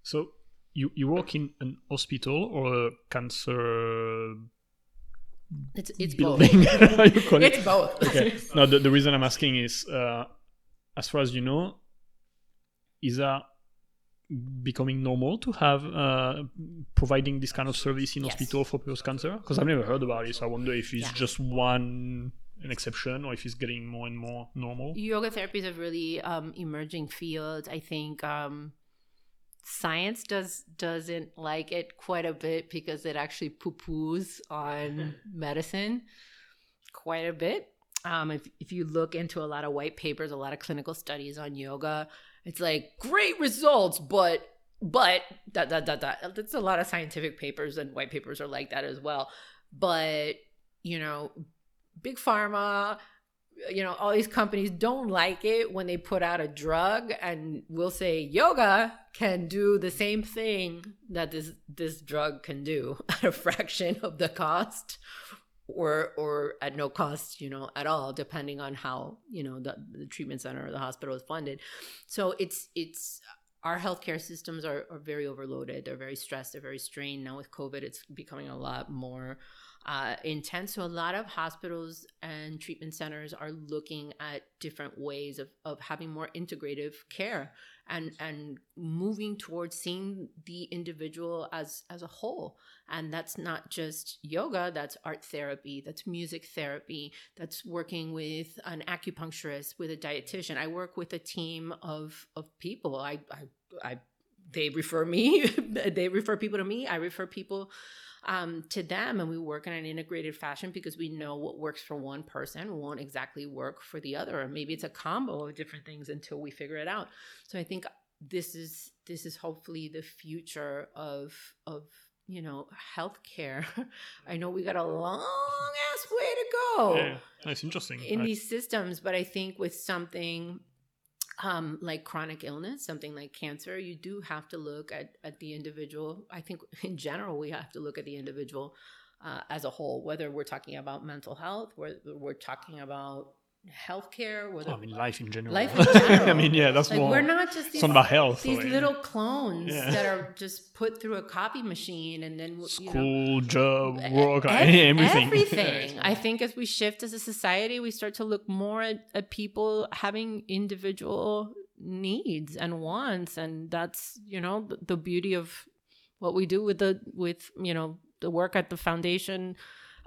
So you you work in an hospital or a cancer it's it's both building? You call it? it's both okay. No, the, the reason I'm asking is, uh, as far as you know, is that becoming normal to have uh, providing this kind of service in Yes. hospital for post cancer? Because I've never heard about it, so I wonder if it's Yeah. just one an exception or if it's getting more and more normal. yoga therapy is a really um, emerging field i think um, science does doesn't like it quite a bit because it actually poo-poos on medicine quite a bit um, if, if you look into a lot of white papers a lot of clinical studies on yoga it's like great results but but da, da, da, da. that's a lot of scientific papers and white papers are like that as well but you know big pharma you know all these companies don't like it when they put out a drug and we'll say yoga can do the same thing that this this drug can do at a fraction of the cost or or at no cost you know at all depending on how you know the, the treatment center or the hospital is funded. So it's it's our healthcare systems are, are very overloaded. They're very stressed. They're very strained. Now with covid it's becoming a lot more uh, intense. So a lot of hospitals and treatment centers are looking at different ways of, of having more integrative care and and moving towards seeing the individual as as a whole. And that's not just yoga, that's art therapy, that's music therapy, that's working with an acupuncturist, with a dietitian. I work with a team of of people. I I, I they refer me, they refer people to me, I refer people um, to them and we work in an integrated fashion because we know what works for one person won't exactly work for the other or maybe it's a combo of different things until we figure it out. So i think this is this is hopefully the future of of you know healthcare. I know we got a long ass way to go Yeah, that's interesting. in I- these systems but i think with something um, like chronic illness something like cancer you do have to look at, at the individual. I think in general we have to look at the individual uh, as a whole whether we're talking about mental health whether we're talking about healthcare whether I mean, life in general. Life in general. I mean, yeah, that's like more. we're not just these, not about health. these little clones Yeah. that are just put through a copy machine and then you know school, job, work, Ev- everything. Everything. I think as we shift as a society, we start to look more at, at people having individual needs and wants, and that's you know the, the beauty of what we do with the with you know the work at the foundation.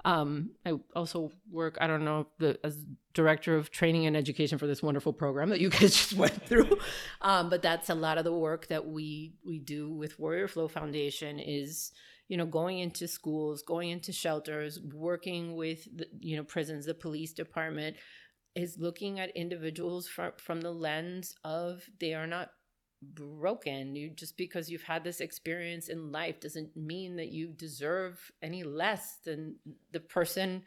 Um, I also work. I don't know the as director of training and education for this wonderful program that you guys just went through. Um, but that's a lot of the work that we we do with Warrior Flow Foundation is you know going into schools going into shelters working with the, you know prisons the police department is looking at individuals from from the lens of they are not broken you just because you've had this experience in life doesn't mean that you deserve any less than the person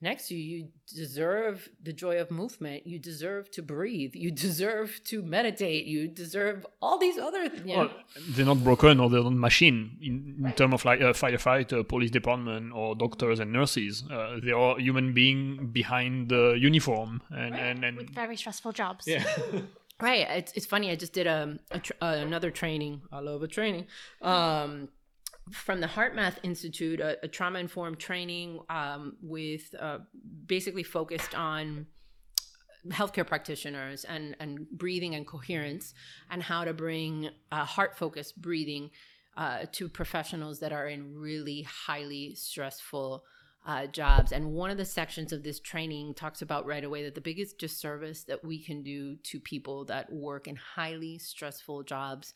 next to you. You deserve the joy of movement. You deserve to breathe. You deserve to meditate. You deserve all these other you know, Well, they're not broken or they're not machine. In, in terms of like a firefighter, police department, or doctors and nurses. Uh, they are human being behind the uniform, and and, and with very stressful jobs. yeah. Right. It's, it's funny. I just did a, a tr- uh, another training. I love a training. Um, from the HeartMath Institute, a, a trauma informed training um, with uh, basically focused on healthcare practitioners and, and breathing and coherence and how to bring uh, heart focused breathing uh, to professionals that are in really highly stressful uh, jobs. And one of the sections of this training talks about right away that the biggest disservice that we can do to people that work in highly stressful jobs,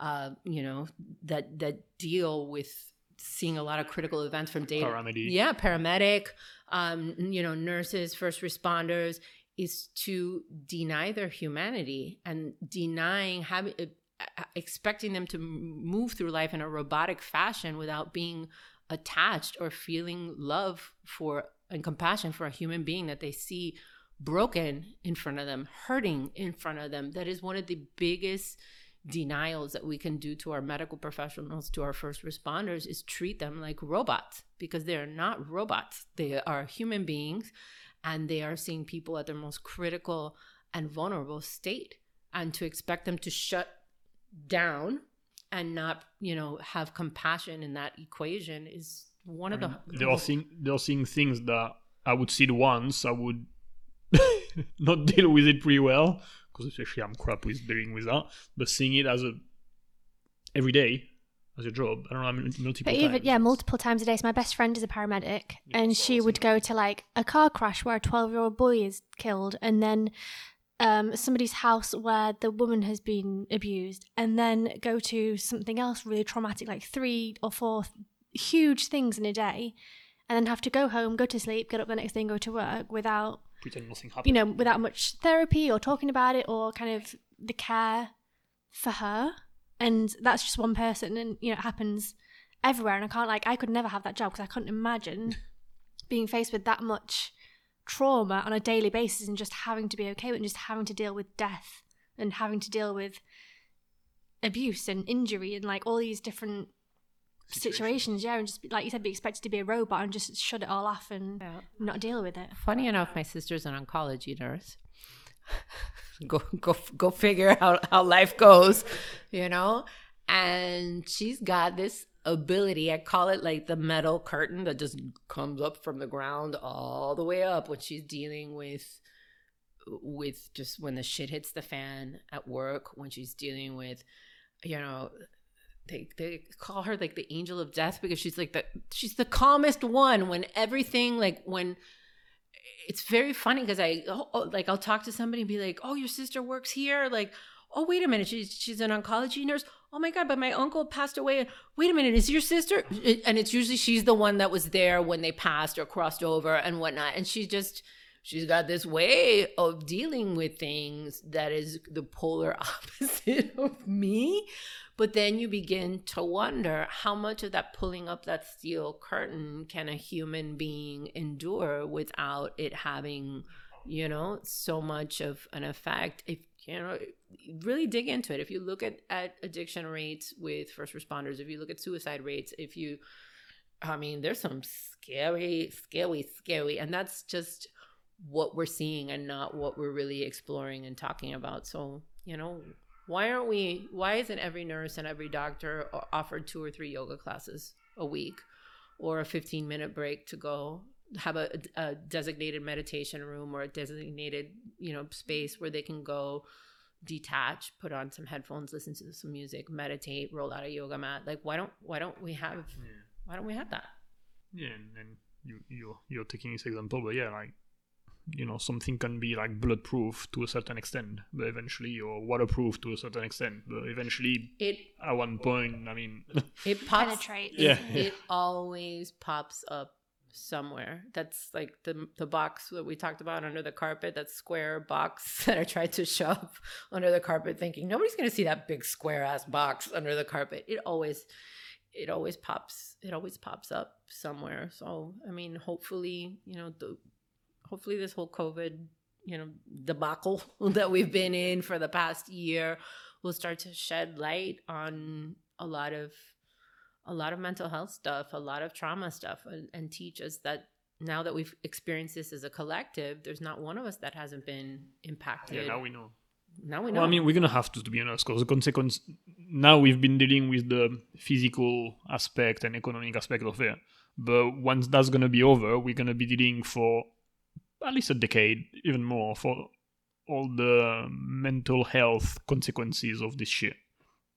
uh, you know, that that deal with seeing a lot of critical events from day Paramedic. yeah paramedic um, you know nurses first responders is to deny their humanity and denying having uh, expecting them to move through life in a robotic fashion without being attached or feeling love for and compassion for a human being that they see broken in front of them, hurting in front of them. That is one of the biggest denials that we can do to our medical professionals, to our first responders, is treat them like robots because they are not robots. They are human beings and they are seeing people at their most critical and vulnerable state. And to expect them to shut down and not, you know, have compassion in that equation is one of the they are seeing they are seeing things that I would see it once. I would not deal with it pretty well because especially I'm crap with dealing with that. But seeing it as a every day as a job, I don't know, I mean, multiple But even times. yeah, multiple times a day. So my best friend is a paramedic, and she would go to like a car crash where a twelve-year-old boy is killed, and then um, somebody's house where the woman has been abused, and then go to something else really traumatic, like three or four huge things in a day, and then have to go home, go to sleep, get up the next day, and go to work without pretend nothing happened. you know without much therapy or talking about it or kind of the care for her and that's just one person and you know it happens everywhere and i can't like i could never have that job because i couldn't imagine being faced with that much trauma on a daily basis and just having to be okay with and just having to deal with death and having to deal with abuse and injury and like all these different situations yeah and just like you said be expected to be a robot and just shut it all off and Yeah. not deal with it Funny enough, my sister's an oncology nurse. go go go figure out how life goes, you know? And she's got this ability. I call it like the metal curtain that just comes up from the ground all the way up when she's dealing with with just when the shit hits the fan at work, when she's dealing with you know they they call her like the angel of death because she's like the she's the calmest one when everything like when it's very funny because I oh, oh, like I'll talk to somebody and be like, "Oh, your sister works here." Like, oh wait a minute she's she's an oncology nurse? Oh my god but my uncle passed away wait a minute is your sister? And it's usually she's the one that was there when they passed or crossed over and whatnot and she just she's got this way of dealing with things that is the polar opposite of me. But then you begin to wonder how much of that pulling up that steel curtain can a human being endure without it having you know so much of an effect if you know really dig into it. If you look at, at addiction rates with first responders if you look at suicide rates if you i mean there's some scary scary scary and that's just what we're seeing and not what we're really exploring and talking about. So you know why aren't we why isn't every nurse and every doctor offered two or three yoga classes a week or a 15 minute break to go have a, a, designated meditation room or a designated you know space where they can go detach put on some headphones listen to some music meditate roll out a yoga mat like why don't why don't we have yeah. why don't we have that yeah and, and you you're, you're taking this example but yeah like you know something can be like bulletproof to a certain extent but eventually or waterproof to a certain extent but eventually it at one point i mean it pops penetrates yeah. it always pops up somewhere. That's like the the box that we talked about under the carpet, that square box that I tried to shove under the carpet, thinking nobody's gonna see that big square ass box under the carpet. It always it always pops it always pops up somewhere. So I mean hopefully, you know, the hopefully this whole COVID, you know, debacle that we've been in for the past year will start to shed light on a lot of a lot of mental health stuff, a lot of trauma stuff, and, and teach us that now that we've experienced this as a collective, there's not one of us that hasn't been impacted. Yeah, now we know. Now we know. Well, I mean, we're gonna have to, to be honest, because the consequence. Now we've been dealing with the physical aspect and economic aspect of it, but once that's gonna be over, we're gonna be dealing for at least a decade, even more, for all the mental health consequences of this shit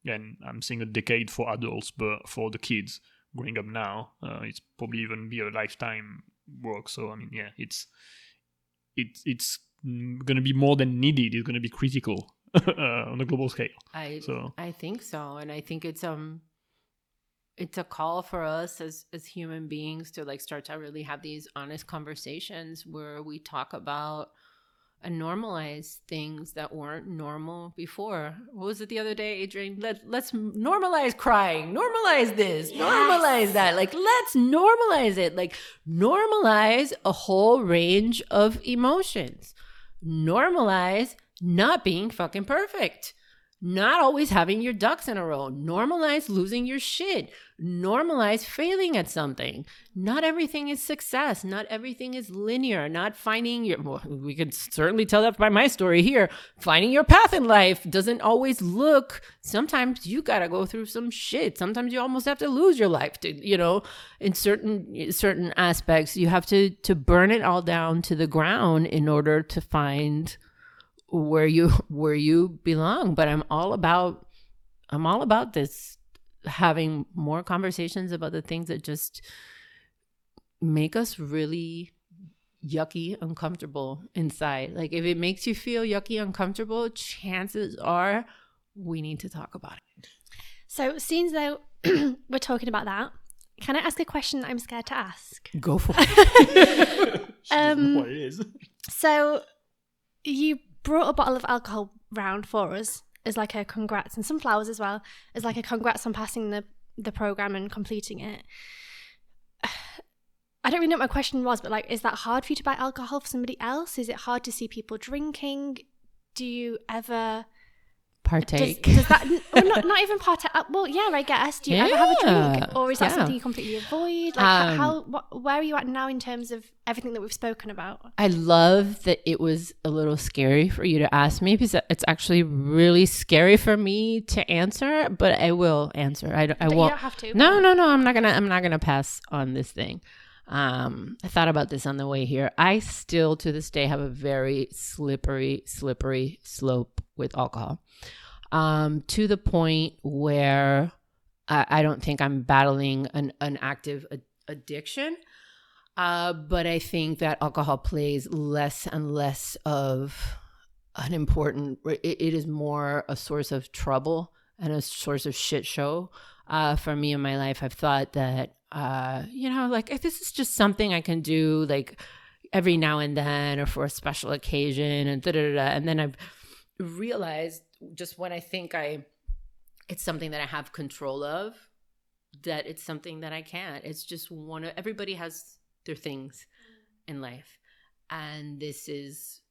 and I'm saying a decade for adults, but for the kids growing up now, uh, it's probably even be a lifetime work. So I mean, yeah, it's it's it's going to be more than needed. It's going to be critical uh, on a global scale. I so I think so, and I think it's um it's a call for us as as human beings to like start to really have these honest conversations where we talk about and normalize things that weren't normal before. What was it the other day, Adrian? Let, let's normalize crying, normalize this, yes. normalize that. Like, let's normalize it. Like, normalize a whole range of emotions. Normalize not being fucking perfect not always having your ducks in a row. Normalize losing your shit. Normalize failing at something. Not everything is success. Not everything is linear. Not finding your, well, we could certainly tell that by my story here. Finding your path in life doesn't always look, sometimes you gotta go through some shit. Sometimes you almost have to lose your life to, you know, in certain, certain aspects. You have to, to burn it all down to the ground in order to find where you where you belong but i'm all about i'm all about this having more conversations about the things that just make us really yucky uncomfortable inside. Like if it makes you feel yucky uncomfortable chances are we need to talk about it. So seems though we're talking about that can i ask a question i'm scared to ask? Go for it. Um what it is. so you brought a bottle of alcohol round for us as like a congrats and some flowers as well as like a congrats on passing the the program and completing it. I don't really know what my question was, but like, is that hard for you to buy alcohol for somebody else? Is it hard to see people drinking? Do you ever partake. Does, does that well, not not even partake? Uh, well, yeah, I guess. Do you yeah. ever have a drink, or is that yeah. something you completely avoid? Like, um, how, what, where are you at now in terms of everything that we've spoken about? I love that it was a little scary for you to ask me because it's actually really scary for me to answer, but I will answer. I, I won't. have to. No, no, no. I'm not gonna. I'm not gonna pass on this thing. Um, I thought about this on the way here. I still, to this day, have a very slippery, slippery slope with alcohol um, to the point where I, I, don't think I'm battling an, an active ad- addiction. Uh, but I think that alcohol plays less and less of an important it, it is more a source of trouble and a source of shit show uh, for me in my life i've thought that uh, you know like if this is just something i can do like every now and then or for a special occasion and da da da and then i've realized just when i think i it's something that i have control of that it's something that i can't. It's just one of everybody has their things in life. And this is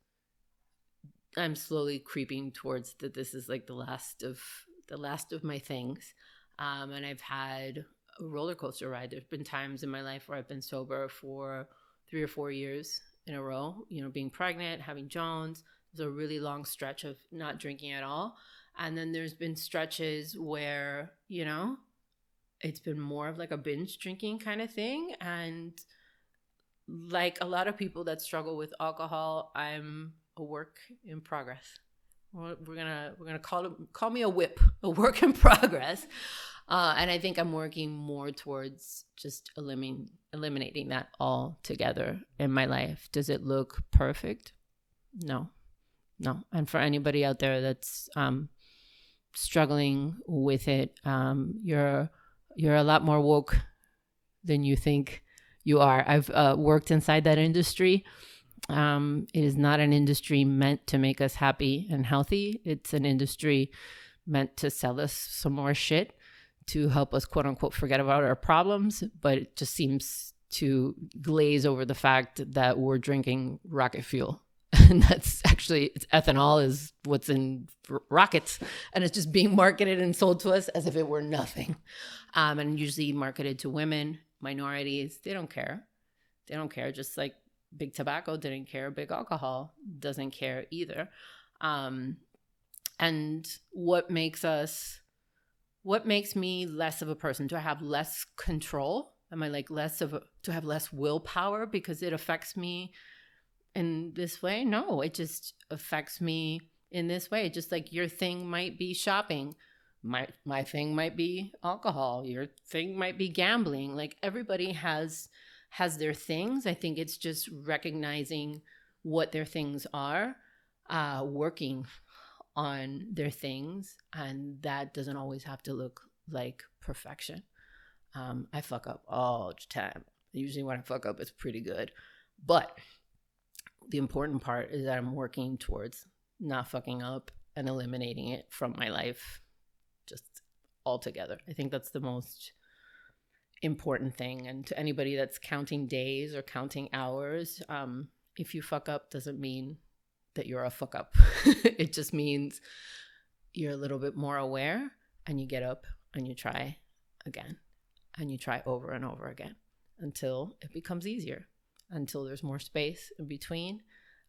i'm slowly creeping towards that this is like the last of the last of my things um, and i've had a roller coaster ride. There's been times in my life where i've been sober for three or four years in a row you know being pregnant having jones. There's a really long stretch of not drinking at all. And then there's been stretches where you know it's been more of like a binge drinking kind of thing. And like a lot of people that struggle with alcohol, I'm a work in progress. We're, gonna we're gonna call it call me a whip, a work in progress. Uh, and I think I'm working more towards just eliminating eliminating that all together in my life. Does it look perfect? No, no. And for anybody out there that's um, struggling with it, um, you're you're a lot more woke than you think you are. I've uh, worked inside that industry. Um, it is not an industry meant to make us happy and healthy. It's an industry meant to sell us some more shit to help us quote unquote forget about our problems. But it just seems to glaze over the fact that we're drinking rocket fuel. And that's actually ethanol is what's in rockets, and it's just being marketed and sold to us as if it were nothing, um, and usually marketed to women minorities, they don't care. They don't care. Just like big tobacco didn't care, big alcohol doesn't care either. Um, and what makes us, what makes me less of a person? Do I have less control? Am I like less of a, to have less willpower because it affects me in this way? No, it just affects me in this way. Just like your thing might be shopping my my thing might be alcohol your thing might be gambling like everybody has has their things. I think it's just recognizing what their things are uh working on their things and that doesn't always have to look like perfection. Um i fuck up all the time. Usually when i fuck up it's pretty good. But the important part is that i'm working towards not fucking up and eliminating it from my life just altogether. I think that's the most important thing. And to anybody that's counting days or counting hours, um, if you fuck up, doesn't mean that you're a fuck up. it just means you're a little bit more aware and you get up and you try again and you try over and over again until it becomes easier, until there's more space in between.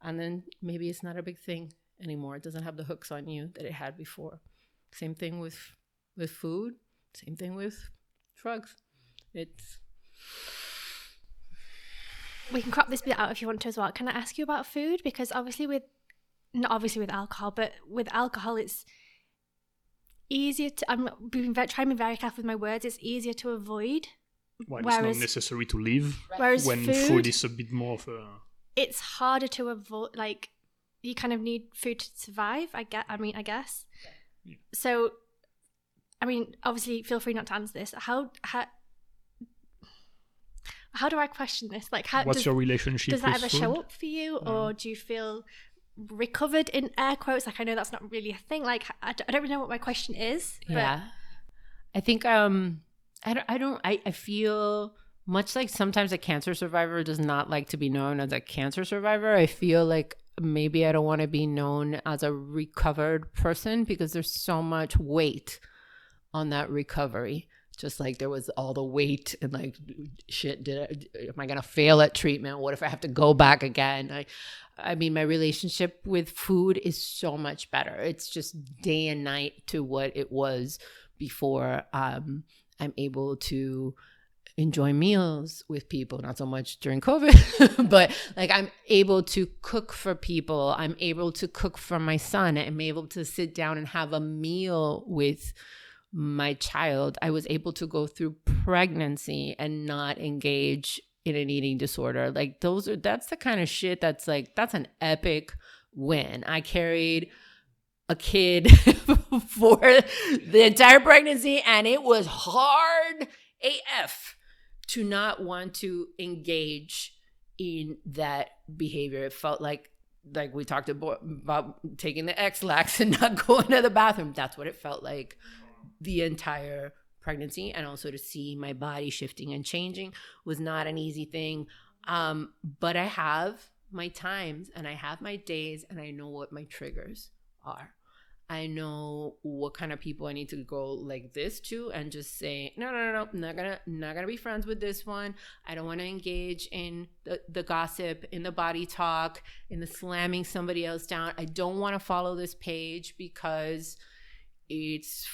And then maybe it's not a big thing anymore. It doesn't have the hooks on you that it had before. Same thing with with food. Same thing with drugs. It's we can crop this bit out if you want to as well. Can I ask you about food? Because obviously with not obviously with alcohol, but with alcohol it's easier to I'm being very, trying to be very careful with my words, it's easier to avoid. Well, whereas, it's not necessary to live. Whereas when food, food is a bit more of a it's harder to avoid like you kind of need food to survive, I get I mean I guess. Yeah. So I mean, obviously, feel free not to answer this. How how how do I question this? Like, how what's does, your relationship? Does that ever food? show up for you, mm. or do you feel recovered in air quotes? Like, I know that's not really a thing. Like, I don't, I don't really know what my question is. Yeah, I think um, I don't, I don't, I, I feel much like sometimes a cancer survivor does not like to be known as a cancer survivor. I feel like maybe I don't want to be known as a recovered person because there's so much weight on that recovery just like there was all the weight and like shit did I, am i to fail at treatment? What if i have to go back again? I i mean my relationship with food is so much better. It's just day and night to what it was before um i'm able to enjoy meals with people not so much during covid but like i'm able to cook for people. I'm able to cook for my son. I'm able to sit down and have a meal with my child, I was able to go through pregnancy and not engage in an eating disorder. Like those are that's the kind of shit that's like that's an epic win. I carried a kid for the entire pregnancy and it was hard AF to not want to engage in that behavior. It felt like like we talked about, taking the Ex-Lax and not going to the bathroom. That's what it felt like the entire pregnancy and also to see my body shifting and changing was not an easy thing. Um, but I have my times and I have my days and I know what my triggers are. I know what kind of people I need to go like this to and just say, no, no, no, no, not gonna not gonna be friends with this one. I don't wanna engage in the, the gossip, in the body talk, in the slamming somebody else down. I don't wanna follow this page because it's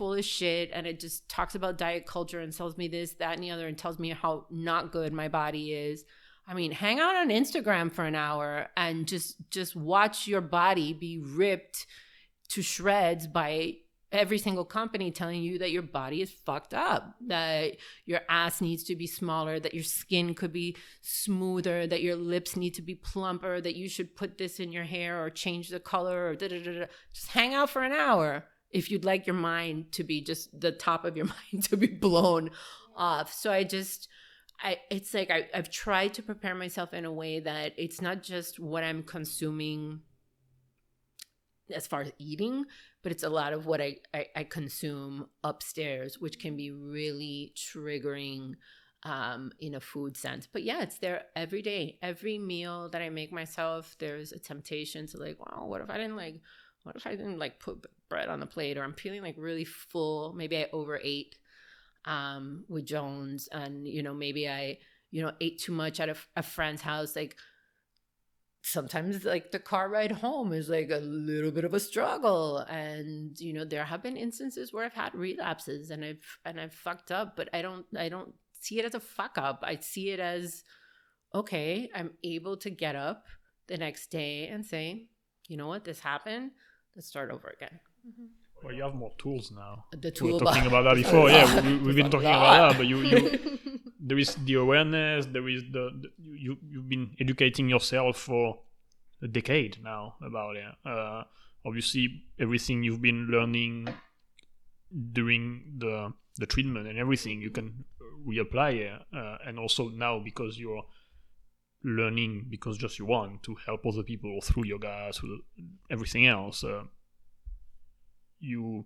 full of shit and it just talks about diet culture and tells me this, that, and the other, and tells me how not good my body is. I mean, hang out on Instagram for an hour and just just watch your body be ripped to shreds by every single company telling you that your body is fucked up, that your ass needs to be smaller, that your skin could be smoother, that your lips need to be plumper, that you should put this in your hair or change the color or da da da. Just hang out for an hour if you'd like your mind to be just the top of your mind to be blown off. So I just. I, it's like I, I've tried to prepare myself in a way that it's not just what I'm consuming as far as eating, but it's a lot of what I, I, I consume upstairs, which can be really triggering um, in a food sense. But yeah, it's there every day. Every meal that I make myself, there's a temptation to like, wow, what if I didn't like, what if I didn't like put bread on the plate or I'm feeling like really full? Maybe I overate um, with Jones and, you know, maybe I, you know, ate too much at a, a friend's house. Like, sometimes like the car ride home is like a little bit of a struggle and you know there have been instances where i've had relapses and i've and i've fucked up but i don't i don't see it as a fuck up i see it as okay i'm able to get up the next day and say you know what this happened let's start over again mm-hmm. Well, you have more tools now. The tool. We were talking about that before. yeah, we, have been talking about that, but you, you there is the awareness. There is the, the, you you've been educating yourself for a decade now about it. Uh, obviously, everything you've been learning during the the treatment and everything you can reapply it, uh, and also now because you're learning because just you want to help other people through yoga through everything else uh, you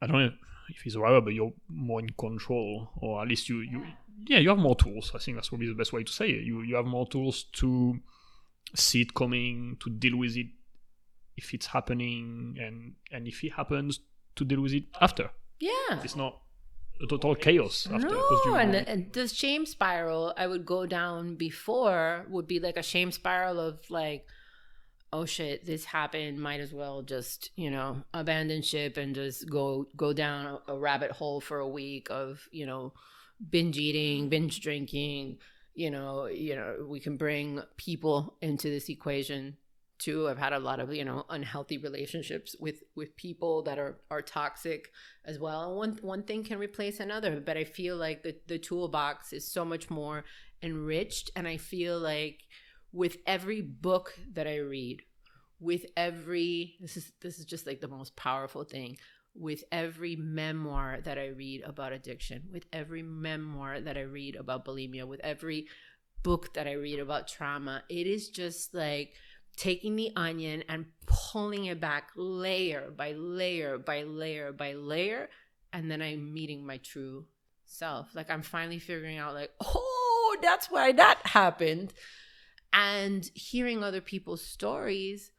i don't know if it's right, but you're more in control, or at least you you yeah you have more tools. I think that's probably the best way to say it. You you have more tools to see it coming, to deal with it if it's happening, and and if it happens, to deal with it after. Yeah, it's not total chaos after. No, you, and, and the shame spiral I would go down before would be like a shame spiral of like oh shit this happened might as well just you know abandon ship and just go go down a, a rabbit hole for a week of you know binge eating binge drinking you know you know we can bring people into this equation too. I've had a lot of you know unhealthy relationships with with people that are are toxic as well. One one thing can replace another but i feel like the the toolbox is so much more enriched. And i feel like with every book that I read, with every this is this is just like the most powerful thing with every memoir that I read about addiction, with every memoir that I read about bulimia, with every book that I read about trauma, it is just like taking the onion and pulling it back layer by layer by layer by layer and then I'm meeting my true self. Like I'm finally figuring out like, "Oh, that's why that happened." and hearing other people's stories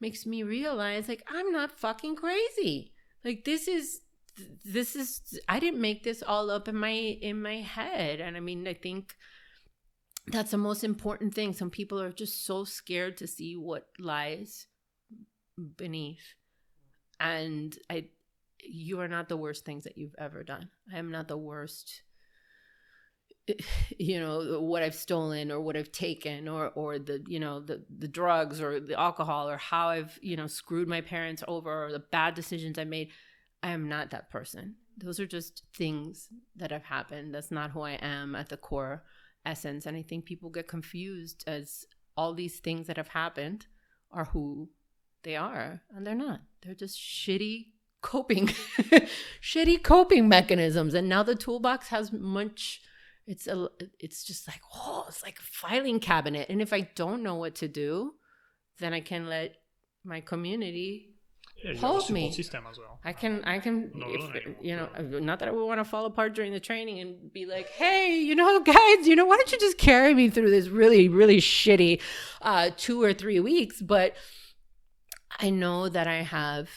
makes me realize like I'm not fucking crazy. Like this is this is I didn't make this all up in my in my head. And I mean, I think that's the most important thing. Some people are just so scared to see what lies beneath. And I you are not the worst things that you've ever done. I am not the worst you know what i've stolen or what i've taken or or the you know the the drugs or the alcohol or how i've you know screwed my parents over or the bad decisions i made i am not that person those are just things that have happened that's not who i am at the core essence and i think people get confused as all these things that have happened are who they are, and they're not. They're just shitty coping, shitty coping mechanisms. And now the toolbox has much. It's a. It's just like oh, it's like a filing cabinet. And if I don't know what to do, then I can let my community Yeah, you have a Hold me. system as well. I can, I can, No, if, you know, not that I would want to fall apart during the training and be like, hey, you know, guys, you know, why don't you just carry me through this really, really shitty uh, two or three weeks? But I know that I have,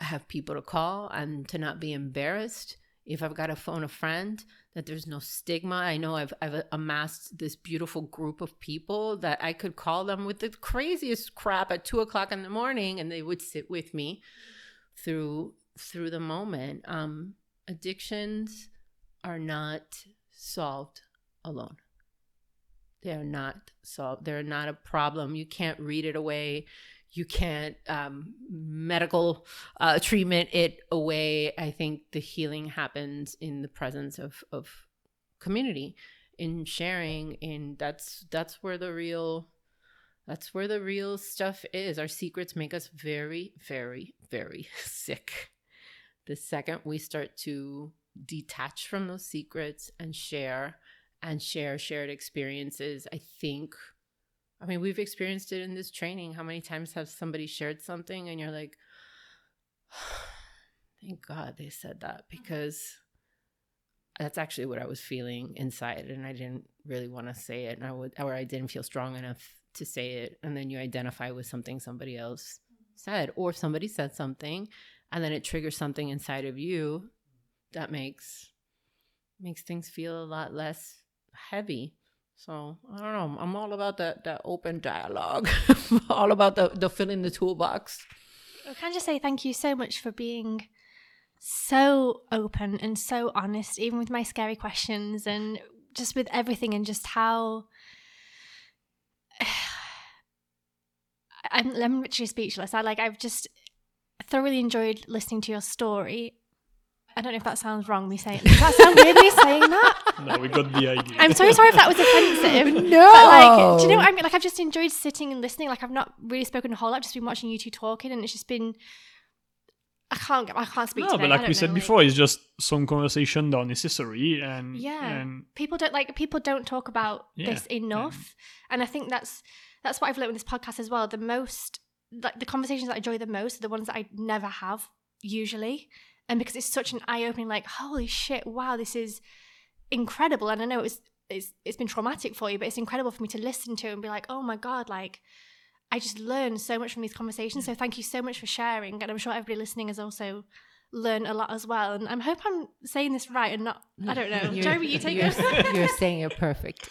I have people to call and to not be embarrassed. If I've got to phone a friend, that there's no stigma. I know I've I've amassed this beautiful group of people that I could call them with the craziest crap at two o'clock in the morning, and they would sit with me through through the moment. Um, addictions are not solved alone. They are not solved. They're not a problem. You can't read it away. You can't um, medical uh, treatment it away. I think the healing happens in the presence of of community, in sharing, and that's that's where the real that's where the real stuff is. Our secrets make us very, very, very sick. The second we start to detach from those secrets and share and share shared experiences, I think, I mean, we've experienced it in this training. How many times have somebody shared something and you're like, thank God they said that mm-hmm. because that's actually what I was feeling inside, and I didn't really want to say it, and I would, or I didn't feel strong enough to say it, and then you identify with something somebody else mm-hmm. said, or somebody said something, and then it triggers something inside of you that makes makes things feel a lot less heavy. So I don't know. I'm all about that that open dialogue. all about the the filling the toolbox. I can just say thank you so much for being so open and so honest, even with my scary questions and just with everything and just how I'm, I'm literally speechless. I like I've just thoroughly enjoyed listening to your story. I don't know if that sounds wrong, me saying does that sound weird me saying that? No, we got the idea. I'm so sorry if that was offensive. No. But like, do you know what I mean? Like, I've just enjoyed sitting and listening. Like, I've not really spoken a whole lot. I've just been watching you two talking, and it's just been. I can't. I can't speak. no, today. but like don't we said know, before, it's just some conversation that are necessary, and Yeah. and people don't like people don't talk about Yeah, this enough, and I think that's that's what I've learned with this podcast as well. The most like the conversations that I enjoy the most are the ones that I never have usually, and because it's such an eye opening, like holy shit, wow, this is incredible. And I know it was it's it's been traumatic for you, but it's incredible for me to listen to and be like, oh my god, like I just learned so much from these conversations. So thank you so much for sharing, and I'm sure everybody listening has also learned a lot as well. And I hope I'm saying this right and not. I don't know. You're- Jeremie, you take you're, it. you're saying it perfect.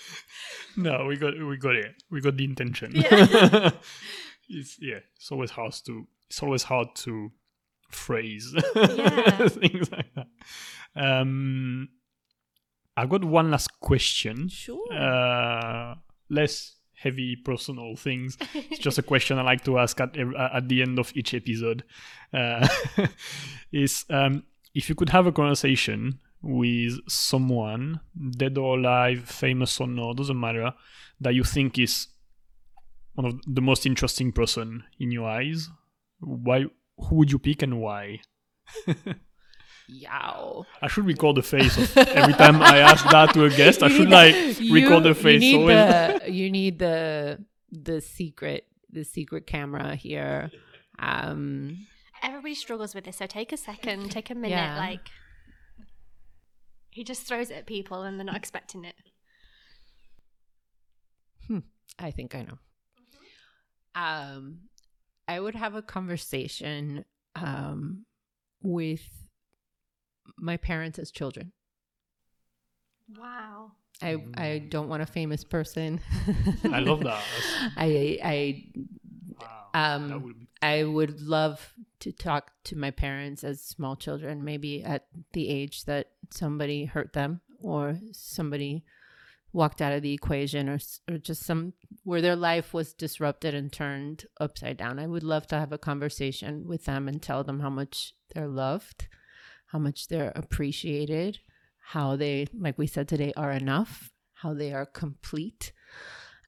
no, we got we got it. We got the intention. Yeah. it's yeah. It's always hard to. It's always hard to phrase Yeah. things like that. Um, I got one last question. Sure. Uh, less heavy personal things. It's just a question I like to ask at at the end of each episode. Uh, is um, if you could have a conversation with someone, dead or alive, famous or not, doesn't matter, that you think is one of the most interesting person in your eyes, why? Who would you pick and why? Yow. I should record the face of every time I ask that to a guest. I should like the- record you- the face. You need always. the you need the the secret the secret camera here. Um Everybody struggles with this, so take a second, take a minute. Yeah. Like he just throws it at people and they're not expecting it. Hmm. I think I know. Um I would have a conversation um with my parents as children. Wow. I I don't want a famous person. I love that. I I Wow. Um, that would be I would love to talk to my parents as small children, maybe at the age that somebody hurt them or somebody walked out of the equation or, or just some where their life was disrupted and turned upside down. I would love to have a conversation with them and tell them how much they're loved, how much they're appreciated, how they, like we said today, are enough, how they are complete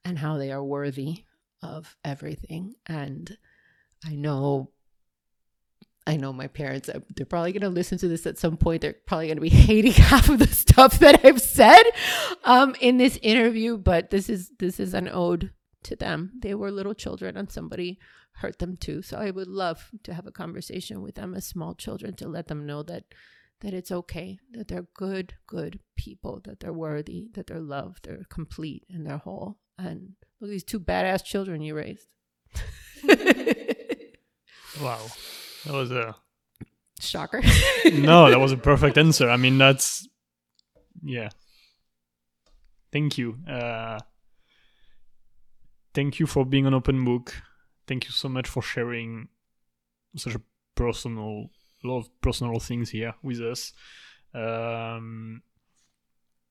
and how they are worthy of everything. And I know I know my parents, uh, they're probably going to listen to this at some point. They're probably going to be hating half of the stuff that I've said um, in this interview, but this is this is an ode to them. They were little children and somebody hurt them too. So I would love to have a conversation with them as small children to let them know that that it's okay, that they're good, good people, that they're worthy, that they're loved, they're complete and they're whole. And look at these two badass children you raised. Wow. That was a shocker. no, that was a perfect answer. I mean, that's yeah. Thank you. Uh, thank you for being an open book. Thank you so much for sharing such a personal, lot of personal things here with us. Um,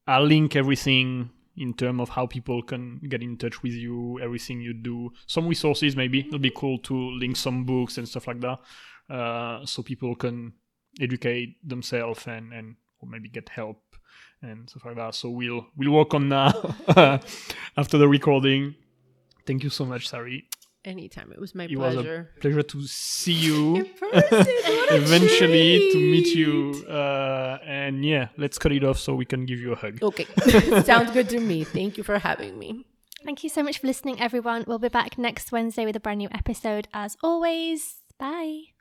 I'll link everything in terms of how people can get in touch with you, everything you do. Some resources, maybe it'll be cool to link some books and stuff like that, uh, so people can educate themselves and and or maybe get help and stuff like that. So we'll we'll work on that after the recording. Thank you so much, Sari. Anytime. It was my It pleasure. was a pleasure to see you. In person, what a Eventually to meet you. Uh, and yeah, let's cut it off so we can give you a hug. Okay. Sounds good to me. Thank you for having me. Thank you so much for listening, everyone. We'll be back next Wednesday with a brand new episode as always. Bye.